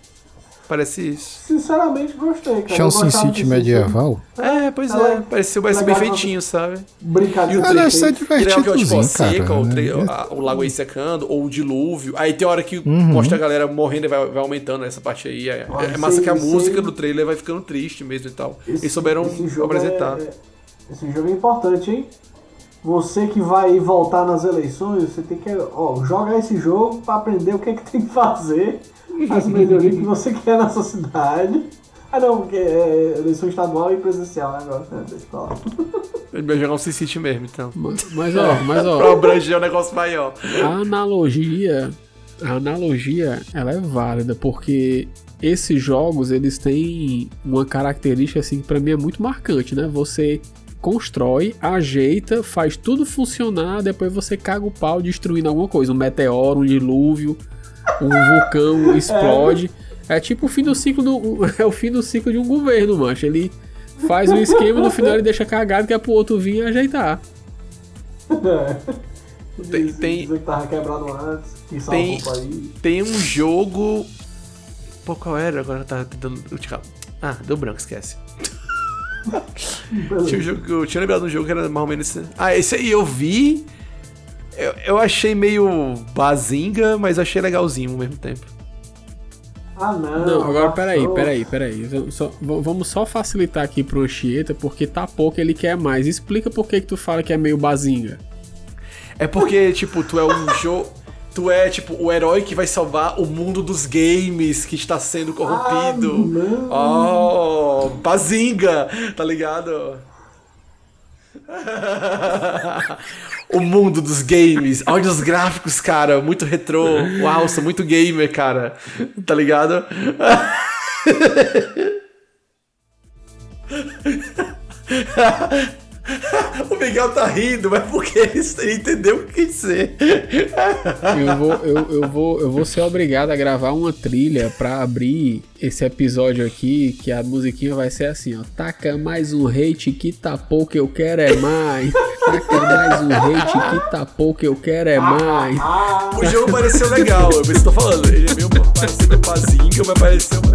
Parece isso. Sinceramente gostei, cara. Um Sin gostava City medieval. É, pois Ah, é. Pareceu, parece bem legal, feitinho, sabe? Brincadeira. Ah, deve ser tipo, divertidozinho, seca, cara. o, tre- né? a- o lago aí secando, ou o dilúvio. Aí tem hora que Uhum. mostra a galera morrendo e vai, vai aumentando essa parte aí. É, Olha, é massa esse- que a esse- música do trailer vai ficando triste mesmo e tal. Eles souberam esse apresentar. É, esse jogo é importante, hein? Você que vai voltar nas eleições, você tem que ó, jogar esse jogo pra aprender o que, é que tem que fazer, as melhorias que você quer nessa cidade. Ah não, porque é eleição estadual e presidencial né, agora, né? Deixa eu falar. Ele vai jogar um SimCity mesmo, então. Mas, mas, ó, mas Pra ó, abranger um negócio maior. a analogia, a analogia, ela é válida porque esses jogos eles têm uma característica assim que para mim é muito marcante, né? Você constrói, ajeita, faz tudo funcionar, depois você caga o pau destruindo alguma coisa, um meteoro, um dilúvio, um vulcão explode. É tipo o fim do ciclo do é o fim do ciclo de um governo, mancha. Ele faz um esquema no final ele deixa cagado que é pro outro vir ajeitar. Tem- Diz- tem- Dizer que tava quebrado antes, que salvou Tem- país. Tem um jogo. Pô, qual era? Agora tá tentando. Ah, deu branco, esquece. Tinha um jogo, eu tinha lembrado de um jogo que era mais ou menos esse. Ah, esse aí eu vi. Eu, eu achei meio bazinga, mas achei legalzinho ao mesmo tempo. Ah não. Não, agora peraí, peraí, peraí. Só- vamos só facilitar aqui pro Anchieta, porque tá pouco ele quer mais. Explica por que, que tu fala que é meio bazinga. É porque, tipo, tu é um jogo. Tu é, tipo, o herói que vai salvar o mundo dos games que está sendo corrompido. Ah, oh, bazinga, tá ligado? o mundo dos games. Olha os gráficos, cara, muito retrô. Uau, sou muito gamer, cara. Tá ligado? O Miguel tá rindo, mas porque ele entendeu o que quis dizer. Eu vou, eu, eu vou, eu vou ser obrigado a gravar uma trilha pra abrir esse episódio aqui, que a musiquinha vai ser assim, ó. Taca mais um hate que tá pouco, eu quero é mais. Taca mais um hate que tá pouco, eu quero é mais. O jogo pareceu legal, eu tô falando. Ele é meio pareceu meio pazinho, mas pareceu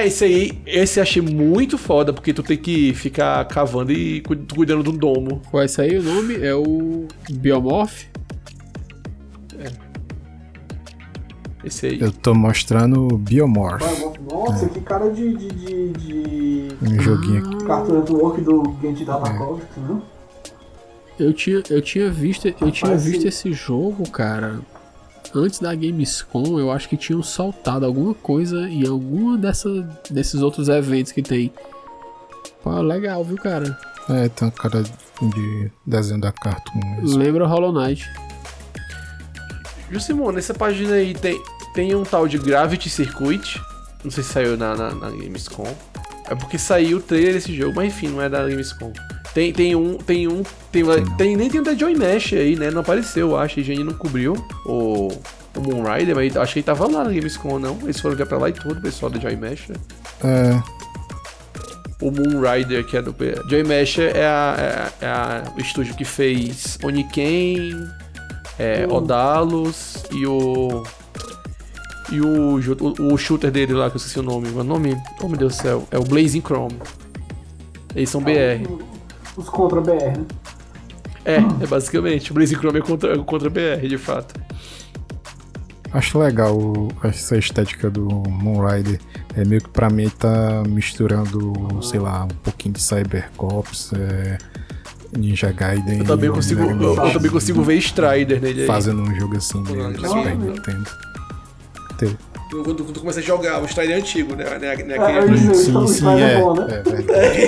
É, esse aí, esse eu achei muito foda, porque tu tem que ficar cavando e cu- cuidando de um domo. Qual é esse aí o nome? É o Biomorph? Esse aí. Eu tô mostrando o Biomorph, Nossa, que cara de. de, de, de... um joguinho aqui. Cartoon Network do Genji Tartakovsky, né? Eu tinha, eu tinha visto, eu tinha Rapaz, visto sim. esse jogo, cara. Antes da Gamescom, eu acho que tinham soltado alguma coisa em alguma dessa, desses outros eventos que tem. Pô, legal, viu, cara? É, tem uma cara de desenho da Cartoon mesmo. Lembra Hollow Knight. Jusimon, nessa página aí tem, tem um tal de Gravity Circuit. Não sei se saiu na, na, na Gamescom. É porque saiu o trailer desse jogo, mas enfim, não é da Gamescom. Tem, tem um. Tem um. Tem, tem, nem tem o da Joy Mesh aí, né? Não apareceu, eu acho. A gente não cobriu o, o Moon Rider, mas acho que ele tava lá na Gamescom, não. Eles foram ver pra lá e tudo, o pessoal da Joy Mesh. né? É, O Moon Rider, que é do. Joy Mesh é, a, é, a- é o estúdio que fez Oniken, é, Odalos e o. E o, o, o shooter dele lá, que eu esqueci o nome. O nome? Oh meu Deus do céu. É o Blazing Chrome. Eles são BR. Os contra BR, né? É, é basicamente. O Blazing Chrome é contra, contra BR, de fato. acho legal essa estética do Moonrider. É meio que pra mim tá misturando, sei lá, um pouquinho de Cybercops, é, Ninja Gaiden. Eu também e consigo, eu, Man eu também consigo ver Strider nele aí. Fazendo um jogo assim de Super. Nintendo. Tem- Quando, quando tu começa a jogar, o é antigo, né? né, né É, aquele- Sim, o sim, Strider é. é bom, né? é verdade.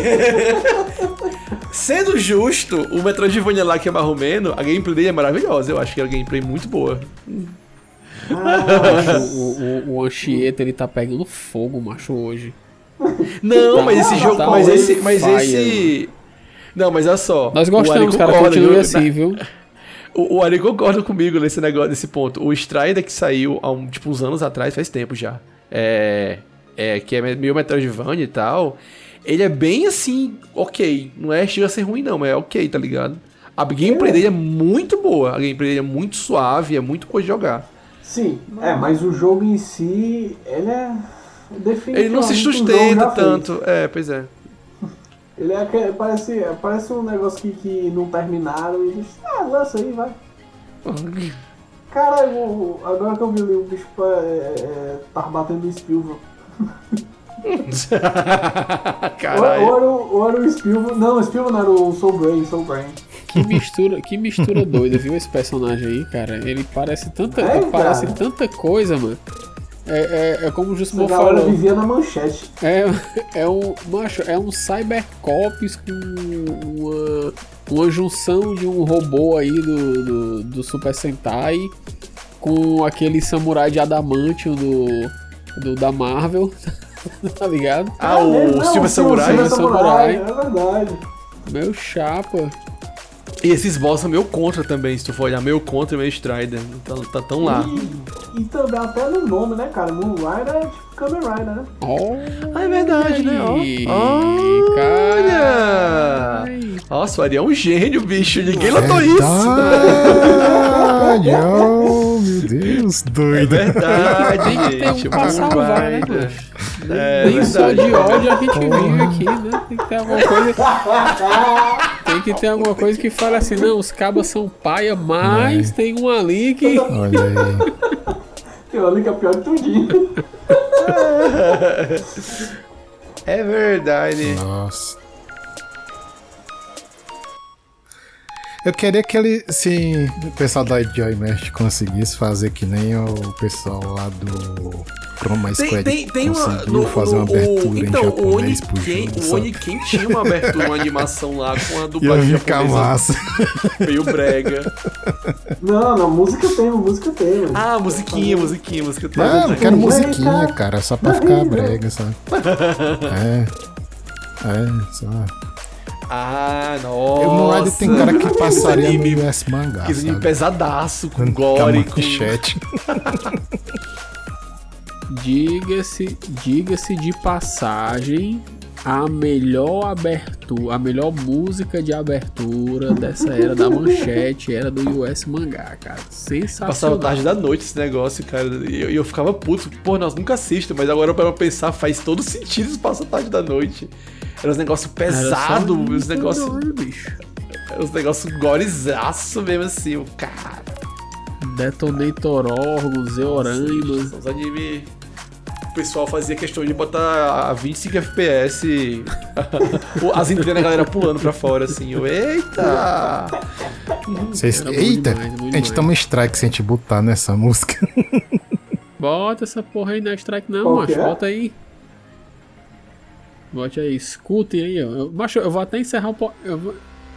Sendo justo, o Metroidvania lá que é marromeno, a gameplay dele é maravilhosa. Eu acho que é uma gameplay muito boa. o, o, o Anchieta, ele tá pegando fogo, macho, hoje. Não, Tá- mas esse jogo. tá mas esse. Mas fire, esse. Não, mas olha só. Nós gostamos, cara, continue assim, viu? O, o Ari concorda comigo nesse negócio, nesse ponto. O Strider que saiu há um, tipo, uns anos atrás, faz tempo já. É. É, que é meio Metroidvania e tal. Ele é bem assim, ok. Não é chega a ser ruim, não, mas é ok, tá ligado? A gameplay dele é muito boa. A gameplay dele é muito suave, é muito coisa de jogar. Sim, é, mas o jogo em si, ele é. Definitivamente Ele não se um sustenta feito. tanto. É, pois é. Ele é parece, parece um negócio que, que não terminaram e eles. Ah, lança aí, vai. Cara, o- agora que eu vi ali, o bicho é, é, tá batendo no Spielberg. Caralho. ou, o, ou era o Spielberg. Não, o Spielberg não era o Soul Brain, Soul Brain. Que mistura, que mistura doida, viu? Esse personagem aí, cara. Ele parece tanta, É, parece tanta coisa, mano. É, é, é como o galera falou. vivia na manchete. É, é um. Macho, é um Cybercops com uma, uma junção de um robô aí do, do, do Super Sentai com aquele samurai de adamantium do, do da Marvel. tá ligado? Ah, É, o sim, Samurai. Samurai. Samurai, é verdade. Meu chapa. E esses boss são meio contra também, se tu for olhar. Meio contra e meio Strider. Tá, tá tão lá. E, e também até no nome, né, cara? Moonrider é tipo Kamen Rider, né? Oh, Ah, é verdade, né? Aí, Olha! Nossa, o Ari é um gênio, bicho. Ninguém notou isso. Verdade! oh, meu Deus, É doido. verdade, Tem que ter um gente. pra salvar, né? É Nem só verdade. de ódio a gente vive aqui, né? Tem que ter alguma coisa. Tem que ter alguma coisa que fale assim, não, os cabas são paia, mas É. tem um ali que. Olha aí. Tem uma que é pior que tudinho. É verdade. Nossa. Eu queria que ele, se o pessoal da Joy Mesh conseguisse fazer que nem o pessoal lá do Chroma Tem, Squad tem, tem uma. conseguiu No, fazer uma no- abertura o, em então, o japonês pro Oniken, jogo, o? Oniken tinha uma abertura, uma animação lá com a dublagem ficar japonesa massa. meio brega. Não, não, música tem, música tem. Ah, musiquinha, musiquinha, música tem. Ah, não quero Vai, musiquinha, cara. cara, só pra ficar brega, sabe? É. É, só. Ah, O nossa. Moonrider tem cara que passaria no anime, US mangá, Aqueles anime sabe? pesadaço, com gore, com... manchete. Diga-se, diga-se de passagem a melhor abertura, a melhor música de abertura dessa era da manchete era do US Mangá, cara. Passava Sensacional. tarde da noite esse negócio, cara. E eu, eu ficava puto. Pô, nós nunca assistimos, mas agora para eu pensar, faz todo sentido isso passar tarde da noite. Era uns negócios Era pesados, os negócios. doido, bicho. Os negócios gorezaço mesmo assim, o cara. Detonator Orgos, Zeoraima. Os anime. O pessoal fazia questão de botar a 25 FPS. As entrenas da galera pulando pra fora, assim. Eu, Eita! Era bom Eita, demais, a gente toma strike se a gente botar nessa música. Bota essa porra aí na strike não, Qual macho. é? Bota aí. Bote aí, escutem aí, ó. Eu- Macho, eu vou até encerrar o po- eu vou,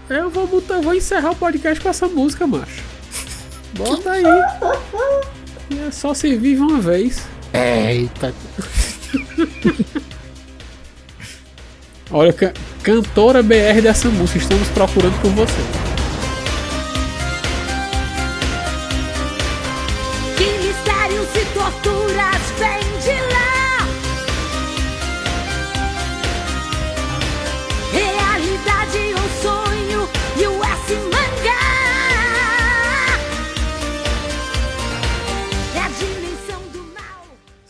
eu vou botar, eu vou encerrar o podcast com essa música, macho. Bota aí. É só se vive uma vez. Eita. Olha, ca- cantora BR dessa música, estamos procurando por você.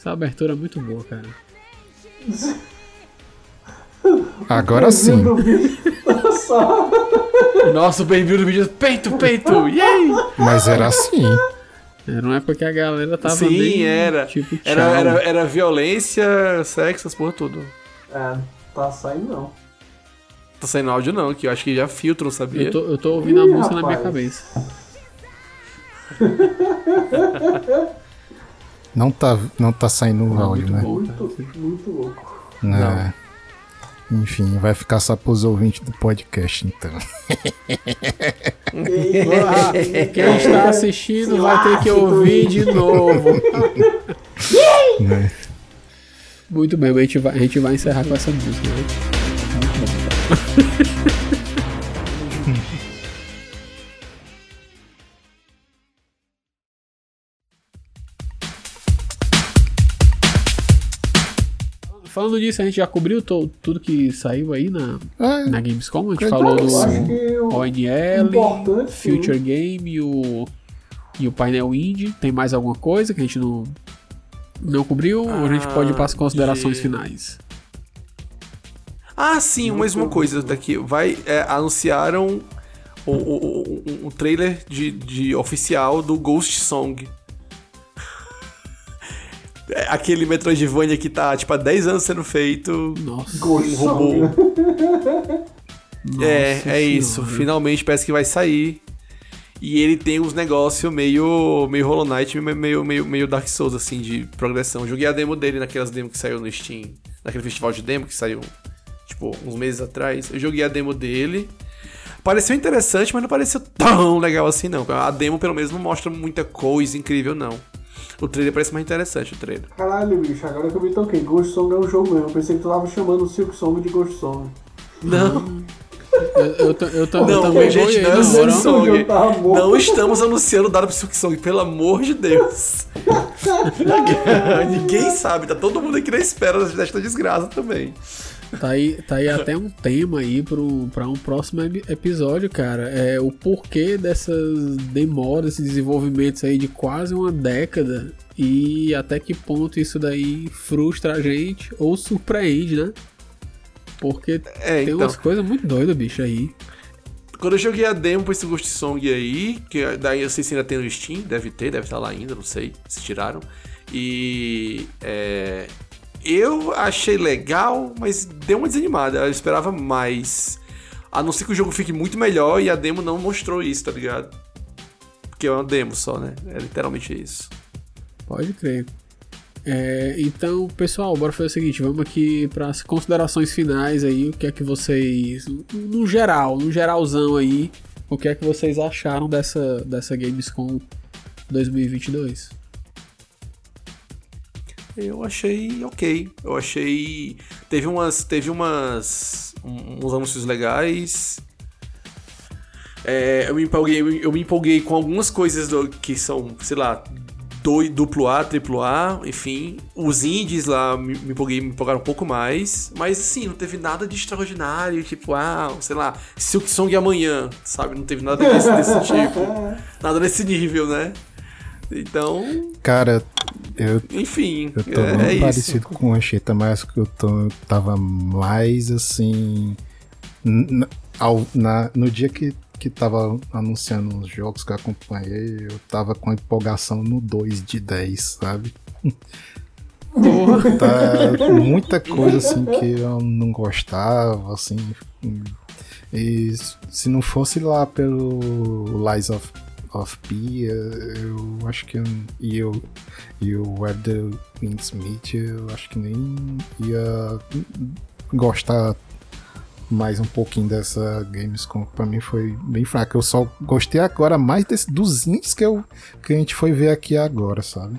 Essa abertura é muito boa, cara. Agora sim. Nossa, o bem-vindo do vídeo. Peito, peito! Yay! Mas era assim. Era uma época que a galera tava Sim, bem, era. Tipo, Era, era, era violência, sexo, as porra tudo. É, tá saindo não. Tá saindo áudio não, que eu acho que já filtram, sabia? Eu tô, eu tô ouvindo a Ih, música na minha rapaz. cabeça. Não tá, não tá saindo o áudio, né? Muito, muito louco. Né? Enfim, vai ficar só pros ouvintes do podcast, então. Quem está assistindo vai ter que ouvir de novo. Né? Muito bem, a gente vai, a gente vai encerrar com essa música. Né? Muito bom. Falando disso, a gente já cobriu to- tudo que saiu aí na, É, na Gamescom. A gente falou do o ONL, importante, sim. Future Game e o, e o painel indie. Tem mais alguma coisa que a gente não, não cobriu? ou a gente pode ir para as Ah, considerações de- finais? Ah, sim, mais uma coisa daqui. Vai, é, anunciaram o, o, o- um trailer de, de oficial do Ghost Song. É aquele Metroidvania que tá, tipo, há 10 anos sendo feito. Nossa, um robô. Né? é, Nossa é isso. Finalmente parece que vai sair. E ele tem uns negócios meio, meio Hollow Knight, meio, meio, meio, meio Dark Souls, assim, de progressão. Eu Joguei a demo dele naquelas demos que saiu no Steam, naquele festival de demo que saiu, tipo, uns meses atrás. Eu joguei a demo dele. Pareceu interessante, mas não pareceu tão legal assim, não. A demo, pelo menos, não mostra muita coisa incrível, não. O trailer parece mais interessante, o trailer. Caralho, bicho, agora que eu me toquei, Ghost Song é um jogo mesmo. Eu pensei que tu tava chamando o Silk Song de Ghost Song. Não, Eu, eu, eu, ta- eu não, também gente, vou não aí o na Silk hora. Song. Song. Eu tava morto. Não estamos anunciando dado pro Silk Song, pelo amor de Deus. Ninguém sabe, tá todo mundo aqui na espera desta desgraça também. Tá aí, tá aí até um tema aí pro, pra um próximo epi- episódio, cara. É o porquê dessas demoras e desenvolvimentos aí de quase uma década e até que ponto isso daí frustra a gente ou surpreende, né? Porque É, tem então. umas coisas muito doidas, bicho, aí. Quando eu joguei a demo pra esse Ghost Song aí, que daí eu sei se ainda tem no Steam, deve ter, deve estar lá ainda, não sei se tiraram. E é, eu achei legal, mas deu uma desanimada. Eu esperava mais. A não ser que o jogo fique muito melhor e a demo não mostrou isso, tá ligado? Porque é uma demo só, né? É literalmente isso. Pode crer. É, então, pessoal, bora fazer o seguinte, vamos aqui para as considerações finais aí, o que é que vocês, no geral, no geralzão aí, o que é que vocês acharam dessa, dessa Gamescom 2022? Eu achei ok. Eu achei. Teve umas. Teve umas. um- uns anúncios legais. É, eu, me empolguei, eu me empolguei com algumas coisas do- que são, sei lá, do, duplo A, triplo A, enfim. Os indies lá me, me, empolguei, me empolgaram um pouco mais. Mas sim, não teve nada de extraordinário, tipo, ah, sei lá, Silk Song amanhã, sabe? Não teve nada desse, desse tipo. Nada nesse nível, né? Então. Cara, eu. Enfim, Eu tô é, é isso. parecido com o Anchieta, mas que eu, tô, eu tava mais assim. ao- na, no dia que, que tava anunciando os jogos que eu acompanhei, eu tava com empolgação no 2 de 10, sabe? tá, muita coisa assim que eu não gostava, assim. E se não fosse lá pelo Lies of, of P, eu acho que e eu e o Where the Meet, eu acho que nem ia gostar mais um pouquinho dessa Gamescom. Pra mim foi bem fraca. Eu só gostei agora mais desse, dos indies que, eu, que a gente foi ver aqui agora, sabe?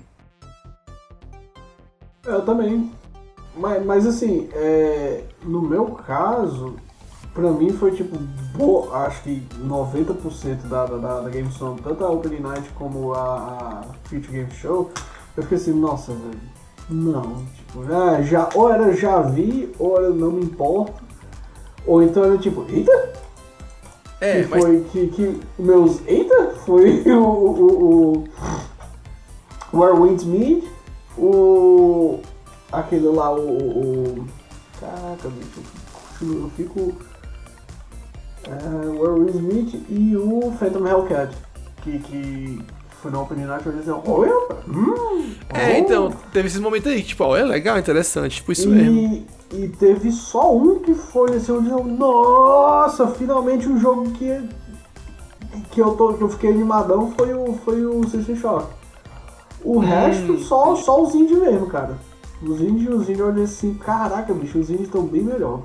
Eu também. Mas, mas assim, é, no meu caso, pra mim foi tipo, bo- acho que 90% da, da, da, Gamescom, tanto a Opening Night como a, a Future Game Show, eu fiquei assim, nossa, velho, não, tipo, ah, já, ou era já vi, ou era não me importa, ou então era tipo, eita, É, que mas foi que, que meus eita? Foi o, o, o Where Winds Meet, o aquele lá o, o, o- caraca bicho, eu fico é, Where Winds Meet e o Phantom Hellcat que, que foi na Open Night e eu olha, hum, É, oh." então, teve esses momentos aí, tipo, ó, é legal, interessante, tipo isso mesmo. E, e teve só um que foi onde eu, nossa, finalmente um jogo que que eu tô que eu fiquei animadão foi o foi o System Shock. O resto só só os indies mesmo, cara. Os indies, os indies eu olhei assim, caraca, bicho, os indies estão bem melhor.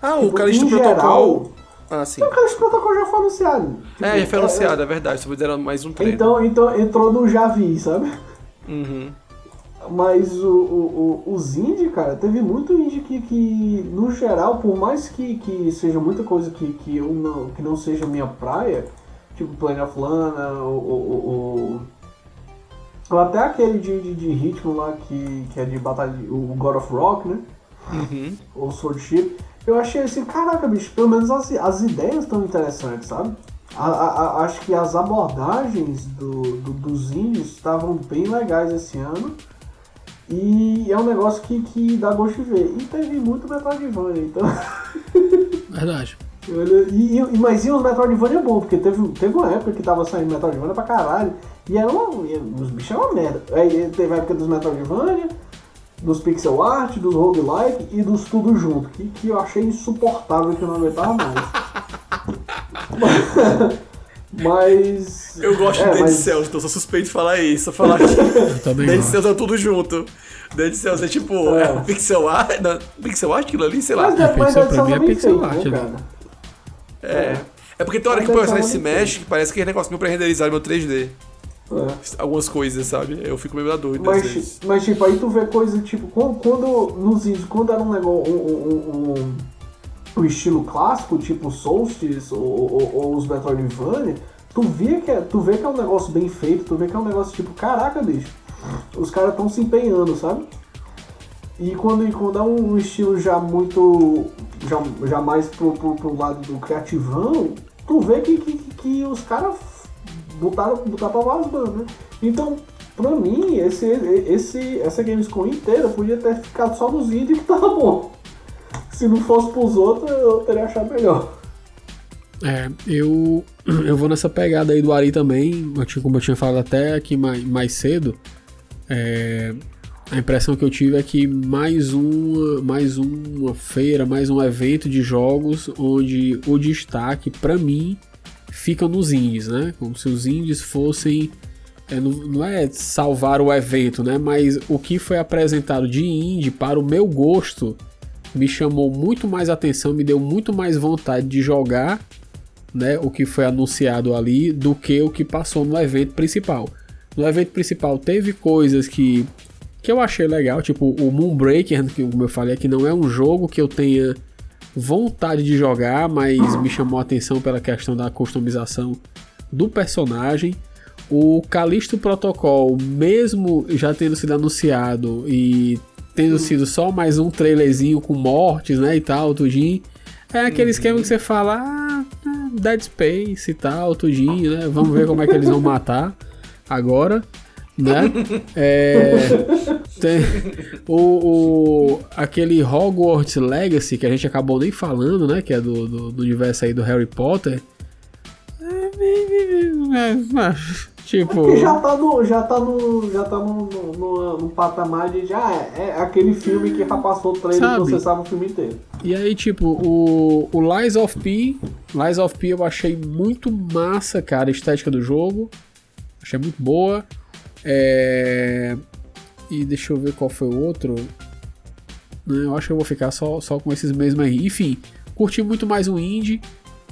Ah, o Tipo, Calixto em Protocol. Ah, sim. Então, cara, esse protocolo já foi anunciado. Tipo, É, já foi é- anunciado, é verdade, só fizeram mais um trailer. Então, então entrou no já vi, sabe? Uhum. Mas o, o, o- os indie, cara, teve muito indie que, que no geral, por mais que, que seja muita coisa que, que, eu não, que não seja minha praia, tipo Plane of Lana, ou até aquele de, de, de ritmo lá que, que é de batalha, o God of Rock, né? Uhum. Ou Swordship, eu achei assim, caraca, bicho, pelo menos as, as ideias estão interessantes, sabe? A- a- a- acho que as abordagens do, do- dos indies estavam bem legais esse ano. E é um negócio que, que dá gosto de ver. E teve muito Metroidvania, então. Verdade. E, e- mas e os Metroidvania é bom, porque teve, teve uma época que tava saindo Metroidvania pra caralho. E era uma, e os bichos eram uma merda. Aí teve a época dos Metroidvania, dos pixel art, dos roguelike e dos tudo junto. Que, que eu achei insuportável que eu não aguentava mais. mas. Eu gosto é, de Dead mas- Cells, então sou suspeito de falar isso. Falar que Dead gosto. Cells é tudo junto. Dead Cells é tipo, é, É. pixel art. Não, pixel art aquilo ali, sei lá. Mas, é, mas pixel Dead pra Cells mim é é pixel feito, art, né, cara? É. É porque tem hora que o personagem se é mexe que parece que é negócio meu pra renderizar meu 3D. É. Algumas coisas, sabe? Eu fico meio às Mas, mas tipo, aí tu vê coisa tipo, quando, quando nos indies, quando era um negócio, um, um, um, um estilo clássico, tipo Solstice ou, ou, ou os Metroidvania, tu vê, que é, tu vê que é um negócio bem feito, tu vê que é um negócio tipo, caraca, bicho, os caras estão se empenhando, sabe? E quando, quando é um, um estilo já muito, já, já mais pro, pro, pro lado do criativão, tu vê que, que, que os caras botaram, botaram pra bandas, né? Então, pra mim, esse, esse, essa Gamescom inteira podia ter ficado só nos indies que tava bom. Se não fosse pros outros, eu teria achado melhor. É, eu, eu vou nessa pegada aí do Ari também, como eu tinha falado até aqui mais, mais cedo. é, a impressão que eu tive é que mais uma, mais uma feira, mais um evento de jogos onde o destaque, pra mim, fica nos indies, né? Como se os indies fossem. é, não, não é salvar o evento, né? Mas o que foi apresentado de indie, para o meu gosto, me chamou muito mais atenção, me deu muito mais vontade de jogar né, o que foi anunciado ali do que o que passou no evento principal. No evento principal teve coisas que, que eu achei legal, tipo o Moonbreaker, que como eu falei aqui, não é um jogo que eu tenha vontade de jogar, mas me chamou a atenção pela questão da customização do personagem. o Callisto Protocol, mesmo já tendo sido anunciado e tendo sido só mais um trailerzinho com mortes, né, e tal, tudinho, é aquele esquema que você fala, ah, Dead Space e tal, tudinho, né, vamos ver como é que eles vão matar agora, né, é, tem o, o- aquele Hogwarts Legacy, que a gente acabou nem falando, né, que é do, do, do universo aí do Harry Potter, tipo... Porque já tá no. Já tá no. Já tá no, no, no- no patamar de já é, é aquele filme que já passou o trailer Sabe? e você sabe o filme inteiro. E aí, tipo, o, o Lies of P, Lies of P eu achei muito massa, cara, a estética do jogo. Achei muito boa. É... E deixa eu ver qual foi o outro. Né, Eu acho que eu vou ficar só, só com esses mesmos aí. Enfim, curti muito mais o indie,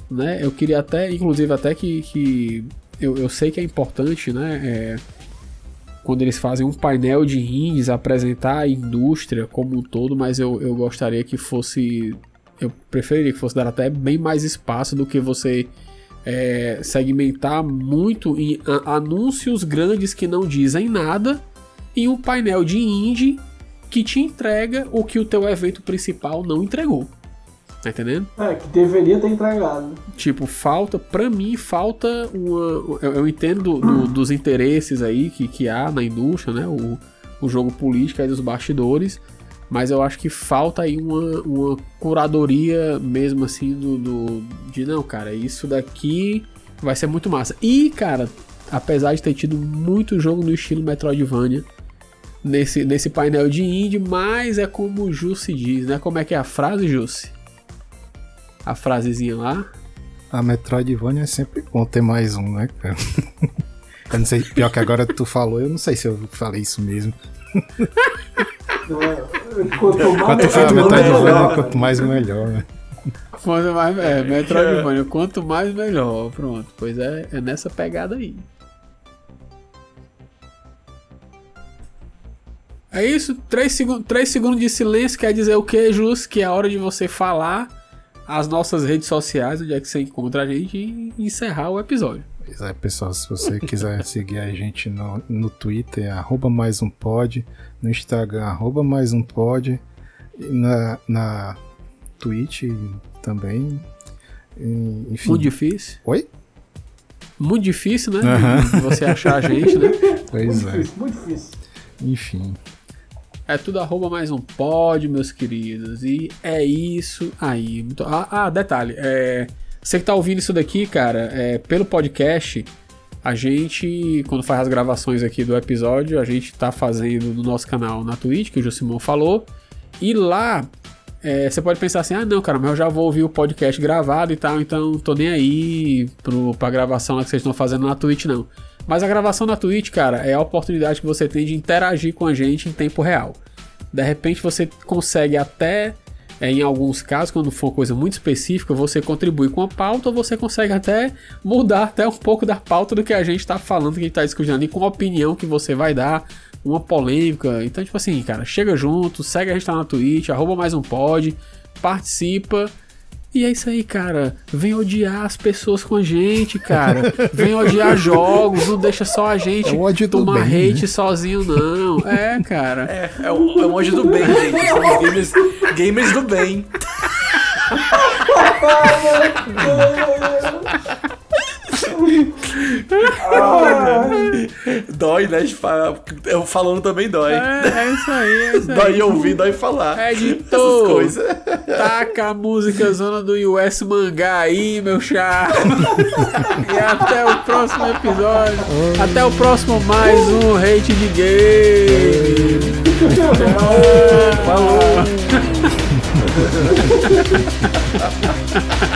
né? Eu queria até, inclusive, até que, que eu, eu sei que é importante, né? É, quando eles fazem um painel de indies, apresentar a indústria como um todo, mas eu, eu gostaria que fosse. Eu preferiria que fosse dar até bem mais espaço do que você é, segmentar muito em a- anúncios grandes que não dizem nada e um painel de indie que te entrega o que o teu evento principal não entregou. Tá entendendo? É, que deveria ter entregado. Tipo, falta, pra mim, falta uma. Eu, eu entendo do- do- dos interesses aí que, que há na indústria, né? O, o jogo político aí dos bastidores. Mas eu acho que falta aí uma, uma curadoria mesmo assim do, do. De não, cara, isso daqui vai ser muito massa. E, cara, apesar de ter tido muito jogo no estilo Metroidvania nesse, nesse painel de indie, mas é como o Jussi diz, né? Como é que é a frase, Jussi? A frasezinha lá. A Metroidvania é sempre bom ter mais um, né, cara? Eu não sei, pior que agora tu falou, eu não sei se eu falei isso mesmo. É, Quanto mais Quanto, Metroidvania, melhor. quanto mais melhor, né? Quanto mais, é, Metroidvania, quanto mais melhor. Pronto, pois é, é nessa pegada aí. É isso, 3 segundos, três segundos de silêncio quer dizer o que, Jus? Que é a hora de você falar as nossas redes sociais, onde é que você encontra a gente e encerrar o episódio. Pois é, pessoal, se você quiser seguir a gente no, no Twitter, arroba mais um pod, no Instagram, arroba mais um pod, e na, na Twitch também. e, Enfim. Muito difícil. Oi? Muito difícil, né? você achar a gente, né? Pois Muito é. difícil, muito difícil. Enfim. É tudo arroba mais um pod, meus queridos. E é isso aí. Ah, ah, detalhe. É... Você que tá ouvindo isso daqui, cara, é, pelo podcast, a gente, quando faz as gravações aqui do episódio, a gente tá fazendo no nosso canal na Twitch, que o Josimão falou. E lá, é, você pode pensar assim, ah não, cara, mas eu já vou ouvir o podcast gravado e tal, então tô nem aí pro, pra gravação que vocês estão fazendo na Twitch, não. Mas a gravação na Twitch, cara, é a oportunidade que você tem de interagir com a gente em tempo real. De repente você consegue até, é, em alguns casos, quando for coisa muito específica, você contribui com a pauta, ou você consegue até mudar até um pouco da pauta do que a gente está falando, que a gente está discutindo ali, com a opinião que você vai dar, uma polêmica. Então, tipo assim, cara, chega junto, segue a gente lá na Twitch, arroba mais um pod, participa. E é isso aí, cara. Vem odiar as pessoas com a gente, cara. Vem odiar jogos, não deixa só a gente É ódio tomar bem, hate sozinho, não. É, cara. É, é o, é o anjo do bem, gente. São os gamers, gamers do bem. Dói, né? Eu falando também dói. É, é isso aí, é isso aí. Dói ouvir, dói falar. Editor. Essas coisas. Taca a música Zona do US Mangá aí, meu chá. e até o próximo episódio. Até o próximo mais um Hate de Game. Falou. Que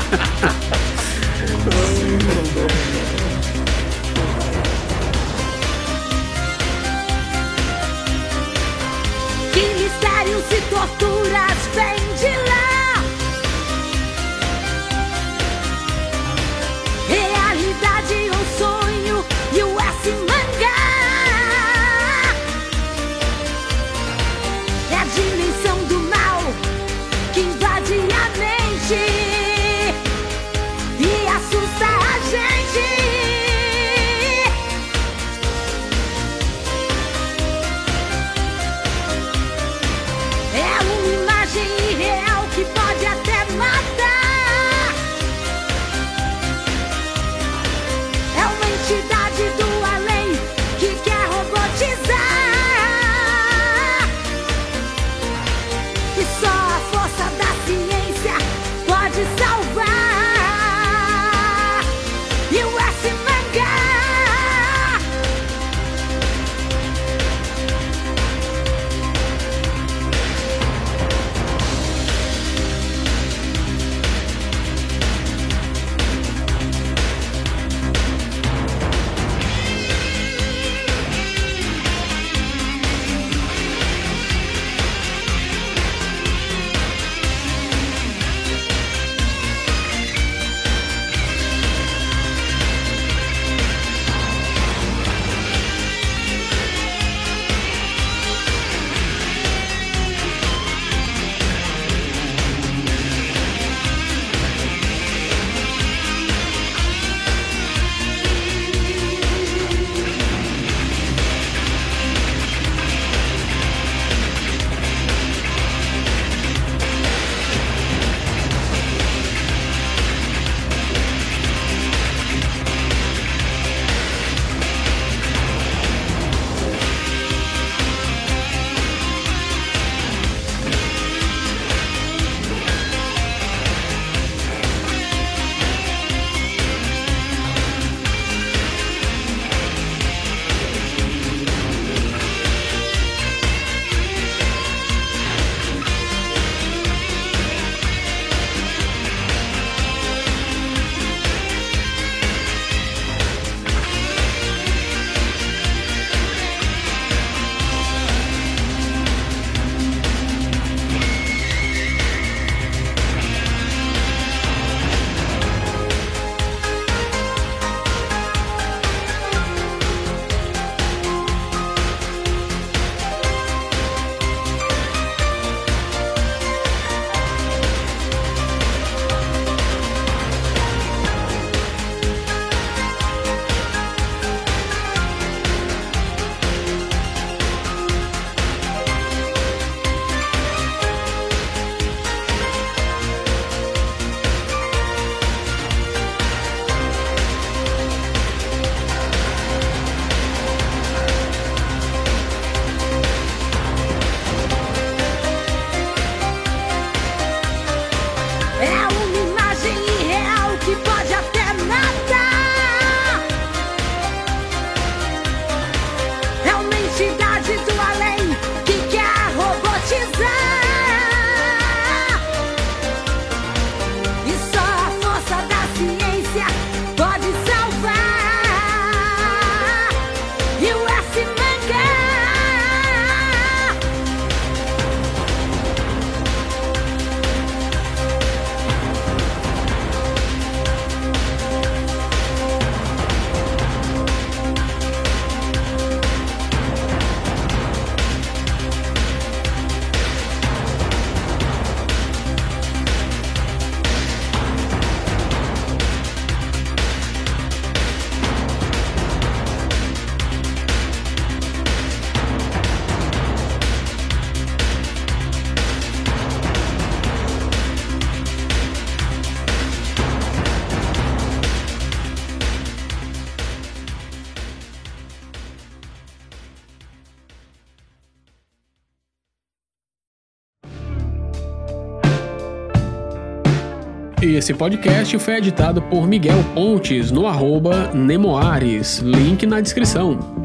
Esse podcast foi editado por Miguel Pontes no arroba Nemoares, link na descrição.